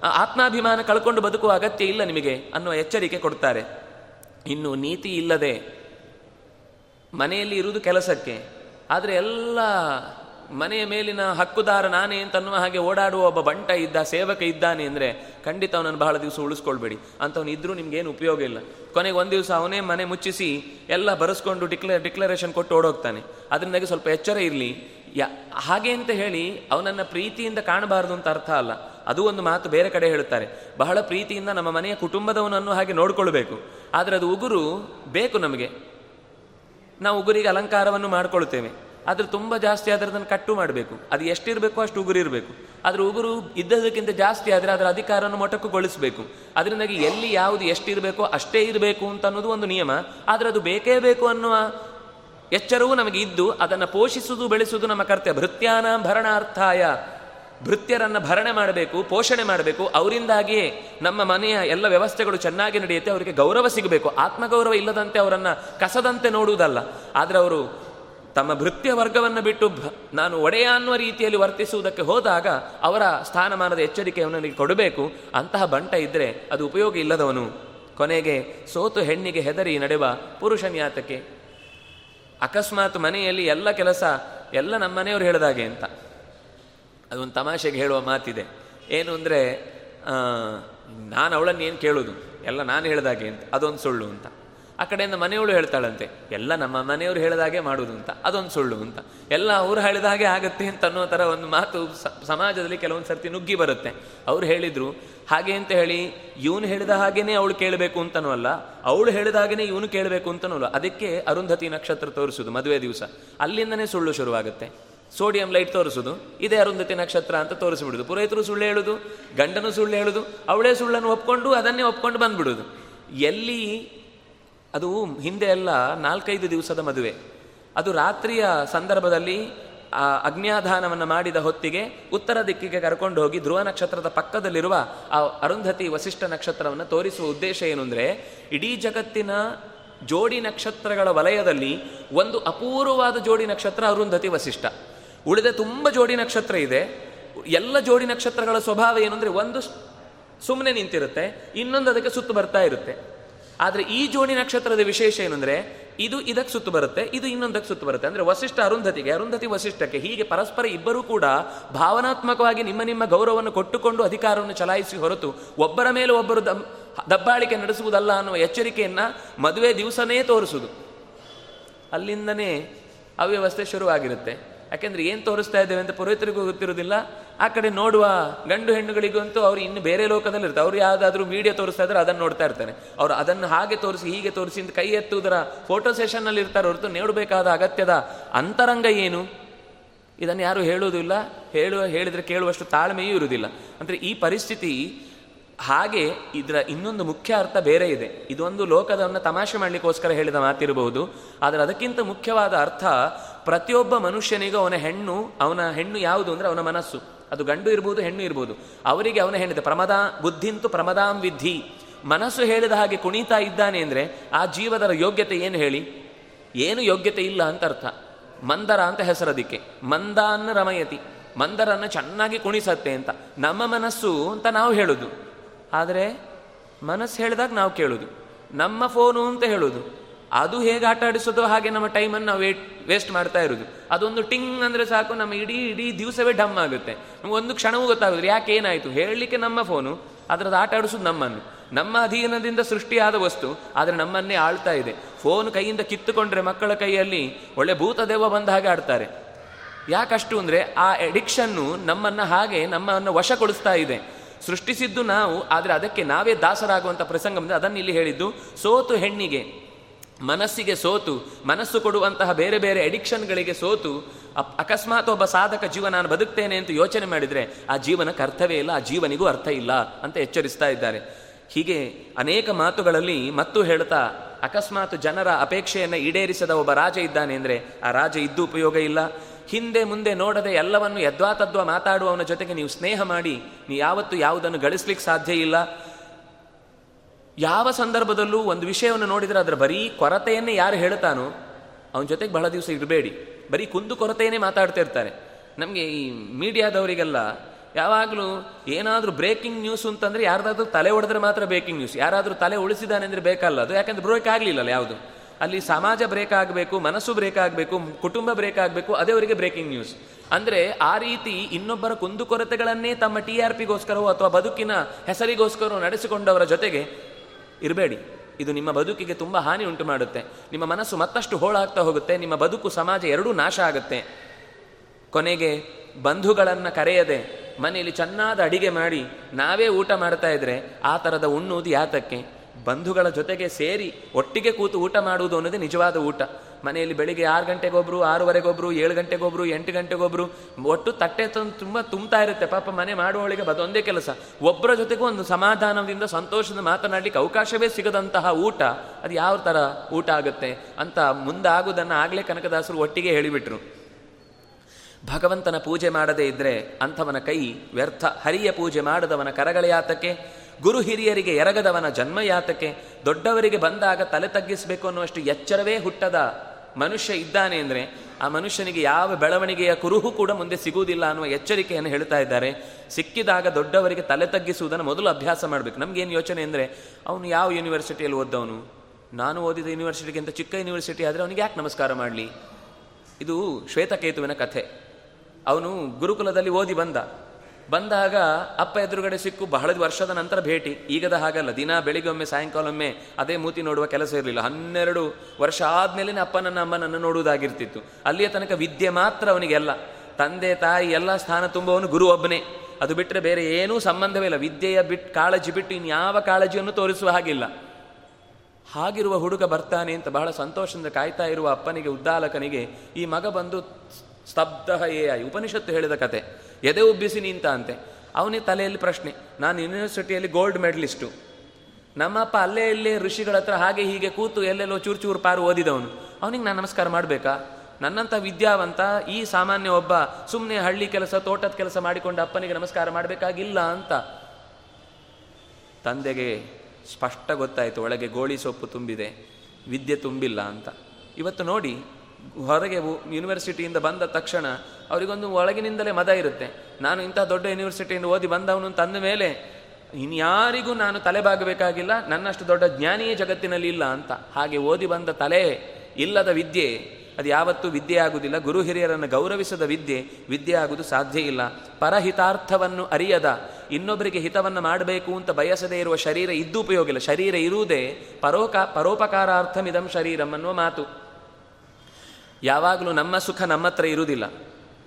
ಆತ್ಮಾಭಿಮಾನ ಕಳ್ಕೊಂಡು ಬದುಕುವ ಅಗತ್ಯ ಇಲ್ಲ ನಿಮಗೆ ಅನ್ನುವ ಎಚ್ಚರಿಕೆ ಕೊಡ್ತಾರೆ. ಇನ್ನು ನೀತಿ ಇಲ್ಲದೆ ಮನೆಯಲ್ಲಿ ಇರುವುದು ಕೆಲಸಕ್ಕೆ. ಆದರೆ ಎಲ್ಲ ಮನೆಯ ಮೇಲಿನ ಹಕ್ಕುದಾರ ನಾನೇ ಅಂತ ಅನ್ನುವ ಹಾಗೆ ಓಡಾಡುವ ಒಬ್ಬ ಬಂಟ ಇದ್ದ, ಸೇವಕ ಇದ್ದಾನೆ ಅಂದರೆ ಖಂಡಿತ ಅವನನ್ನು ಬಹಳ ದಿವಸ ಉಳಿಸ್ಕೊಳ್ಬೇಡಿ. ಅಂಥವನು ಇದ್ರೂ ನಿಮ್ಗೇನು ಉಪಯೋಗ ಇಲ್ಲ. ಕೊನೆಗೆ ಒಂದು ದಿವಸ ಅವನೇ ಮನೆ ಮುಚ್ಚಿಸಿ ಎಲ್ಲ ಬರೆಸ್ಕೊಂಡು ಡಿಕ್ಲೇ, ಡಿಕ್ಲರೇಷನ್ ಕೊಟ್ಟು ಓಡೋಗ್ತಾನೆ. ಅದರಿಂದಾಗಿ ಸ್ವಲ್ಪ ಎಚ್ಚರ ಇರಲಿ. ಯಾ, ಹಾಗೆ ಅಂತ ಹೇಳಿ ಅವನನ್ನು ಪ್ರೀತಿಯಿಂದ ಕಾಣಬಾರದು ಅಂತ ಅರ್ಥ ಅಲ್ಲ. ಅದು ಒಂದು ಮಾತು ಬೇರೆ ಕಡೆ ಹೇಳುತ್ತಾರೆ. ಬಹಳ ಪ್ರೀತಿಯಿಂದ ನಮ್ಮ ಮನೆಯ ಕುಟುಂಬದವನನ್ನು ಹಾಗೆ ನೋಡಿಕೊಳ್ಬೇಕು. ಆದರೆ ಅದು ಉಗುರು ಬೇಕು ನಮಗೆ. ನಾವು ಉಗುರಿಗೆ ಅಲಂಕಾರವನ್ನು ಮಾಡ್ಕೊಳ್ತೇವೆ. ಆದರೆ ತುಂಬ ಜಾಸ್ತಿ ಆದರೆ ಅದನ್ನು ಕಟ್ಟು ಮಾಡಬೇಕು. ಅದು ಎಷ್ಟಿರಬೇಕು ಅಷ್ಟು ಉಗುರು ಇರಬೇಕು. ಆದರೆ ಉಗುರು ಇದ್ದದಕ್ಕಿಂತ ಜಾಸ್ತಿ ಆದರೆ ಅದರ ಅಧಿಕಾರವನ್ನು ಮೊಟಕುಗೊಳಿಸಬೇಕು. ಅದರಿಂದಾಗಿ ಎಲ್ಲಿ ಯಾವುದು ಎಷ್ಟಿರಬೇಕೋ ಅಷ್ಟೇ ಇರಬೇಕು ಅಂತ ಅನ್ನೋದು ಒಂದು ನಿಯಮ. ಆದರೆ ಅದು ಬೇಕೇ ಬೇಕು ಅನ್ನುವ ಎಚ್ಚರವೂ ನಮಗೆ ಇದ್ದು ಅದನ್ನು ಪೋಷಿಸುವುದು, ಬೆಳೆಸುವುದು ನಮ್ಮ ಕರ್ತವ್ಯ. ಭೃತ್ಯಾನ ಭರಣಾರ್ಥಾಯ. ಭೃತ್ಯರನ್ನು ಭರಣೆ ಮಾಡಬೇಕು, ಪೋಷಣೆ ಮಾಡಬೇಕು, ಅವರಿಂದಾಗಿಯೇ ನಮ್ಮ ಮನೆಯ ಎಲ್ಲ ವ್ಯವಸ್ಥೆಗಳು ಚೆನ್ನಾಗಿ ನಡೆಯುತ್ತೆ, ಅವರಿಗೆ ಗೌರವ ಸಿಗಬೇಕು. ಆತ್ಮಗೌರವ ಇಲ್ಲದಂತೆ ಅವರನ್ನು ಕಸದಂತೆ ನೋಡುವುದಲ್ಲ. ಆದರೆ ಅವರು ತಮ್ಮ ಭೃತ್ಯ ವರ್ಗವನ್ನು ಬಿಟ್ಟು ನಾನು ಒಡೆಯ ಅನ್ನುವ ರೀತಿಯಲ್ಲಿ ವರ್ತಿಸುವುದಕ್ಕೆ ಹೋದಾಗ ಅವರ ಸ್ಥಾನಮಾನದ ಎಚ್ಚರಿಕೆಯನ್ನು ಕೊಡಬೇಕು. ಅಂತಹ ಬಂಟ ಇದ್ದರೆ ಅದು ಉಪಯೋಗ ಇಲ್ಲದವನು ಕೊನೆಗೆ ಸೋತು ಹೆಣ್ಣಿಗೆ ಹೆದರಿ ನಡೆವ ಪುರುಷನ್ಯಾತಕ್ಕೆ ಅಕಸ್ಮಾತ್ ಮನೆಯಲ್ಲಿ ಎಲ್ಲ ಕೆಲಸ ಎಲ್ಲ ನಮ್ಮ ಮನೆಯವರು ಹೇಳಿದಾಗೆ ಅಂತ. ಅದೊಂದು ತಮಾಷೆಗೆ ಹೇಳುವ ಮಾತಿದೆ. ಏನು ಅಂದರೆ ನಾನು ಅವಳನ್ನು ಏನು ಕೇಳೋದು? ಎಲ್ಲ ನಾನು ಹೇಳಿದಾಗೆ ಅಂತ, ಅದೊಂದು ಸುಳ್ಳು ಅಂತ. ಆ ಕಡೆಯಿಂದ ಮನೆಯವಳು ಹೇಳ್ತಾಳಂತೆ, ಎಲ್ಲ ನಮ್ಮ ಮನೆಯವರು ಹೇಳಿದಾಗೆ ಮಾಡುವುದು ಅಂತ, ಅದೊಂದು ಸುಳ್ಳು ಅಂತ. ಎಲ್ಲ ಅವ್ರು ಹೇಳಿದ ಹಾಗೆ ಆಗುತ್ತೆ ಅಂತ ಅನ್ನೋ ಥರ ಒಂದು ಮಾತು ಸಮಾಜದಲ್ಲಿ ಕೆಲವೊಂದು ಸರ್ತಿ ನುಗ್ಗಿ ಬರುತ್ತೆ. ಅವ್ರು ಹೇಳಿದರು, ಹಾಗೆ ಅಂತ ಹೇಳಿ, ಇವನು ಹೇಳಿದ ಹಾಗೇನೆ ಅವಳು ಕೇಳಬೇಕು ಅಂತನೂ ಅಲ್ಲ, ಅವಳು ಹೇಳಿದ ಹಾಗೇನೆ ಇವನು ಕೇಳಬೇಕು ಅಂತನೂ ಅಲ್ಲ. ಅದಕ್ಕೆ ಅರುಂಧತಿ ನಕ್ಷತ್ರ ತೋರಿಸೋದು ಮದುವೆ ದಿವಸ. ಅಲ್ಲಿಂದನೇ ಸುಳ್ಳು ಶುರುವಾಗುತ್ತೆ. ಸೋಡಿಯಂ ಲೈಟ್ ತೋರಿಸುದು, ಇದೇ ಅರುಂಧತಿ ನಕ್ಷತ್ರ ಅಂತ ತೋರಿಸಿಬಿಡುದು. ಪುರೋಹಿತರು ಸುಳ್ಳು ಹೇಳುದು, ಗಂಡನು ಸುಳ್ಳು ಹೇಳುದು, ಅವಳೇ ಸುಳ್ಳನ್ನು ಒಪ್ಕೊಂಡು ಅದನ್ನೇ ಒಪ್ಕೊಂಡು ಬಂದ್ಬಿಡುದು. ಎಲ್ಲಿ ಅದು ಹಿಂದೆ ಎಲ್ಲ ನಾಲ್ಕೈದು ದಿವಸದ ಮದುವೆ. ಅದು ರಾತ್ರಿಯ ಸಂದರ್ಭದಲ್ಲಿ ಆ ಅಗ್ನ್ಯಾಧಾನವನ್ನು ಮಾಡಿದ ಹೊತ್ತಿಗೆ ಉತ್ತರ ದಿಕ್ಕಿಗೆ ಕರ್ಕೊಂಡು ಹೋಗಿ ಧ್ರುವ ನಕ್ಷತ್ರದ ಪಕ್ಕದಲ್ಲಿರುವ ಆ ಅರುಂಧತಿ ವಸಿಷ್ಠ ನಕ್ಷತ್ರವನ್ನು ತೋರಿಸುವ ಉದ್ದೇಶ ಏನು ಅಂದರೆ, ಇಡೀ ಜಗತ್ತಿನ ಜೋಡಿ ನಕ್ಷತ್ರಗಳ ವಲಯದಲ್ಲಿ ಒಂದು ಅಪೂರ್ವವಾದ ಜೋಡಿ ನಕ್ಷತ್ರ ಅರುಂಧತಿ ವಸಿಷ್ಠ. ಉಳಿದ ತುಂಬ ಜೋಡಿ ನಕ್ಷತ್ರ ಇದೆ. ಎಲ್ಲ ಜೋಡಿ ನಕ್ಷತ್ರಗಳ ಸ್ವಭಾವ ಏನು ಅಂದರೆ ಒಂದು ಸುಮ್ಮನೆ ನಿಂತಿರುತ್ತೆ, ಇನ್ನೊಂದು ಅದಕ್ಕೆ ಸುತ್ತು ಬರ್ತಾ ಇರುತ್ತೆ. ಆದರೆ ಈ ಜೋಡಿ ನಕ್ಷತ್ರದ ವಿಶೇಷ ಏನಂದ್ರೆ ಇದು ಇದಕ್ಕೆ ಸುತ್ತು ಬರುತ್ತೆ, ಇದು ಇನ್ನೊಂದಕ್ಕೆ ಸುತ್ತು ಬರುತ್ತೆ. ಅಂದರೆ ವಸಿಷ್ಠ ಅರುಂಧತಿಗೆ, ಅರುಂಧತಿ ವಸಿಷ್ಠಕ್ಕೆ ಹೀಗೆ ಪರಸ್ಪರ ಇಬ್ಬರೂ ಕೂಡ ಭಾವನಾತ್ಮಕವಾಗಿ ನಿಮ್ಮ ನಿಮ್ಮ ಗೌರವವನ್ನು ಕೊಟ್ಟುಕೊಂಡು ಅಧಿಕಾರವನ್ನು ಚಲಾಯಿಸಿ ಹೊರತು ಒಬ್ಬರ ಮೇಲೆ ಒಬ್ಬರು ದಬ್ಬಾಳಿಕೆ ನಡೆಸುವುದಲ್ಲ ಅನ್ನುವ ಎಚ್ಚರಿಕೆಯನ್ನು ಮದುವೆ ದಿವಸನೇ ತೋರಿಸುವುದು. ಅಲ್ಲಿಂದನೇ ಅವ್ಯವಸ್ಥೆ ಶುರುವಾಗಿರುತ್ತೆ. ಯಾಕೆಂದ್ರೆ ಏನು ತೋರಿಸ್ತಾ ಇದ್ದೇವೆ ಅಂತ ಪುರೋಹಿತರಿಗೂ ಗೊತ್ತಿರೋದಿಲ್ಲ ಆ ಕಡೆ ನೋಡುವ ಗಂಡು ಹೆಣ್ಣುಗಳಿಗಂತೂ ಅವ್ರು ಇನ್ನು ಬೇರೆ ಲೋಕದಲ್ಲಿ ಇರ್ತಾರೆ. ಅವ್ರು ಯಾವುದಾದ್ರೂ ವಿಡಿಯೋ ತೋರಿಸ್ತಾ ಇದ್ರೆ ಅದನ್ನು ನೋಡ್ತಾ ಇರ್ತಾರೆ. ಅವ್ರು ಅದನ್ನು ಹಾಗೆ ತೋರಿಸಿ, ಹೀಗೆ ತೋರಿಸಿ ಅಂತ ಕೈ ಎತ್ತುವುದರ ಫೋಟೋ ಸೆಷನ್ನಲ್ಲಿ ಇರ್ತಾರೆ ಹೊರತು ನೋಡಬೇಕಾದ ಅಗತ್ಯದ ಅಂತರಂಗ ಏನು? ಇದನ್ನು ಯಾರು ಹೇಳುವುದಿಲ್ಲ. ಹೇಳುವ, ಹೇಳಿದರೆ ಕೇಳುವಷ್ಟು ತಾಳ್ಮೆಯೂ ಇರುವುದಿಲ್ಲ. ಅಂದರೆ ಈ ಪರಿಸ್ಥಿತಿ ಹಾಗೆ ಇದರ ಇನ್ನೊಂದು ಮುಖ್ಯ ಅರ್ಥ ಬೇರೆ ಇದೆ. ಇದೊಂದು ಲೋಕದವನ್ನು ತಮಾಷೆ ಮಾಡಲಿಕ್ಕೋಸ್ಕರ ಹೇಳಿದ ಮಾತಿರಬಹುದು. ಆದರೆ ಅದಕ್ಕಿಂತ ಮುಖ್ಯವಾದ ಅರ್ಥ ಪ್ರತಿಯೊಬ್ಬ ಮನುಷ್ಯನಿಗೂ ಅವನ ಹೆಣ್ಣು ಅವನ ಹೆಣ್ಣು ಯಾವುದು ಅಂದರೆ ಅವನ ಮನಸ್ಸು. ಅದು ಗಂಡು ಇರ್ಬೋದು, ಹೆಣ್ಣು ಇರ್ಬೋದು. ಅವರಿಗೆ ಅವನ ಹೆಣ್ಣಿದೆ ಪ್ರಮದಾ ಬುದ್ಧಿಂತು ಪ್ರಮದಾಂ ವಿಧಿ. ಮನಸ್ಸು ಹೇಳಿದ ಹಾಗೆ ಕುಣಿತಾ ಇದ್ದಾನೆ ಅಂದರೆ ಆ ಜೀವದರ ಯೋಗ್ಯತೆ ಏನು ಹೇಳಿ? ಏನು ಯೋಗ್ಯತೆ ಇಲ್ಲ ಅಂತ ಅರ್ಥ. ಮಂದರ ಅಂತ ಹೆಸರದಿಕ್ಕೆ. ಮಂದಾನ್ನ ರಮಯತಿ. ಮಂದರನ್ನು ಚೆನ್ನಾಗಿ ಕುಣಿಸತ್ತೆ ಅಂತ. ನಮ್ಮ ಮನಸ್ಸು ಅಂತ ನಾವು ಹೇಳೋದು. ಆದರೆ ಮನಸ್ಸು ಹೇಳಿದಾಗ ನಾವು ಕೇಳುದು. ನಮ್ಮ ಫೋನು ಅಂತ ಹೇಳುದು. ಅದು ಹೇಗೆ ಆಟ ಆಡಿಸೋದು ಹಾಗೆ ನಮ್ಮ ಟೈಮನ್ನು ನಾವು ವೇಟ್, ವೇಸ್ಟ್ ಮಾಡ್ತಾ ಇರೋದು ಅದೊಂದು ಟಿಂಗ್ ಅಂದರೆ ಸಾಕು, ನಮ್ಮ ಇಡೀ ಇಡೀ ದಿವಸವೇ ಡಮ್ ಆಗುತ್ತೆ. ನಮ್ಗೆ ಒಂದು ಕ್ಷಣವೂ ಗೊತ್ತಾಗೋದು ಯಾಕೆ ಏನಾಯಿತು? ಹೇಳಲಿಕ್ಕೆ ನಮ್ಮ ಫೋನು ಅದರದ್ದು ಆಟ ಆಡಿಸೋದು ನಮ್ಮನ್ನು. ನಮ್ಮ ಅಧೀನದಿಂದ ಸೃಷ್ಟಿಯಾದ ವಸ್ತು, ಆದರೆ ನಮ್ಮನ್ನೇ ಆಳ್ತಾ ಇದೆ. ಫೋನ್ ಕೈಯಿಂದ ಕಿತ್ತುಕೊಂಡ್ರೆ ಮಕ್ಕಳ ಕೈಯಲ್ಲಿ ಒಳ್ಳೆ ಭೂತದೇವ ಬಂದ ಹಾಗೆ ಆಡ್ತಾರೆ. ಯಾಕಷ್ಟು ಅಂದರೆ ಆ ಎಡಿಕ್ಷನ್ನು ನಮ್ಮನ್ನು ಹಾಗೆ ನಮ್ಮನ್ನು ವಶಗೊಳಿಸ್ತಾ ಇದೆ. ಸೃಷ್ಟಿಸಿದ್ದು ನಾವು, ಆದರೆ ಅದಕ್ಕೆ ನಾವೇ ದಾಸರಾಗುವಂಥ ಪ್ರಸಂಗ ಬಂದರೆ ಅದನ್ನು ಇಲ್ಲಿ ಹೇಳಿದ್ದು, ಸೋತು ಹೆಣ್ಣಿಗೆ. ಮನಸ್ಸಿಗೆ ಸೋತು, ಮನಸ್ಸು ಕೊಡುವಂತಹ ಬೇರೆ ಬೇರೆ ಅಡಿಕ್ಷನ್ಗಳಿಗೆ ಸೋತು ಅಕಸ್ಮಾತ್ ಒಬ್ಬ ಸಾಧಕ ಜೀವನ ನಾನು ಬದುಕ್ತೇನೆ ಅಂತ ಯೋಚನೆ ಮಾಡಿದರೆ ಆ ಜೀವನಕ್ಕೆ ಅರ್ಥವೇ ಇಲ್ಲ, ಆ ಜೀವನಿಗೂ ಅರ್ಥ ಇಲ್ಲ ಅಂತ ಎಚ್ಚರಿಸ್ತಾ ಇದ್ದಾರೆ. ಹೀಗೆ ಅನೇಕ ಮಾತುಗಳಲ್ಲಿ ಮತ್ತು ಹೇಳ್ತಾ, ಅಕಸ್ಮಾತ್ ಜನರ ಅಪೇಕ್ಷೆಯನ್ನು ಈಡೇರಿಸದ ಒಬ್ಬ ರಾಜ ಇದ್ದಾನೆ ಅಂದರೆ ಆ ರಾಜ ಇದ್ದು ಉಪಯೋಗ ಇಲ್ಲ. ಹಿಂದೆ ಮುಂದೆ ನೋಡದೆ ಎಲ್ಲವನ್ನು ಯದ್ವಾತದ್ವಾ ಮಾತಾಡುವವನ ಜೊತೆಗೆ ನೀವು ಸ್ನೇಹ ಮಾಡಿ ನೀವು ಯಾವತ್ತು ಯಾವುದನ್ನು ಗಳಿಸ್ಲಿಕ್ಕೆ ಸಾಧ್ಯ ಇಲ್ಲ. ಯಾವ ಸಂದರ್ಭದಲ್ಲೂ ಒಂದು ವಿಷಯವನ್ನು ನೋಡಿದರೆ ಅದರ ಬರೀ ಕೊರತೆಯನ್ನೇ ಯಾರು ಹೇಳ್ತಾನೋ ಅವನ ಜೊತೆಗೆ ಬಹಳ ದಿವಸ ಇರಬೇಡಿ. ಬರೀ ಕುಂದು ಕೊರತೆಯೇ ಮಾತಾಡ್ತಾ ಇರ್ತಾರೆ. ನಮಗೆ ಈ ಮೀಡಿಯಾದವರಿಗೆಲ್ಲ ಯಾವಾಗಲೂ ಏನಾದರೂ ಬ್ರೇಕಿಂಗ್ ನ್ಯೂಸ್ ಅಂತಂದರೆ ಯಾರ್ದಾದ್ರೂ ತಲೆ ಒಡೆದ್ರೆ ಮಾತ್ರ ಬ್ರೇಕಿಂಗ್ ನ್ಯೂಸ್ ಯಾರಾದರೂ ತಲೆ ಉಳಿಸಿದಾನೆ ಅಂದರೆ ಬೇಕಲ್ಲ ಅದು. ಯಾಕಂದ್ರೆ ಬ್ರೇಕ್ ಆಗಲಿಲ್ಲಲ್ಲ ಯಾವುದು. ಅಲ್ಲಿ ಸಮಾಜ ಬ್ರೇಕ್ ಆಗಬೇಕು, ಮನಸ್ಸು ಬ್ರೇಕ್ ಆಗಬೇಕು, ಕುಟುಂಬ ಬ್ರೇಕ್ ಆಗಬೇಕು, ಅದೇ ಅವರಿಗೆ ಬ್ರೇಕಿಂಗ್ ನ್ಯೂಸ್ ಅಂದರೆ ಆ ರೀತಿ ಇನ್ನೊಬ್ಬರ ಕುಂದುಕೊರತೆಗಳನ್ನೇ ತಮ್ಮ ಟಿ ಆರ್ ಪಿಗೋಸ್ಕರವೋ ಅಥವಾ ಬದುಕಿನ ಹೆಸರಿಗೋಸ್ಕರ ನಡೆಸಿಕೊಂಡವರ ಜೊತೆಗೆ ಇರಬೇಡಿ. ಇದು ನಿಮ್ಮ ಬದುಕಿಗೆ ತುಂಬ ಹಾನಿ ಉಂಟು ಮಾಡುತ್ತೆ. ನಿಮ್ಮ ಮನಸ್ಸು ಮತ್ತಷ್ಟು ಹೋಳಾಗ್ತಾ ಹೋಗುತ್ತೆ. ನಿಮ್ಮ ಬದುಕು ಸಮಾಜ ಎರಡೂ ನಾಶ ಆಗುತ್ತೆ. ಕೊನೆಗೆ ಬಂಧುಗಳನ್ನು ಕರೆಯದೆ, ಮನೆಯಲ್ಲಿ ಚೆನ್ನಾದ ಅಡಿಗೆ ಮಾಡಿ, ನಾವೇ ಊಟ ಮಾಡ್ತಾ ಇದ್ರೆ ಆ ಥರದ ಉಣ್ಣುವುದು ಯಾತಕ್ಕೆ? ಬಂಧುಗಳ ಜೊತೆಗೆ ಸೇರಿ ಒಟ್ಟಿಗೆ ಕೂತು ಊಟ ಮಾಡುವುದು ಅನ್ನೋದೇ ನಿಜವಾದ ಊಟ. ಮನೆಯಲ್ಲಿ ಬೆಳಿಗ್ಗೆ ಆರು ಗಂಟೆಗೊಬ್ರು, ಆರೂವರೆಗೊಬ್ರು, ಏಳು ಗಂಟೆಗೊಬ್ರು, ಎಂಟು ಗಂಟೆಗೊಬ್ರು, ಒಟ್ಟು ತಟ್ಟೆ ತಂದು ತುಂಬ ತುಂಬ್ತಾ ಇರುತ್ತೆ. ಪಾಪ ಮನೆ ಮಾಡುವವಳಿಗೆ ಅದೊಂದೇ ಕೆಲಸ. ಒಬ್ಬರ ಜೊತೆಗೂ ಒಂದು ಸಮಾಧಾನದಿಂದ ಸಂತೋಷದಿಂದ ಮಾತನಾಡಲಿಕ್ಕೆ ಅವಕಾಶವೇ ಸಿಗದಂತಹ ಊಟ, ಅದು ಯಾವ ಥರ ಊಟ ಆಗುತ್ತೆ ಅಂತ ಮುಂದಾಗುವುದನ್ನು ಆಗಲೇ ಕನಕದಾಸರು ಒಟ್ಟಿಗೆ ಹೇಳಿಬಿಟ್ರು. ಭಗವಂತನ ಪೂಜೆ ಮಾಡದೇ ಇದ್ರೆ ಅಂಥವನ ಕೈ ವ್ಯರ್ಥ. ಹರಿಯ ಪೂಜೆ ಮಾಡದವನ ಕರಗಳೆಯಾತಕ್ಕೆ ಗುರು ಹಿರಿಯರಿಗೆ ಎರಗದವನ ಜನ್ಮಯಾತಕ್ಕೆ ದೊಡ್ಡವರಿಗೆ ಬಂದಾಗ ತಲೆ ತಗ್ಗಿಸಬೇಕು ಅನ್ನುವಷ್ಟು ಎಚ್ಚರವೇ ಹುಟ್ಟದ ಮನುಷ್ಯ ಇದ್ದಾನೆ ಅಂದರೆ ಆ ಮನುಷ್ಯನಿಗೆ ಯಾವ ಬೆಳವಣಿಗೆಯ ಕುರುಹು ಕೂಡ ಮುಂದೆ ಸಿಗುವುದಿಲ್ಲ ಅನ್ನುವ ಎಚ್ಚರಿಕೆಯನ್ನು ಹೇಳ್ತಾ ಇದ್ದಾರೆ. ಸಿಕ್ಕಿದಾಗ ದೊಡ್ಡವರಿಗೆ ತಲೆ ತಗ್ಗಿಸುವುದನ್ನು ಮೊದಲು ಅಭ್ಯಾಸ ಮಾಡಬೇಕು. ನಮಗೇನು ಯೋಚನೆ ಅಂದರೆ, ಅವನು ಯಾವ ಯೂನಿವರ್ಸಿಟಿಯಲ್ಲಿ ಓದ್ದವನು? ನಾನು ಓದಿದ ಯೂನಿವರ್ಸಿಟಿಗಿಂತ ಚಿಕ್ಕ ಯೂನಿವರ್ಸಿಟಿ ಆದರೆ ಅವನಿಗೆ ಯಾಕೆ ನಮಸ್ಕಾರ ಮಾಡಲಿ? ಇದು ಶ್ವೇತಕೇತುವಿನ ಕಥೆ. ಅವನು ಗುರುಕುಲದಲ್ಲಿ ಓದಿ ಬಂದ. ಬಂದಾಗ ಅಪ್ಪ ಎದುರುಗಡೆ ಸಿಕ್ಕು ಬಹಳ ವರ್ಷದ ನಂತರ ಭೇಟಿ. ಈಗದ ಹಾಗಲ್ಲ ದಿನ ಬೆಳಿಗ್ಗೆ ಒಮ್ಮೆ, ಸಾಯಂಕಾಲ ಒಮ್ಮೆ ಅದೇ ಮೂತಿ ನೋಡುವ ಕೆಲಸ ಇರಲಿಲ್ಲ. ಹನ್ನೆರಡು ವರ್ಷ ಆದ್ಮೇಲೆ ಅಪ್ಪನನ್ನ, ಅಮ್ಮನನ್ನು ನೋಡುವುದಾಗಿರ್ತಿತ್ತು. ಅಲ್ಲಿಯ ತನಕ ವಿದ್ಯೆ ಮಾತ್ರ ಅವನಿಗೆಲ್ಲ. ತಂದೆ, ತಾಯಿ, ಎಲ್ಲ ಸ್ಥಾನ ತುಂಬುವವನು ಗುರು ಒಬ್ಬನೇ. ಅದು ಬಿಟ್ಟರೆ ಬೇರೆ ಏನೂ ಸಂಬಂಧವೇ ಇಲ್ಲ. ವಿದ್ಯೆಯ ಬಿಟ್ಟು ಕಾಳಜಿ ಬಿಟ್ಟು ಇನ್ಯಾವ ಕಾಳಜಿಯನ್ನು ತೋರಿಸುವ ಹಾಗಿಲ್ಲ. ಹಾಗಿರುವ ಹುಡುಗ ಬರ್ತಾನೆ ಅಂತ ಬಹಳ ಸಂತೋಷದಿಂದ ಕಾಯ್ತಾ ಇರುವ ಅಪ್ಪನಿಗೆ, ಉದ್ದಾಲಕನಿಗೆ ಈ ಮಗ ಬಂದು ಸ್ತಬ್ಧ ಏ ಉಪನಿಷತ್ತು ಹೇಳಿದ ಕತೆ. ಎದೆ ಉಬ್ಬಿಸಿ ನಿಂತ ಅಂತೆ. ಅವನಿಗೆ ತಲೆಯಲ್ಲಿ ಪ್ರಶ್ನೆ, ನಾನು ಯೂನಿವರ್ಸಿಟಿಯಲ್ಲಿ ಗೋಲ್ಡ್ ಮೆಡಲಿಸ್ಟು ನಮ್ಮಪ್ಪ ಅಲ್ಲೇ ಇಲ್ಲೇ ಋಷಿಗಳ ಹತ್ರ ಹಾಗೆ ಹೀಗೆ ಕೂತು ಎಲ್ಲೆಲ್ಲೋ ಚೂರು ಚೂರು ಪಾರು ಓದಿದವನು. ಅವನಿಗೆ ನಾನು ನಮಸ್ಕಾರ ಮಾಡಬೇಕಾ? ನನ್ನಂಥ ವಿದ್ಯಾವಂತ ಈ ಸಾಮಾನ್ಯ ಒಬ್ಬ ಸುಮ್ಮನೆ ಹಳ್ಳಿ ಕೆಲಸ, ತೋಟದ ಕೆಲಸ ಮಾಡಿಕೊಂಡು ಅಪ್ಪನಿಗೆ ನಮಸ್ಕಾರ ಮಾಡಬೇಕಾಗಿಲ್ಲ ಅಂತ. ತಂದೆಗೆ ಸ್ಪಷ್ಟ ಗೊತ್ತಾಯಿತು, ಒಳಗೆ ಗೋಳಿ ಸೊಪ್ಪು ತುಂಬಿದೆ, ವಿದ್ಯೆ ತುಂಬಿಲ್ಲ ಅಂತ. ಇವತ್ತು ನೋಡಿ, ಹೊರಗೆ ಯೂನಿವರ್ಸಿಟಿಯಿಂದ ಬಂದ ತಕ್ಷಣ ಅವರಿಗೊಂದು ಒಳಗಿನಿಂದಲೇ ಮದ ಇರುತ್ತೆ. ನಾನು ಇಂಥ ದೊಡ್ಡ ಯೂನಿವರ್ಸಿಟಿಯಿಂದ ಓದಿ ಬಂದವನು ತಂದ ಮೇಲೆ, ಇನ್ಯಾರಿಗೂ ನಾನು ತಲೆಬಾಗಬೇಕಾಗಿಲ್ಲ, ನನ್ನಷ್ಟು ದೊಡ್ಡ ಜ್ಞಾನಿಯೇ ಜಗತ್ತಿನಲ್ಲಿ ಇಲ್ಲ ಅಂತ. ಹಾಗೆ ಓದಿ ಬಂದ ತಲೆ ಇಲ್ಲದ ವಿದ್ಯೆ, ಅದು ಯಾವತ್ತೂ ವಿದ್ಯೆ ಆಗುವುದಿಲ್ಲ. ಗುರು ಹಿರಿಯರನ್ನು ಗೌರವಿಸದ ವಿದ್ಯೆ ವಿದ್ಯೆ ಆಗುವುದು ಸಾಧ್ಯ ಇಲ್ಲ. ಪರಹಿತಾರ್ಥವನ್ನು ಅರಿಯದ, ಇನ್ನೊಬ್ಬರಿಗೆ ಹಿತವನ್ನು ಮಾಡಬೇಕು ಅಂತ ಬಯಸದೇ ಇರುವ ಶರೀರ ಇದ್ದು ಉಪಯೋಗ ಇಲ್ಲ. ಶರೀರ ಇರುವುದೇ ಪರೋಕ, ಪರೋಪಕಾರಾರ್ಥಮಿದಂ ಶರೀರಂ ಅನ್ನುವ ಮಾತು. ಯಾವಾಗಲೂ ನಮ್ಮ ಸುಖ ನಮ್ಮ ಹತ್ರ ಇರುವುದಿಲ್ಲ.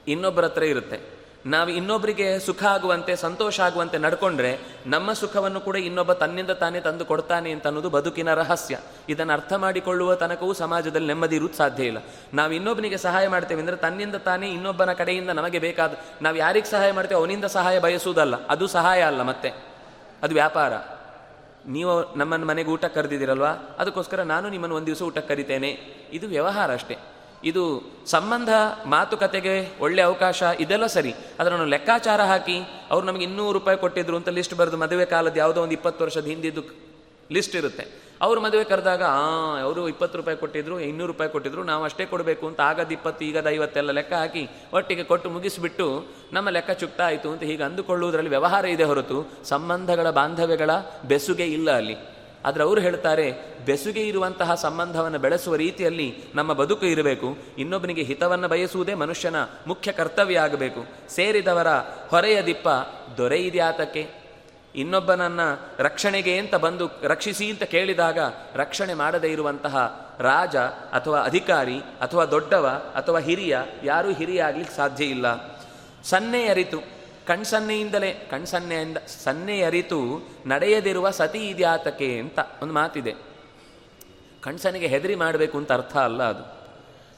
ಇನ್ನೊಬ್ಬರ ಹತ್ರ ಇರುತ್ತೆ. ನಾವು ಇನ್ನೊಬ್ಬರಿಗೆ ಸುಖ ಆಗುವಂತೆ, ಸಂತೋಷ ಆಗುವಂತೆ ನಡ್ಕೊಂಡ್ರೆ ನಮ್ಮ ಸುಖವನ್ನು ಕೂಡ ಇನ್ನೊಬ್ಬ ತನ್ನಿಂದ ತಾನೇ ತಂದು ಕೊಡ್ತಾನೆ ಅಂತ ಅನ್ನೋದು ಬದುಕಿನ ರಹಸ್ಯ. ಇದನ್ನು ಅರ್ಥ ಮಾಡಿಕೊಳ್ಳುವ ತನಕವೂ ಸಮಾಜದಲ್ಲಿ ನೆಮ್ಮದಿ ಇರುವುದು ಸಾಧ್ಯ ಇಲ್ಲ. ನಾವು ಇನ್ನೊಬ್ಬನಿಗೆ ಸಹಾಯ ಮಾಡ್ತೇವೆ ಅಂದರೆ ತನ್ನಿಂದ ತಾನೇ ಇನ್ನೊಬ್ಬನ ಕಡೆಯಿಂದ ನಮಗೆ ಬೇಕಾದ, ನಾವು ಯಾರಿಗೆ ಸಹಾಯ ಮಾಡ್ತೇವೆ ಅವನಿಂದ ಸಹಾಯ ಬಯಸುವುದಲ್ಲ. ಅದು ಸಹಾಯ ಅಲ್ಲ ಮತ್ತೆ. ಅದು ವ್ಯಾಪಾರ. ನೀವು ನಮ್ಮನ್ನು ಮನೆಗೆ ಊಟ ಕರೆದಿದ್ದೀರಲ್ವಾ? ಅದಕ್ಕೋಸ್ಕರ ನಾನು ನಿಮ್ಮನ್ನು ಒಂದು ದಿವಸ ಊಟಕ್ಕೆ ಕರಿತೇನೆ. ಇದು ವ್ಯವಹಾರ ಅಷ್ಟೇ. ಇದು ಸಂಬಂಧ ಮಾತುಕತೆಗೆ ಒಳ್ಳೆ ಅವಕಾಶ ಇದೆಲ್ಲ ಸರಿ ಅದನ್ನು ಲೆಕ್ಕಾಚಾರ ಹಾಕಿ ಅವ್ರು ನಮಗೆ ಇನ್ನೂರು ರೂಪಾಯಿ ಕೊಟ್ಟಿದ್ರು ಅಂತ ಲಿಸ್ಟ್ ಬರೆದು ಮದುವೆ ಕಾಲದ ಯಾವುದೋ ಒಂದು ಇಪ್ಪತ್ತು ವರ್ಷದ ಹಿಂದಿದ್ದು ಲಿಸ್ಟ್ ಇರುತ್ತೆ. ಅವ್ರು ಮದುವೆ ಕರೆದಾಗ ಅವರು ಇಪ್ಪತ್ತು ರೂಪಾಯಿ ಕೊಟ್ಟಿದ್ರು, ಇನ್ನೂರು ರೂಪಾಯಿ ಕೊಟ್ಟಿದ್ರು, ನಾವು ಅಷ್ಟೇ ಕೊಡಬೇಕು ಅಂತ ಆಗದ ಇಪ್ಪತ್ತು, ಈಗದ ಐವತ್ತೆಲ್ಲ ಲೆಕ್ಕ ಹಾಕಿ ಒಟ್ಟಿಗೆ ಕೊಟ್ಟು ಮುಗಿಸಿಬಿಟ್ಟು ನಮ್ಮ ಲೆಕ್ಕ ಚುಕ್ತ ಆಯಿತು ಅಂತ ಹೀಗೆ ಅಂದುಕೊಳ್ಳುವುದರಲ್ಲಿ ವ್ಯವಹಾರ ಇದೆ ಹೊರತು, ಸಂಬಂಧಗಳ ಬಾಂಧವ್ಯಗಳ ಬೆಸುಗೆ ಇಲ್ಲ ಅಲ್ಲಿ. ಆದರೆ ಅವರು ಹೇಳ್ತಾರೆ, ಬೆಸುಗೆ ಇರುವಂತಹ ಸಂಬಂಧವನ್ನು ಬೆಳೆಸುವ ರೀತಿಯಲ್ಲಿ ನಮ್ಮ ಬದುಕು ಇರಬೇಕು. ಇನ್ನೊಬ್ಬನಿಗೆ ಹಿತವನ್ನು ಬಯಸುವುದೇ ಮನುಷ್ಯನ ಮುಖ್ಯ ಕರ್ತವ್ಯ ಆಗಬೇಕು. ಸೇರಿದವರ ಹೊರೆಯ ದಿಪ್ಪ ದೊರೆಯಿದ್ಯಾತಕ್ಕೆ ಇನ್ನೊಬ್ಬನನ್ನ ರಕ್ಷಣೆಗೆ ಅಂತ ಬಂದು ರಕ್ಷಿಸಿ ಅಂತ ಕೇಳಿದಾಗ ರಕ್ಷಣೆ ಮಾಡದೇ ಇರುವಂತಹ ರಾಜ ಅಥವಾ ಅಧಿಕಾರಿ ಅಥವಾ ದೊಡ್ಡವ ಅಥವಾ ಹಿರಿಯ, ಯಾರೂ ಹಿರಿಯ ಆಗ್ಲಿಕ್ಕೆ ಸಾಧ್ಯ ಇಲ್ಲ. ಸನ್ನೆ ಅರಿತು ಕಣ್ಸನ್ನೆಯಿಂದಲೇ, ಕಣ್ಸನ್ನೆಯಿಂದ ಸನ್ನೆ ಅರಿತು ನಡೆಯದಿರುವ ಸತಿ ಇದ್ಯಾತಕೆ ಅಂತ ಒಂದು ಮಾತಿದೆ. ಕಣ್ಸನಿಗೆ ಹೆದರಿ ಮಾಡಬೇಕು ಅಂತ ಅರ್ಥ ಅಲ್ಲ ಅದು.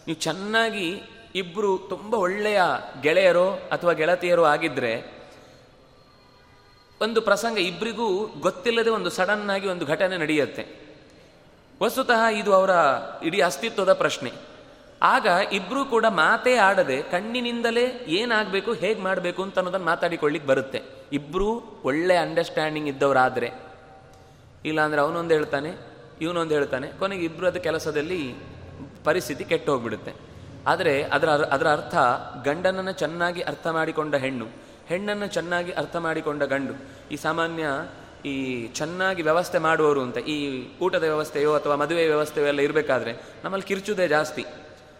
ನೀವು ಚೆನ್ನಾಗಿ ಇಬ್ಬರು ತುಂಬ ಒಳ್ಳೆಯ ಗೆಳೆಯರೋ ಅಥವಾ ಗೆಳತಿಯರೋ ಆಗಿದ್ದರೆ ಒಂದು ಪ್ರಸಂಗ ಇಬ್ಬರಿಗೂ ಗೊತ್ತಿಲ್ಲದೆ ಒಂದು ಸಡನ್ನಾಗಿ ಒಂದು ಘಟನೆ ನಡೆಯುತ್ತೆ. ವಸ್ತುತಃ ಇದು ಅವರ ಇಡೀ ಅಸ್ತಿತ್ವದ ಪ್ರಶ್ನೆ. ಆಗ ಇಬ್ಬರೂ ಕೂಡ ಮಾತೇ ಆಡದೆ ಕಣ್ಣಿನಿಂದಲೇ ಏನಾಗಬೇಕು, ಹೇಗೆ ಮಾಡಬೇಕು ಅಂತ ಅನ್ನೋದನ್ನು ಮಾತಾಡಿಕೊಳ್ಳಿಕ್ಕೆ ಬರುತ್ತೆ. ಇಬ್ಬರೂ ಒಳ್ಳೆ ಅಂಡರ್ಸ್ಟ್ಯಾಂಡಿಂಗ್ ಇದ್ದವರಾದರೆ. ಇಲ್ಲಾಂದ್ರೆ ಅವನೊಂದು ಹೇಳ್ತಾನೆ, ಇವನೊಂದು ಹೇಳ್ತಾನೆ. ಕೊನೆಗೆ ಇಬ್ಬರು ಅದು ಕೆಲಸದಲ್ಲಿ ಪರಿಸ್ಥಿತಿ ಕೆಟ್ಟು ಹೋಗ್ಬಿಡುತ್ತೆ ಆದರೆ ಅದರ ಅದರ ಅರ್ಥ ಗಂಡನನ್ನು ಚೆನ್ನಾಗಿ ಅರ್ಥ ಮಾಡಿಕೊಂಡ ಹೆಣ್ಣು, ಹೆಣ್ಣನ್ನು ಚೆನ್ನಾಗಿ ಅರ್ಥ ಮಾಡಿಕೊಂಡ ಗಂಡು. ಈ ಸಾಮಾನ್ಯ ಈ ಚೆನ್ನಾಗಿ ವ್ಯವಸ್ಥೆ ಮಾಡುವವರು ಅಂತ, ಈ ಊಟದ ವ್ಯವಸ್ಥೆಯೋ ಅಥವಾ ಮದುವೆ ವ್ಯವಸ್ಥೆಯೋ ಎಲ್ಲ ಇರಬೇಕಾದ್ರೆ ನಮ್ಮಲ್ಲಿ ಕಿರ್ಚುದೇ ಜಾಸ್ತಿ.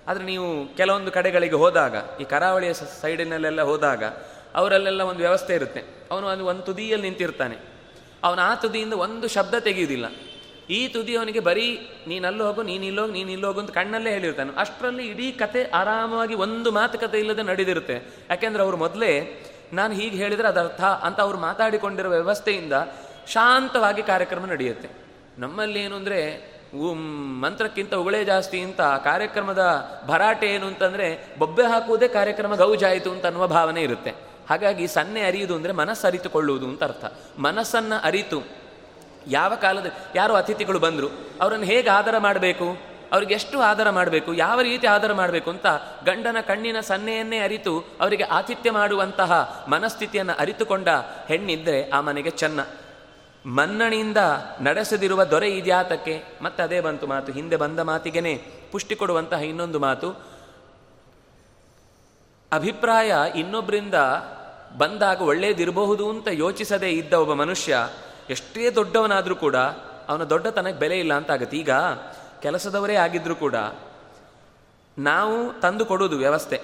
ಆದರೆ ನೀವು ಕೆಲವೊಂದು ಕಡೆಗಳಿಗೆ ಹೋದಾಗ, ಈ ಕರಾವಳಿಯ ಸೈಡಿನಲ್ಲೆಲ್ಲ ಹೋದಾಗ, ಅವರಲ್ಲೆಲ್ಲ ಒಂದು ವ್ಯವಸ್ಥೆ ಇರುತ್ತೆ. ಅವನು ಒಂದು ಒಂದು ತುದಿಯಲ್ಲಿ ನಿಂತಿರ್ತಾನೆ. ಅವನು ಆ ತುದಿಯಿಂದ ಒಂದು ಶಬ್ದ ತೆಗೆಯುವುದಿಲ್ಲ. ಈ ತುದಿ ಅವನಿಗೆ ಬರೀ, ನೀನಲ್ಲೂ ಹೋಗು ನೀನು ಇಲ್ಲೋಗು ನೀನು ಇಲ್ಲೋಗು ಅಂತ ಕಣ್ಣಲ್ಲೇ ಹೇಳಿರ್ತಾನೆ. ಅಷ್ಟರಲ್ಲಿ ಇಡೀ ಕತೆ ಆರಾಮವಾಗಿ ಒಂದು ಮಾತುಕತೆ ಇಲ್ಲದೆ ನಡೆದಿರುತ್ತೆ. ಯಾಕೆಂದ್ರೆ ಅವರು ಮೊದಲೇ, ನಾನು ಹೀಗೆ ಹೇಳಿದರೆ ಅದರ್ಥ ಅಂತ ಅವ್ರು ಮಾತಾಡಿಕೊಂಡಿರೋ ವ್ಯವಸ್ಥೆಯಿಂದ ಶಾಂತವಾಗಿ ಕಾರ್ಯಕ್ರಮ ನಡೆಯುತ್ತೆ. ನಮ್ಮಲ್ಲಿ ಏನು ಅಂದರೆ ಮಂತ್ರಕ್ಕಿಂತ ಉಗಳೇ ಜಾಸ್ತಿ ಅಂತ ಕಾರ್ಯಕ್ರಮದ ಭರಾಟೆ ಏನು ಅಂತಂದರೆ ಬೊಬ್ಬೆ ಹಾಕುವುದೇ ಕಾರ್ಯಕ್ರಮ ಗೌಜಾಯಿತು ಅಂತ ಅನ್ನುವ ಭಾವನೆ ಇರುತ್ತೆ. ಹಾಗಾಗಿ ಸನ್ನೆ ಅರಿಯುವುದು ಅಂದರೆ ಮನಸ್ಸು ಅರಿತುಕೊಳ್ಳುವುದು ಅಂತ ಅರ್ಥ. ಮನಸ್ಸನ್ನು ಅರಿತು. ಯಾವ ಕಾಲದ ಯಾರು ಅತಿಥಿಗಳು ಬಂದರು, ಅವರನ್ನು ಹೇಗೆ ಆಧಾರ ಮಾಡಬೇಕು, ಅವರಿಗೆ ಎಷ್ಟು ಆಧಾರ ಮಾಡಬೇಕು, ಯಾವ ರೀತಿ ಆಧಾರ ಮಾಡಬೇಕು ಅಂತ ಗಂಡನ ಕಣ್ಣಿನ ಸನ್ನೆಯನ್ನೇ ಅರಿತು, ಅವರಿಗೆ ಆತಿಥ್ಯ ಮಾಡುವಂತಹ ಮನಸ್ಥಿತಿಯನ್ನು ಅರಿತುಕೊಂಡ ಹೆಣ್ಣಿದ್ದರೆ ಆ ಮನೆಗೆ ಚೆನ್ನ. ಮನ್ನಣಿಯಿಂದ ನಡೆಸದಿರುವ ದೊರೆ ಇದ್ಯಾತಕ್ಕೆ, ಮತ್ತೆ ಅದೇ ಬಂತು ಮಾತು, ಹಿಂದೆ ಬಂದ ಮಾತಿಗೆನೆ ಪುಷ್ಟಿ ಕೊಡುವಂತಹ ಇನ್ನೊಂದು ಮಾತು. ಅಭಿಪ್ರಾಯ ಇನ್ನೊಬ್ಬರಿಂದ ಬಂದಾಗ ಒಳ್ಳೇದಿರಬಹುದು ಅಂತ ಯೋಚಿಸದೇ ಇದ್ದ ಒಬ್ಬ ಮನುಷ್ಯ ಎಷ್ಟೇ ದೊಡ್ಡವನಾದರೂ ಕೂಡ ಅವನ ದೊಡ್ಡತನಕ್ಕೆ ಬೆಲೆ ಇಲ್ಲ ಅಂತ ಆಗುತ್ತೆ. ಈಗ ಕೆಲಸದವರೇ ಆಗಿದ್ರೂ ಕೂಡ ನಾವು ತಂದು ಕೊಡೋದು ವ್ಯವಸ್ಥೆ.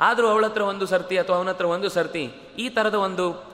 ಆದರೂ ಅವಳತ್ರ ಒಂದು ಸರ್ತಿ ಅಥವಾ ಅವನ ಹತ್ರ ಒಂದು ಸರ್ತಿ ಈ ಥರದ ಒಂದು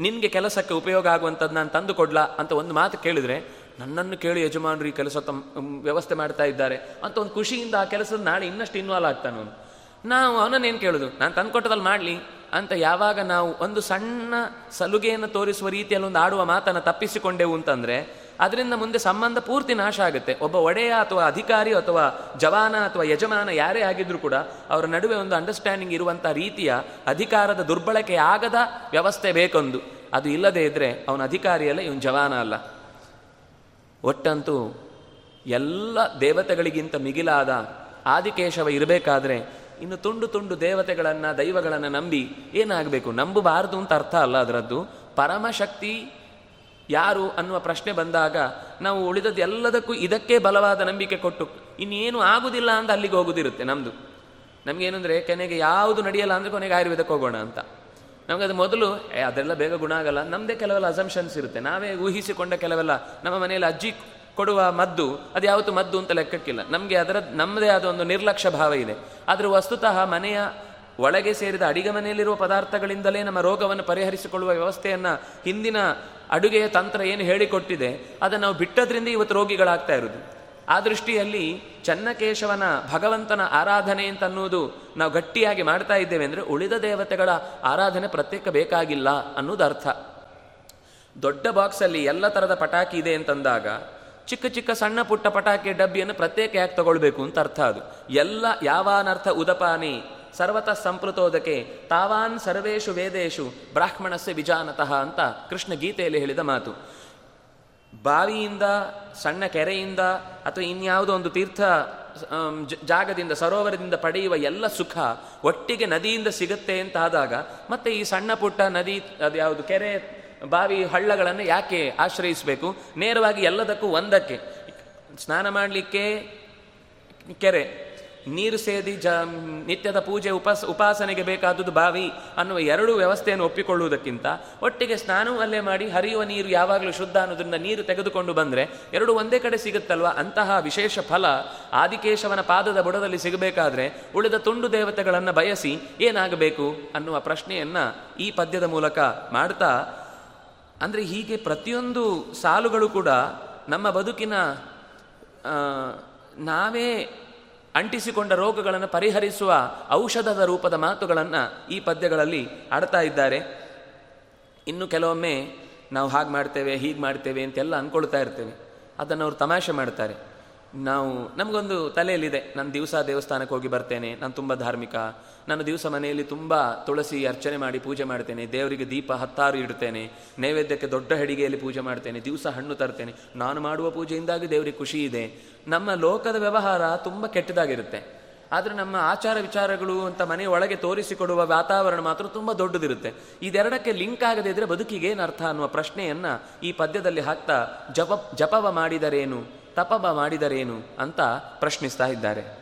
ನಿನಗೆ ಕೆಲಸಕ್ಕೆ ಉಪಯೋಗ ಆಗುವಂಥದ್ದು ನಾನು ತಂದು ಕೊಡ್ಲಾ ಅಂತ ಒಂದು ಮಾತು ಕೇಳಿದರೆ, ನನ್ನನ್ನು ಕೇಳಿ ಯಜಮಾನರು ಈ ಕೆಲಸ ತಮ್ಮ ವ್ಯವಸ್ಥೆ ಮಾಡ್ತಾ ಇದ್ದಾರೆ ಅಂತ ಒಂದು ಖುಷಿಯಿಂದ ಆ ಕೆಲಸದ ನಾಳೆ ಇನ್ನಷ್ಟು ಇನ್ವಾಲ್ವ್ ಆಗ್ತಾನೆ ನಾವು ಅವನನ್ನೇನು ಕೇಳೋದು? ನಾನು ತಂದು ಕೊಟ್ಟದಲ್ಲಿ ಮಾಡಲಿ ಅಂತ ಯಾವಾಗ ನಾವು ಒಂದು ಸಣ್ಣ ಸಲುಗೆಯನ್ನು ತೋರಿಸುವ ರೀತಿಯಲ್ಲಿ ಒಂದು ಆಡುವ ಮಾತನ್ನು ತಪ್ಪಿಸಿಕೊಂಡೆವು ಅಂತಂದರೆ ಅದರಿಂದ ಮುಂದೆ ಸಂಬಂಧ ಪೂರ್ತಿ ನಾಶ ಆಗುತ್ತೆ. ಒಬ್ಬ ಒಡೆಯ ಅಥವಾ ಅಧಿಕಾರಿ ಅಥವಾ ಜವಾನ ಅಥವಾ ಯಜಮಾನ ಯಾರೇ ಆಗಿದ್ರೂ ಕೂಡ ಅವರ ನಡುವೆ ಒಂದು ಅಂಡರ್ಸ್ಟ್ಯಾಂಡಿಂಗ್ ಇರುವಂಥ ರೀತಿಯ ಅಧಿಕಾರದ ದುರ್ಬಳಕೆ ಆಗದ ವ್ಯವಸ್ಥೆ ಬೇಕೊಂದು. ಅದು ಇಲ್ಲದೇ ಇದ್ದರೆ ಅವನ ಅಧಿಕಾರಿಯಲ್ಲ ಇವನು ಜವಾನ ಅಲ್ಲ. ಒಟ್ಟಂತೂ ಎಲ್ಲ ದೇವತೆಗಳಿಗಿಂತ ಮಿಗಿಲಾದ ಆದಿಕೇಶವ ಇರಬೇಕಾದ್ರೆ ಇನ್ನು ತುಂಡು ತುಂಡು ದೇವತೆಗಳನ್ನು, ದೈವಗಳನ್ನು ನಂಬಿ ಏನಾಗಬೇಕು? ನಂಬಬಾರದು ಅಂತ ಅರ್ಥ ಅಲ್ಲ ಅದರದ್ದು. ಪರಮಶಕ್ತಿ ಯಾರು ಅನ್ನುವ ಪ್ರಶ್ನೆ ಬಂದಾಗ ನಾವು ಉಳಿದದ್ದು ಎಲ್ಲದಕ್ಕೂ ಇದಕ್ಕೆ ಬಲವಾದ ನಂಬಿಕೆ ಕೊಟ್ಟು ಇನ್ನೇನು ಆಗುದಿಲ್ಲ ಅಂತ ಅಲ್ಲಿಗೆ ಹೋಗುದಿರುತ್ತೆ ನಮ್ಮದು ನಮಗೇನಂದರೆ ಕೆನೆಗೆ ಯಾವುದು ನಡೆಯಲ್ಲ ಅಂದ್ರೆ ಕೊನೆಗೆ ಆಯುರ್ವೇದಕ್ಕೆ ಹೋಗೋಣ ಅಂತ. ನಮಗೆ ಅದು ಮೊದಲು, ಏ, ಅದೆಲ್ಲ ಬೇಗ ಗುಣ ಆಗಲ್ಲ. ನಮ್ಮದೇ ಕೆಲವೆಲ್ಲ ಅಸಂಪ್ಷನ್ಸ್ ಇರುತ್ತೆ. ನಾವೇ ಊಹಿಸಿಕೊಂಡ ಕೆಲವೆಲ್ಲ ನಮ್ಮ ಮನೆಯಲ್ಲಿ ಅಜ್ಜಿ ಕೊಡುವ ಮದ್ದು, ಅದು ಯಾವತ್ತು ಮದ್ದು ಅಂತ ಲೆಕ್ಕಕ್ಕಿಲ್ಲ. ನಮಗೆ ಅದರ ನಮ್ಮದೇ ಆದ ಒಂದು ನಿರ್ಲಕ್ಷ್ಯ ಭಾವ ಇದೆ. ಆದರೆ ವಸ್ತುತಃ ಮನೆಯ ಒಳಗೆ ಸೇರಿದ ಅಡಿಗೆ ಮನೆಯಲ್ಲಿರುವ ಪದಾರ್ಥಗಳಿಂದಲೇ ನಮ್ಮ ರೋಗವನ್ನು ಪರಿಹರಿಸಿಕೊಳ್ಳುವ ವ್ಯವಸ್ಥೆಯನ್ನು ಹಿಂದಿನ ಅಡುಗೆಯ ತಂತ್ರ ಏನು ಹೇಳಿಕೊಟ್ಟಿದೆ, ಅದನ್ನು ನಾವು ಬಿಟ್ಟದ್ರಿಂದ ಇವತ್ತು ರೋಗಿಗಳಾಗ್ತಾ ಇರೋದು ಆ ದೃಷ್ಟಿಯಲ್ಲಿ ಚನ್ನಕೇಶವನ ಭಗವಂತನ ಆರಾಧನೆ ಅಂತ ಅನ್ನೋದು ನಾವು ಗಟ್ಟಿಯಾಗಿ ಮಾಡ್ತಾ ಇದ್ದೇವೆ ಅಂದರೆ ಉಳಿದ ದೇವತೆಗಳ ಆರಾಧನೆ ಪ್ರತ್ಯೇಕ ಬೇಕಾಗಿಲ್ಲ ಅನ್ನೋದು ಅರ್ಥ. ದೊಡ್ಡ ಬಾಕ್ಸಲ್ಲಿ ಎಲ್ಲ ಥರದ ಪಟಾಕಿ ಇದೆ ಅಂತಂದಾಗ ಚಿಕ್ಕ ಚಿಕ್ಕ ಸಣ್ಣ ಪುಟ್ಟ ಪಟಾಕಿ ಡಬ್ಬಿಯನ್ನು ಪ್ರತ್ಯೇಕ ಯಾಕೆ ತಗೊಳ್ಬೇಕು ಅಂತ ಅರ್ಥ ಅದು. ಎಲ್ಲ ಯಾವಾನರ್ಥ ಉದಪಾನಿ ಸರ್ವತಃ ಸಂಪ್ರತೋದಕ್ಕೆ ತಾವಾನ್ ಸರ್ವೇಶು ವೇದೇಶು ಬ್ರಾಹ್ಮಣಸ್ಯ ವಿಜಾನತಃ ಅಂತ ಕೃಷ್ಣ ಗೀತೆಯಲ್ಲಿ ಹೇಳಿದ ಮಾತು. ಬಾವಿಯಿಂದ, ಸಣ್ಣ ಕೆರೆಯಿಂದ ಅಥವಾ ಇನ್ಯಾವುದೋ ಒಂದು ತೀರ್ಥ ಜಾಗದಿಂದ, ಸರೋವರದಿಂದ ಪಡೆಯುವ ಎಲ್ಲ ಸುಖ ಒಟ್ಟಿಗೆ ನದಿಯಿಂದ ಸಿಗುತ್ತೆ ಅಂತ ಆದಾಗ ಮತ್ತೆ ಈ ಸಣ್ಣ ಪುಟ್ಟ ನದಿ ಅದು ಯಾವುದು ಕೆರೆ, ಬಾವಿ ಹಳ್ಳಗಳನ್ನು ಯಾಕೆ ಆಶ್ರಯಿಸಬೇಕು? ನೇರವಾಗಿ ಎಲ್ಲದಕ್ಕೂ ಒಂದಕ್ಕೆ. ಸ್ನಾನ ಮಾಡಲಿಕ್ಕೆ ಕೆರೆ ನೀರು ಸೇದಿ ಜ, ನಿತ್ಯದ ಪೂಜೆ ಉಪಾಸ, ಉಪಾಸನೆಗೆ ಬೇಕಾದದ್ದು ಬಾವಿ ಅನ್ನುವ ಎರಡು ವ್ಯವಸ್ಥೆಯನ್ನು ಒಪ್ಪಿಕೊಳ್ಳುವುದಕ್ಕಿಂತ ಒಟ್ಟಿಗೆ ಸ್ನಾನವೂ ಅಲ್ಲೇ ಮಾಡಿ ಹರಿಯುವ ನೀರು ಯಾವಾಗಲೂ ಶುದ್ಧ ಅನ್ನೋದ್ರಿಂದ ನೀರು ತೆಗೆದುಕೊಂಡು ಬಂದರೆ ಎರಡು ಒಂದೇ ಕಡೆ ಸಿಗುತ್ತಲ್ವ? ಅಂತಹ ವಿಶೇಷ ಫಲ ಆದಿಕೇಶವನ ಪಾದದ ಬುಡದಲ್ಲಿ ಸಿಗಬೇಕಾದ್ರೆ ಉಳಿದ ತುಂಡು ದೇವತೆಗಳನ್ನು ಬಯಸಿ ಏನಾಗಬೇಕು ಅನ್ನುವ ಪ್ರಶ್ನೆಯನ್ನು ಈ ಪದ್ಯದ ಮೂಲಕ ಮಾಡ್ತಾ, ಅಂದರೆ ಹೀಗೆ ಪ್ರತಿಯೊಂದು ಸಾಲುಗಳು ಕೂಡ ನಮ್ಮ ಬದುಕಿನ ನಾವೇ ಅಂಟಿಸಿಕೊಂಡ ರೋಗಗಳನ್ನು ಪರಿಹರಿಸುವ ಔಷಧದ ರೂಪದ ಮಾತುಗಳನ್ನು ಈ ಪದ್ಯಗಳಲ್ಲಿ ಆಡ್ತಾ ಇದ್ದಾರೆ. ಇನ್ನು ಕೆಲವೊಮ್ಮೆ ನಾವು ಹಾಗೆ ಮಾಡ್ತೇವೆ, ಹೀಗೆ ಮಾಡ್ತೇವೆ ಅಂತೆಲ್ಲ ಅಂದ್ಕೊಳ್ತಾ ಇರ್ತೇವೆ. ಅದನ್ನು ಅವರು ತಮಾಷೆ ಮಾಡ್ತಾರೆ. ನಾವು, ನಮಗೊಂದು ತಲೆಯಲ್ಲಿದೆ. ನಾನು ದಿವಸ ದೇವಸ್ಥಾನಕ್ಕೆ ಹೋಗಿ ಬರ್ತೇನೆ. ನಾನು ತುಂಬ ಧಾರ್ಮಿಕ ನಾನು ದಿವಸ ಮನೆಯಲ್ಲಿ ತುಂಬ ತುಳಸಿ ಅರ್ಚನೆ ಮಾಡಿ ಪೂಜೆ ಮಾಡ್ತೇನೆ, ದೇವರಿಗೆ ದೀಪ ಹತ್ತಾರು ಇಡ್ತೇನೆ ನೈವೇದ್ಯಕ್ಕೆ ದೊಡ್ಡ ಹೆಡಿಗೆಯಲ್ಲಿ ಪೂಜೆ ಮಾಡ್ತೇನೆ, ದಿವಸ ಹಣ್ಣು ತರ್ತೇನೆ. ನಾನು ಮಾಡುವ ಪೂಜೆಯಿಂದಾಗಿ ದೇವರಿಗೆ ಖುಷಿ ಇದೆ. ನಮ್ಮ ಲೋಕದ ವ್ಯವಹಾರ ತುಂಬ ಕೆಟ್ಟದಾಗಿರುತ್ತೆ. ಆದರೆ ನಮ್ಮ ಆಚಾರ ವಿಚಾರಗಳು ಅಂತ ಮನೆ ಒಳಗೆ ತೋರಿಸಿಕೊಡುವ ವಾತಾವರಣ ಮಾತ್ರ ತುಂಬ ದೊಡ್ಡದಿರುತ್ತೆ. ಇದೆರಡಕ್ಕೆ ಲಿಂಕ್ ಆಗದೇ ಇದ್ರೆ ಬದುಕಿಗೆ ಏನು ಅರ್ಥ ಅನ್ನುವ ಪ್ರಶ್ನೆಯನ್ನ ಈ ಪದ್ಯದಲ್ಲಿ ಹಾಕ್ತಾ ಜಪ, ಜಪವ ಮಾಡಿದರೇನು, ತಪವ ಮಾಡಿದರೇನು ಅಂತ ಪ್ರಶ್ನಿಸ್ತಾ ಇದ್ದಾರೆ.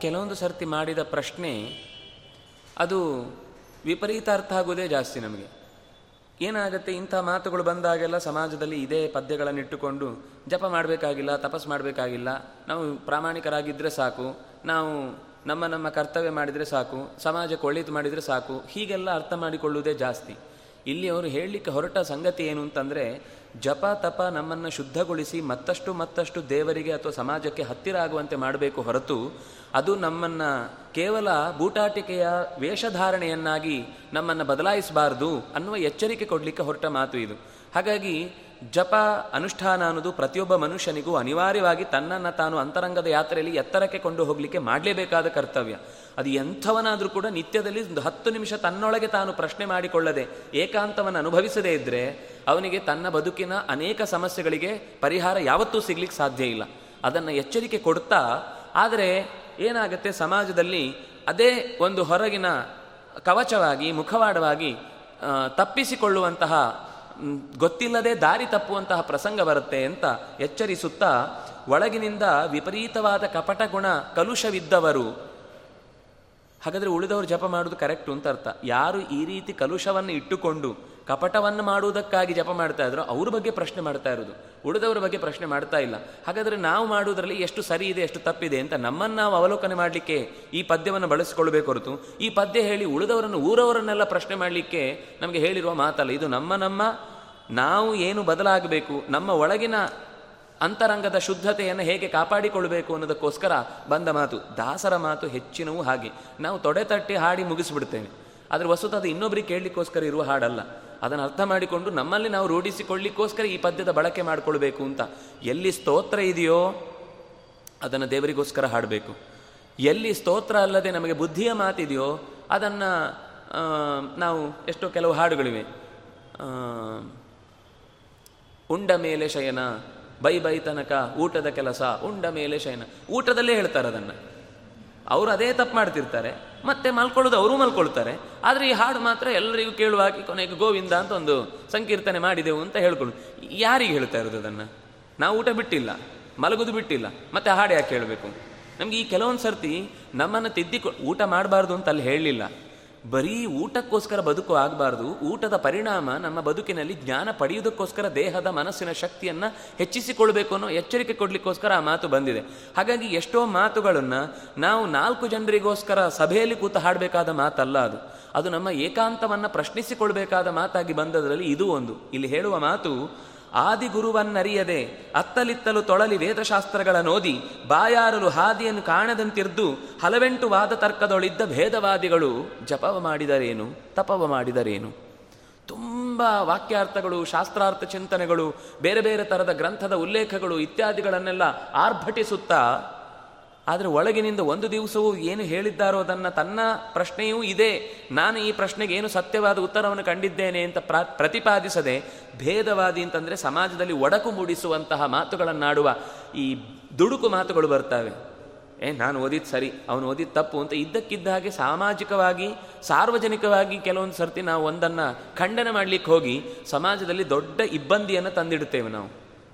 ಕೆಲವೊಂದು ಸರ್ತಿ ಮಾಡಿದ ಪ್ರಶ್ನೆ, ಅದು ವಿಪರೀತ ಅರ್ಥ ಆಗೋದೇ ಜಾಸ್ತಿ ನಮಗೆ. ಏನಾಗುತ್ತೆ, ಇಂಥ ಮಾತುಗಳು ಬಂದಾಗೆಲ್ಲ ಸಮಾಜದಲ್ಲಿ ಇದೇ ಪದ್ಯಗಳನ್ನು ಇಟ್ಟುಕೊಂಡು, ಜಪ ಮಾಡಬೇಕಾಗಿಲ್ಲ, ತಪಸ್ ಮಾಡಬೇಕಾಗಿಲ್ಲ, ನಾವು ಪ್ರಾಮಾಣಿಕರಾಗಿದ್ದರೆ ಸಾಕು, ನಾವು ನಮ್ಮ ನಮ್ಮ ಕರ್ತವ್ಯ ಮಾಡಿದರೆ ಸಾಕು, ಸಮಾಜಕ್ಕೆ ಒಳ್ಳೇದು ಮಾಡಿದರೆ ಸಾಕು, ಹೀಗೆಲ್ಲ ಅರ್ಥ ಮಾಡಿಕೊಳ್ಳುವುದೇ ಜಾಸ್ತಿ. ಇಲ್ಲಿ ಅವರು ಹೇಳಲಿಕ್ಕೆ ಹೊರಟ ಸಂಗತಿ ಏನು ಅಂತಂದರೆ, ಜಪ ತಪ ನಮ್ಮನ್ನು ಶುದ್ಧಗೊಳಿಸಿ ಮತ್ತಷ್ಟು ಮತ್ತಷ್ಟು ದೇವರಿಗೆ ಅಥವಾ ಸಮಾಜಕ್ಕೆ ಹತ್ತಿರ ಆಗುವಂತೆ ಮಾಡಬೇಕು ಹೊರತು, ಅದು ನಮ್ಮನ್ನು ಕೇವಲ ಬೂಟಾಟಿಕೆಯ ವೇಷಧಾರಣೆಯನ್ನಾಗಿ ನಮ್ಮನ್ನು ಬದಲಾಯಿಸಬಾರ್ದು ಅನ್ನುವ ಎಚ್ಚರಿಕೆ ಕೊಡಲಿಕ್ಕೆ ಹೊರಟ ಮಾತು ಇದು. ಹಾಗಾಗಿ ಜಪ ಅನುಷ್ಠಾನ ಅನ್ನೋದು ಪ್ರತಿಯೊಬ್ಬ ಮನುಷ್ಯನಿಗೂ ಅನಿವಾರ್ಯವಾಗಿ ತನ್ನನ್ನು ತಾನು ಅಂತರಂಗದ ಯಾತ್ರೆಯಲ್ಲಿ ಎತ್ತರಕ್ಕೆ ಕೊಂಡು ಹೋಗಲಿಕ್ಕೆ ಮಾಡಲೇಬೇಕಾದ ಕರ್ತವ್ಯ. ಅದು ಎಂಥವನಾದರೂ ಕೂಡ ನಿತ್ಯದಲ್ಲಿ ಒಂದು ಹತ್ತು ನಿಮಿಷ ತನ್ನೊಳಗೆ ತಾನು ಪ್ರಶ್ನೆ ಮಾಡಿಕೊಳ್ಳದೆ ಏಕಾಂತವನ್ನು ಅನುಭವಿಸದೇ ಇದ್ದರೆ ಅವನಿಗೆ ತನ್ನ ಬದುಕಿನ ಅನೇಕ ಸಮಸ್ಯೆಗಳಿಗೆ ಪರಿಹಾರ ಯಾವತ್ತೂ ಸಿಗ್ಲಿಕ್ಕೆ ಸಾಧ್ಯ ಇಲ್ಲ. ಅದನ್ನು ಎಚ್ಚರಿಕೆ ಕೊಡ್ತಾ, ಆದರೆ ಏನಾಗುತ್ತೆ ಸಮಾಜದಲ್ಲಿ ಅದೇ ಒಂದು ಹೊರಗಿನ ಕವಚವಾಗಿ, ಮುಖವಾಡವಾಗಿ ತಪ್ಪಿಸಿಕೊಳ್ಳುವಂತಹ ಗೊತ್ತಿಲ್ಲದೆ ದಾರಿ ತಪ್ಪುವಂತಹ ಪ್ರಸಂಗ ಬರುತ್ತೆ ಅಂತ ಎಚ್ಚರಿಸುತ್ತಾ ಒಳಗಿನಿಂದ ವಿಪರೀತವಾದ ಕಪಟ ಗುಣ ಕಲುಷವಿದ್ದವರು. ಹಾಗಾದರೆ ಉಳಿದವರು ಜಪ ಮಾಡೋದು ಕರೆಕ್ಟು ಅಂತ ಅರ್ಥ. ಯಾರು ಈ ರೀತಿ ಕಲುಷವನ್ನು ಇಟ್ಟುಕೊಂಡು ಕಪಟವನ್ನು ಮಾಡುವುದಕ್ಕಾಗಿ ಜಪ ಮಾಡ್ತಾ ಇದ್ರು ಅವ್ರ ಬಗ್ಗೆ ಪ್ರಶ್ನೆ ಮಾಡ್ತಾ ಇರೋದು. ಉಳಿದವರ ಬಗ್ಗೆ ಪ್ರಶ್ನೆ ಮಾಡ್ತಾ ಇಲ್ಲ. ಹಾಗಾದರೆ ನಾವು ಮಾಡುವುದರಲ್ಲಿ ಎಷ್ಟು ಸರಿ ಇದೆ, ಎಷ್ಟು ತಪ್ಪಿದೆ ಅಂತ ನಮ್ಮನ್ನು ನಾವು ಅವಲೋಕನೆ ಮಾಡಲಿಕ್ಕೆ ಈ ಪದ್ಯವನ್ನು ಬಳಸಿಕೊಳ್ಬೇಕು ಹೊರತು, ಈ ಪದ್ಯ ಹೇಳಿ ಉಳಿದವರನ್ನು, ಊರವರನ್ನೆಲ್ಲ ಪ್ರಶ್ನೆ ಮಾಡಲಿಕ್ಕೆ ನಮಗೆ ಹೇಳಿರುವ ಮಾತಲ್ಲ. ಇದು ನಮ್ಮ ನಮ್ಮ ನಾವು ಏನು ಬದಲಾಗಬೇಕು? ನಮ್ಮ ಒಳಗಿನ ಅಂತರಂಗದ ಶುದ್ಧತೆಯನ್ನು ಹೇಗೆ ಕಾಪಾಡಿಕೊಳ್ಬೇಕು ಅನ್ನೋದಕ್ಕೋಸ್ಕರ ಬಂದ ಮಾತು, ದಾಸರ ಮಾತು ಹೆಚ್ಚಿನವು ಹಾಗೆ. ನಾವು ತೊಡೆ ತಟ್ಟಿ ಹಾಡಿ ಮುಗಿಸ್ಬಿಡ್ತೇವೆ. ಆದರೆ ವಸ್ತುತ ಅದು ಇನ್ನೊಬ್ಬರಿಗೆ ಕೇಳಲಿಕ್ಕೋಸ್ಕರ ಇರುವ ಹಾಡಲ್ಲ. ಅದನ್ನು ಅರ್ಥ ಮಾಡಿಕೊಂಡು ನಮ್ಮಲ್ಲಿ ನಾವು ರೂಢಿಸಿಕೊಳ್ಳಿಕ್ಕೋಸ್ಕರ ಈ ಪದ್ಯದ ಬಳಕೆ ಮಾಡಿಕೊಳ್ಬೇಕು ಅಂತ. ಎಲ್ಲಿ ಸ್ತೋತ್ರ ಇದೆಯೋ ಅದನ್ನು ದೇವರಿಗೋಸ್ಕರ ಹಾಡಬೇಕು. ಎಲ್ಲಿ ಸ್ತೋತ್ರ ಅಲ್ಲದೆ ನಮಗೆ ಬುದ್ಧಿಯ ಮಾತಿದೆಯೋ ಅದನ್ನು ನಾವು ಎಷ್ಟೋ ಕೆಲವು ಹಾಡುಗಳಿವೆ. ಉಂಡ ಮೇಲೆ ಶಯನ, ಬೈ ಬೈ ತನಕ ಊಟದ ಕೆಲಸ, ಉಂಡ ಮೇಲೆ ಶಯನ. ಊಟದಲ್ಲೇ ಹೇಳ್ತಾರೆ ಅದನ್ನು. ಅವರು ಅದೇ ತಪ್ಪು ಮಾಡ್ತಿರ್ತಾರೆ, ಮತ್ತೆ ಮಲ್ಕೊಳ್ಳೋದು ಅವರು ಮಲ್ಕೊಳ್ತಾರೆ. ಆದರೆ ಈ ಹಾಡು ಮಾತ್ರ ಎಲ್ಲರಿಗೂ ಕೇಳುವಾಗಿ ಕೊನೆಗೆ ಗೋವಿಂದ ಅಂತ ಒಂದು ಸಂಕೀರ್ತನೆ ಮಾಡಿದೆವು ಅಂತ ಹೇಳ್ಕೊಳ್ಳು ಯಾರಿಗೆ ಹೇಳ್ತಾ ಇರೋದು ಅದನ್ನು? ನಾವು ಊಟ ಬಿಟ್ಟಿಲ್ಲ, ಮಲಗೋದು ಬಿಟ್ಟಿಲ್ಲ, ಮತ್ತೆ ಹಾಡು ಯಾಕೆ ಹೇಳಬೇಕು? ನಮಗೆ ಈ ಕೆಲವೊಂದು ಸರ್ತಿ ನಮ್ಮನ್ನು ತಿದ್ದಿಕೊ, ಊಟ ಮಾಡಬಾರ್ದು ಅಂತ ಅಲ್ಲಿ ಹೇಳಲಿಲ್ಲ. ಬರೀ ಊಟಕ್ಕೋಸ್ಕರ ಬದುಕು ಆಗಬಾರ್ದು, ಊಟದ ಪರಿಣಾಮ ನಮ್ಮ ಬದುಕಿನಲ್ಲಿ ಜ್ಞಾನ ಪಡೆಯುವುದಕ್ಕೋಸ್ಕರ, ದೇಹದ ಮನಸ್ಸಿನ ಶಕ್ತಿಯನ್ನು ಹೆಚ್ಚಿಸಿಕೊಳ್ಬೇಕು ಅನ್ನೋ ಎಚ್ಚರಿಕೆ ಕೊಡಲಿಕ್ಕೋಸ್ಕರ ಆ ಮಾತು ಬಂದಿದೆ. ಹಾಗಾಗಿ ಎಷ್ಟೋ ಮಾತುಗಳನ್ನು ನಾವು ನಾಲ್ಕು ಜನರಿಗೋಸ್ಕರ ಸಭೆಯಲ್ಲಿ ಕೂತು ಹಾಡಬೇಕಾದ ಮಾತಲ್ಲ ಅದು. ಅದು ನಮ್ಮ ಏಕಾಂತವನ್ನು ಪ್ರಶ್ನಿಸಿಕೊಳ್ಬೇಕಾದ ಮಾತಾಗಿ ಬಂದದರಲ್ಲಿ ಇದು ಒಂದು. ಇಲ್ಲಿ ಹೇಳುವ ಮಾತು ಆದಿಗುರುವನ್ನರಿಯದೆ ಅತ್ತಲಿತ್ತಲು ತೊಳಲಿ ವೇದಶಾಸ್ತ್ರಗಳ ನೋದಿ ಬಾಯಾರಲು ಹಾದಿಯನ್ನು ಕಾಣದಂತಿರ್ದು ಹಲವೆಂಟು ವಾದ ತರ್ಕದೊಳಿದ್ದ ಭೇದವಾದಿಗಳು ಜಪವ ಮಾಡಿದರೇನು, ತಪವ ಮಾಡಿದರೇನು? ತುಂಬ ವಾಕ್ಯಾರ್ಥಗಳು, ಶಾಸ್ತ್ರಾರ್ಥ ಚಿಂತನೆಗಳು, ಬೇರೆ ಬೇರೆ ಥರದ ಗ್ರಂಥದ ಉಲ್ಲೇಖಗಳು ಇತ್ಯಾದಿಗಳನ್ನೆಲ್ಲ ಆರ್ಭಟಿಸುತ್ತಾ ಆದರೆ ಒಳಗಿನಿಂದ ಒಂದು ದಿವಸವೂ ಏನು ಹೇಳಿದ್ದಾರೋ ಅದನ್ನು ತನ್ನ ಪ್ರಶ್ನೆಯೂ ಇದೆ. ನಾನು ಈ ಪ್ರಶ್ನೆಗೆ ಏನು ಸತ್ಯವಾದ ಉತ್ತರವನ್ನು ಕಂಡಿದ್ದೇನೆ ಅಂತ ಪ್ರ, ಪ್ರತಿಪಾದಿಸದೆ ಭೇದವಾದಿ ಅಂತಂದರೆ ಸಮಾಜದಲ್ಲಿ ಒಡಕು ಮೂಡಿಸುವಂತಹ ಮಾತುಗಳನ್ನಾಡುವ ಈ ದುಡುಕು ಮಾತುಗಳು ಬರ್ತವೆ. ಏ, ನಾನು ಓದಿದ್ದು ಸರಿ, ಅವನು ಓದಿದ್ದು ತಪ್ಪು ಅಂತ ಇದ್ದಕ್ಕಿದ್ದ ಹಾಗೆ ಸಾಮಾಜಿಕವಾಗಿ, ಸಾರ್ವಜನಿಕವಾಗಿ ಕೆಲವೊಂದು ಸರ್ತಿ ನಾವು ಒಂದನ್ನು ಖಂಡನೆ ಮಾಡಲಿಕ್ಕೆ ಹೋಗಿ ಸಮಾಜದಲ್ಲಿ ದೊಡ್ಡ ಇಬ್ಬಂದಿಯನ್ನು ತಂದಿಡುತ್ತೇವೆ ನಾವು.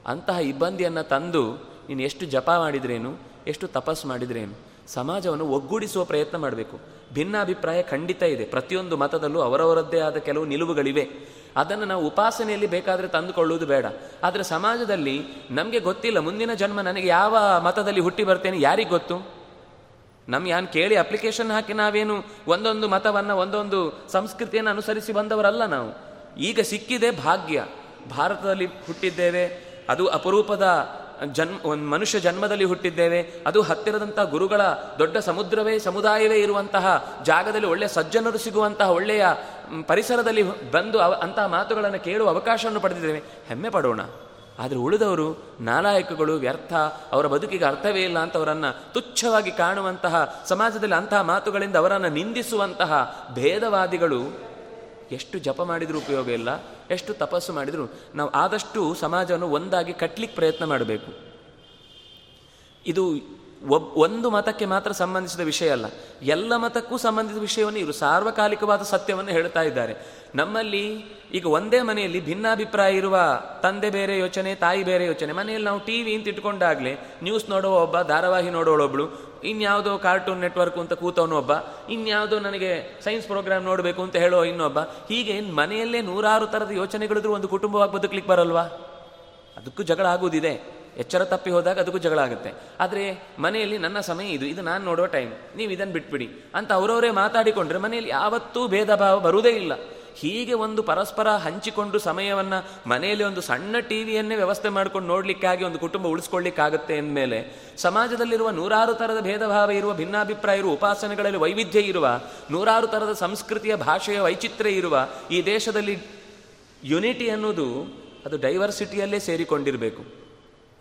ಅಂತಹ ಇಬ್ಬಂದಿಯನ್ನು ತಂದು ನೀನು ಎಷ್ಟು ಜಪ ಮಾಡಿದ್ರೇನು? ಎಷ್ಟು ತಪಸ್ಸು ಮಾಡಿದ್ರೇನು ಸಮಾಜವನ್ನು ಒಗ್ಗೂಡಿಸುವ ಪ್ರಯತ್ನ ಮಾಡಬೇಕು. ಭಿನ್ನಾಭಿಪ್ರಾಯ ಖಂಡಿತ ಇದೆ. ಪ್ರತಿಯೊಂದು ಮತದಲ್ಲೂ ಅವರವರದ್ದೇ ಆದ ಕೆಲವು ನಿಲುವುಗಳಿವೆ. ಅದನ್ನು ನಾವು ಉಪಾಸನೆಯಲ್ಲಿ ಬೇಕಾದರೆ ತಂದುಕೊಳ್ಳುವುದು ಬೇಡ. ಆದರೆ ಸಮಾಜದಲ್ಲಿ ನಮಗೆ ಗೊತ್ತಿಲ್ಲ, ಮುಂದಿನ ಜನ್ಮ ನನಗೆ ಯಾವ ಮತದಲ್ಲಿ ಹುಟ್ಟಿ ಬರ್ತೇನೆ ಯಾರಿಗೆ ಗೊತ್ತು? ನಮ್ಮ ಯಾನ್ ಕೇಳಿ ಅಪ್ಲಿಕೇಶನ್ ಹಾಕಿ ನಾವೇನು ಒಂದೊಂದು ಮತವನ್ನು, ಒಂದೊಂದು ಸಂಸ್ಕೃತಿಯನ್ನು ಅನುಸರಿಸಿ ಬಂದವರಲ್ಲ ನಾವು. ಈಗ ಸಿಕ್ಕಿದೆ ಭಾಗ್ಯ. ಭಾರತದಲ್ಲಿ ಹುಟ್ಟಿದ್ದೇವೆ. ಅದು ಅಪರೂಪದ ಜನ್ಮ, ಒಂದು ಮನುಷ್ಯ ಜನ್ಮದಲ್ಲಿ ಹುಟ್ಟಿದ್ದೇವೆ, ಅದು ಹತ್ತಿರದಂತಹ ಗುರುಗಳ ದೊಡ್ಡ ಸಮುದ್ರವೇ, ಸಮುದಾಯವೇ ಇರುವಂತಹ ಜಾಗದಲ್ಲಿ ಒಳ್ಳೆಯ ಸಜ್ಜನರು ಸಿಗುವಂತಹ ಒಳ್ಳೆಯ ಪರಿಸರದಲ್ಲಿ ಬಂದು ಅವ, ಅಂತಹ ಮಾತುಗಳನ್ನು ಕೇಳುವ ಅವಕಾಶವನ್ನು ಪಡೆದಿದ್ದೇವೆ. ಹೆಮ್ಮೆ ಪಡೋಣ. ಆದರೆ ಉಳಿದವರು ನಾಲಾಯಕಗಳು, ವ್ಯರ್ಥ, ಅವರ ಬದುಕಿಗೆ ಅರ್ಥವೇ ಇಲ್ಲ ಅಂತವರನ್ನು ತುಚ್ಛವಾಗಿ ಕಾಣುವಂತಹ ಸಮಾಜದಲ್ಲಿ ಅಂತಹ ಮಾತುಗಳಿಂದ ಅವರನ್ನು ನಿಂದಿಸುವಂತಹ ಭೇದವಾದಿಗಳು ಎಷ್ಟು ಜಪ ಮಾಡಿದರೂ ಉಪಯೋಗ ಇಲ್ಲ, ಎಷ್ಟು ತಪಸ್ಸು ಮಾಡಿದರೂ ನಾವು ಆದಷ್ಟು ಸಮಾಜವನ್ನು ಒಂದಾಗಿ ಕಟ್ಟಲಿಕ್ಕೆ ಪ್ರಯತ್ನ ಮಾಡಬೇಕು. ಇದು ಒಬ್, ಒಂದು ಮತಕ್ಕೆ ಮಾತ್ರ ಸಂಬಂಧಿಸಿದ ವಿಷಯ ಅಲ್ಲ. ಎಲ್ಲ ಮತಕ್ಕೂ ಸಂಬಂಧಿಸಿದ ವಿಷಯವನ್ನು ಇವರು ಸಾರ್ವಕಾಲಿಕವಾದ ಸತ್ಯವನ್ನು ಹೇಳ್ತಾ ಇದ್ದಾರೆ. ನಮ್ಮಲ್ಲಿ ಈಗ ಒಂದೇ ಮನೆಯಲ್ಲಿ ಭಿನ್ನಾಭಿಪ್ರಾಯ ಇರುವ ತಂದೆ ಬೇರೆ ಯೋಚನೆ, ತಾಯಿ ಬೇರೆ ಯೋಚನೆ, ಮನೆಯಲ್ಲಿ ನಾವು ಟಿ ವಿ ಅಂತ ಇಟ್ಕೊಂಡಾಗಲೇ ನ್ಯೂಸ್ ನೋಡುವ ಒಬ್ಬ, ಧಾರಾವಾಹಿ ನೋಡೋಳೊಬ್ಳು ಇನ್ಯಾವುದೋ ಕಾರ್ಟೂನ್ ನೆಟ್ವರ್ಕ್ ಅಂತ ಕೂತವನು ಒಬ್ಬ, ಇನ್ಯಾವುದೋ ನನಗೆ ಸೈನ್ಸ್ ಪ್ರೋಗ್ರಾಮ್ ನೋಡಬೇಕು ಅಂತ ಹೇಳೋ ಇನ್ನೊಬ್ಬ, ಹೀಗೆ ಮನೆಯಲ್ಲೇ ನೂರಾರು ಥರದ ಯೋಚನೆಗಳಿದ್ರು ಒಂದು ಕುಟುಂಬವಾಗಿ ಬದುಕಲಿಕ್ಕೆ ಬರಲ್ವಾ? ಅದಕ್ಕೂ ಜಗಳ ಆಗುವುದಿದೆ ಎಚ್ಚರ ತಪ್ಪಿ ಹೋದಾಗ ಅದಕ್ಕೂ ಜಗಳ ಆಗುತ್ತೆ. ಆದರೆ ಮನೆಯಲ್ಲಿ ನನ್ನ ಸಮಯ ಇದು ಇದು ನಾನು ನೋಡೋ ಟೈಮ್ ನೀವು ಇದನ್ನು ಬಿಟ್ಬಿಡಿ. ಅಂತ ಅವರವರೇ ಮಾತಾಡಿಕೊಂಡ್ರೆ ಮನೆಯಲ್ಲಿ ಯಾವತ್ತೂ ಭೇದ ಭಾವ ಬರುವುದೇ ಇಲ್ಲ. ಹೀಗೆ ಒಂದು ಪರಸ್ಪರ ಹಂಚಿಕೊಂಡು ಸಮಯವನ್ನು ಮನೆಯಲ್ಲಿ ಒಂದು ಸಣ್ಣ ಟಿ ವಿಯನ್ನೇ ವ್ಯವಸ್ಥೆ ಮಾಡ್ಕೊಂಡು ನೋಡಲಿಕ್ಕಾಗಿ ಒಂದು ಕುಟುಂಬ ಉಳಿಸ್ಕೊಳ್ಳಿಕ್ಕಾಗುತ್ತೆ ಅಂದಮೇಲೆ ಸಮಾಜದಲ್ಲಿರುವ ನೂರಾರು ಥರದ ಭೇದ ಭಾವ ಇರುವ, ಭಿನ್ನಾಭಿಪ್ರಾಯ ಇರುವ, ಉಪಾಸನೆಗಳಲ್ಲಿ ವೈವಿಧ್ಯ ಇರುವ, ನೂರಾರು ಥರದ ಸಂಸ್ಕೃತಿಯ ಭಾಷೆಯ ವೈಚಿತ್ರ್ಯ ಇರುವ ಈ ದೇಶದಲ್ಲಿ ಯುನಿಟಿ ಅನ್ನೋದು ಅದು ಡೈವರ್ಸಿಟಿಯಲ್ಲೇ ಸೇರಿಕೊಂಡಿರಬೇಕು.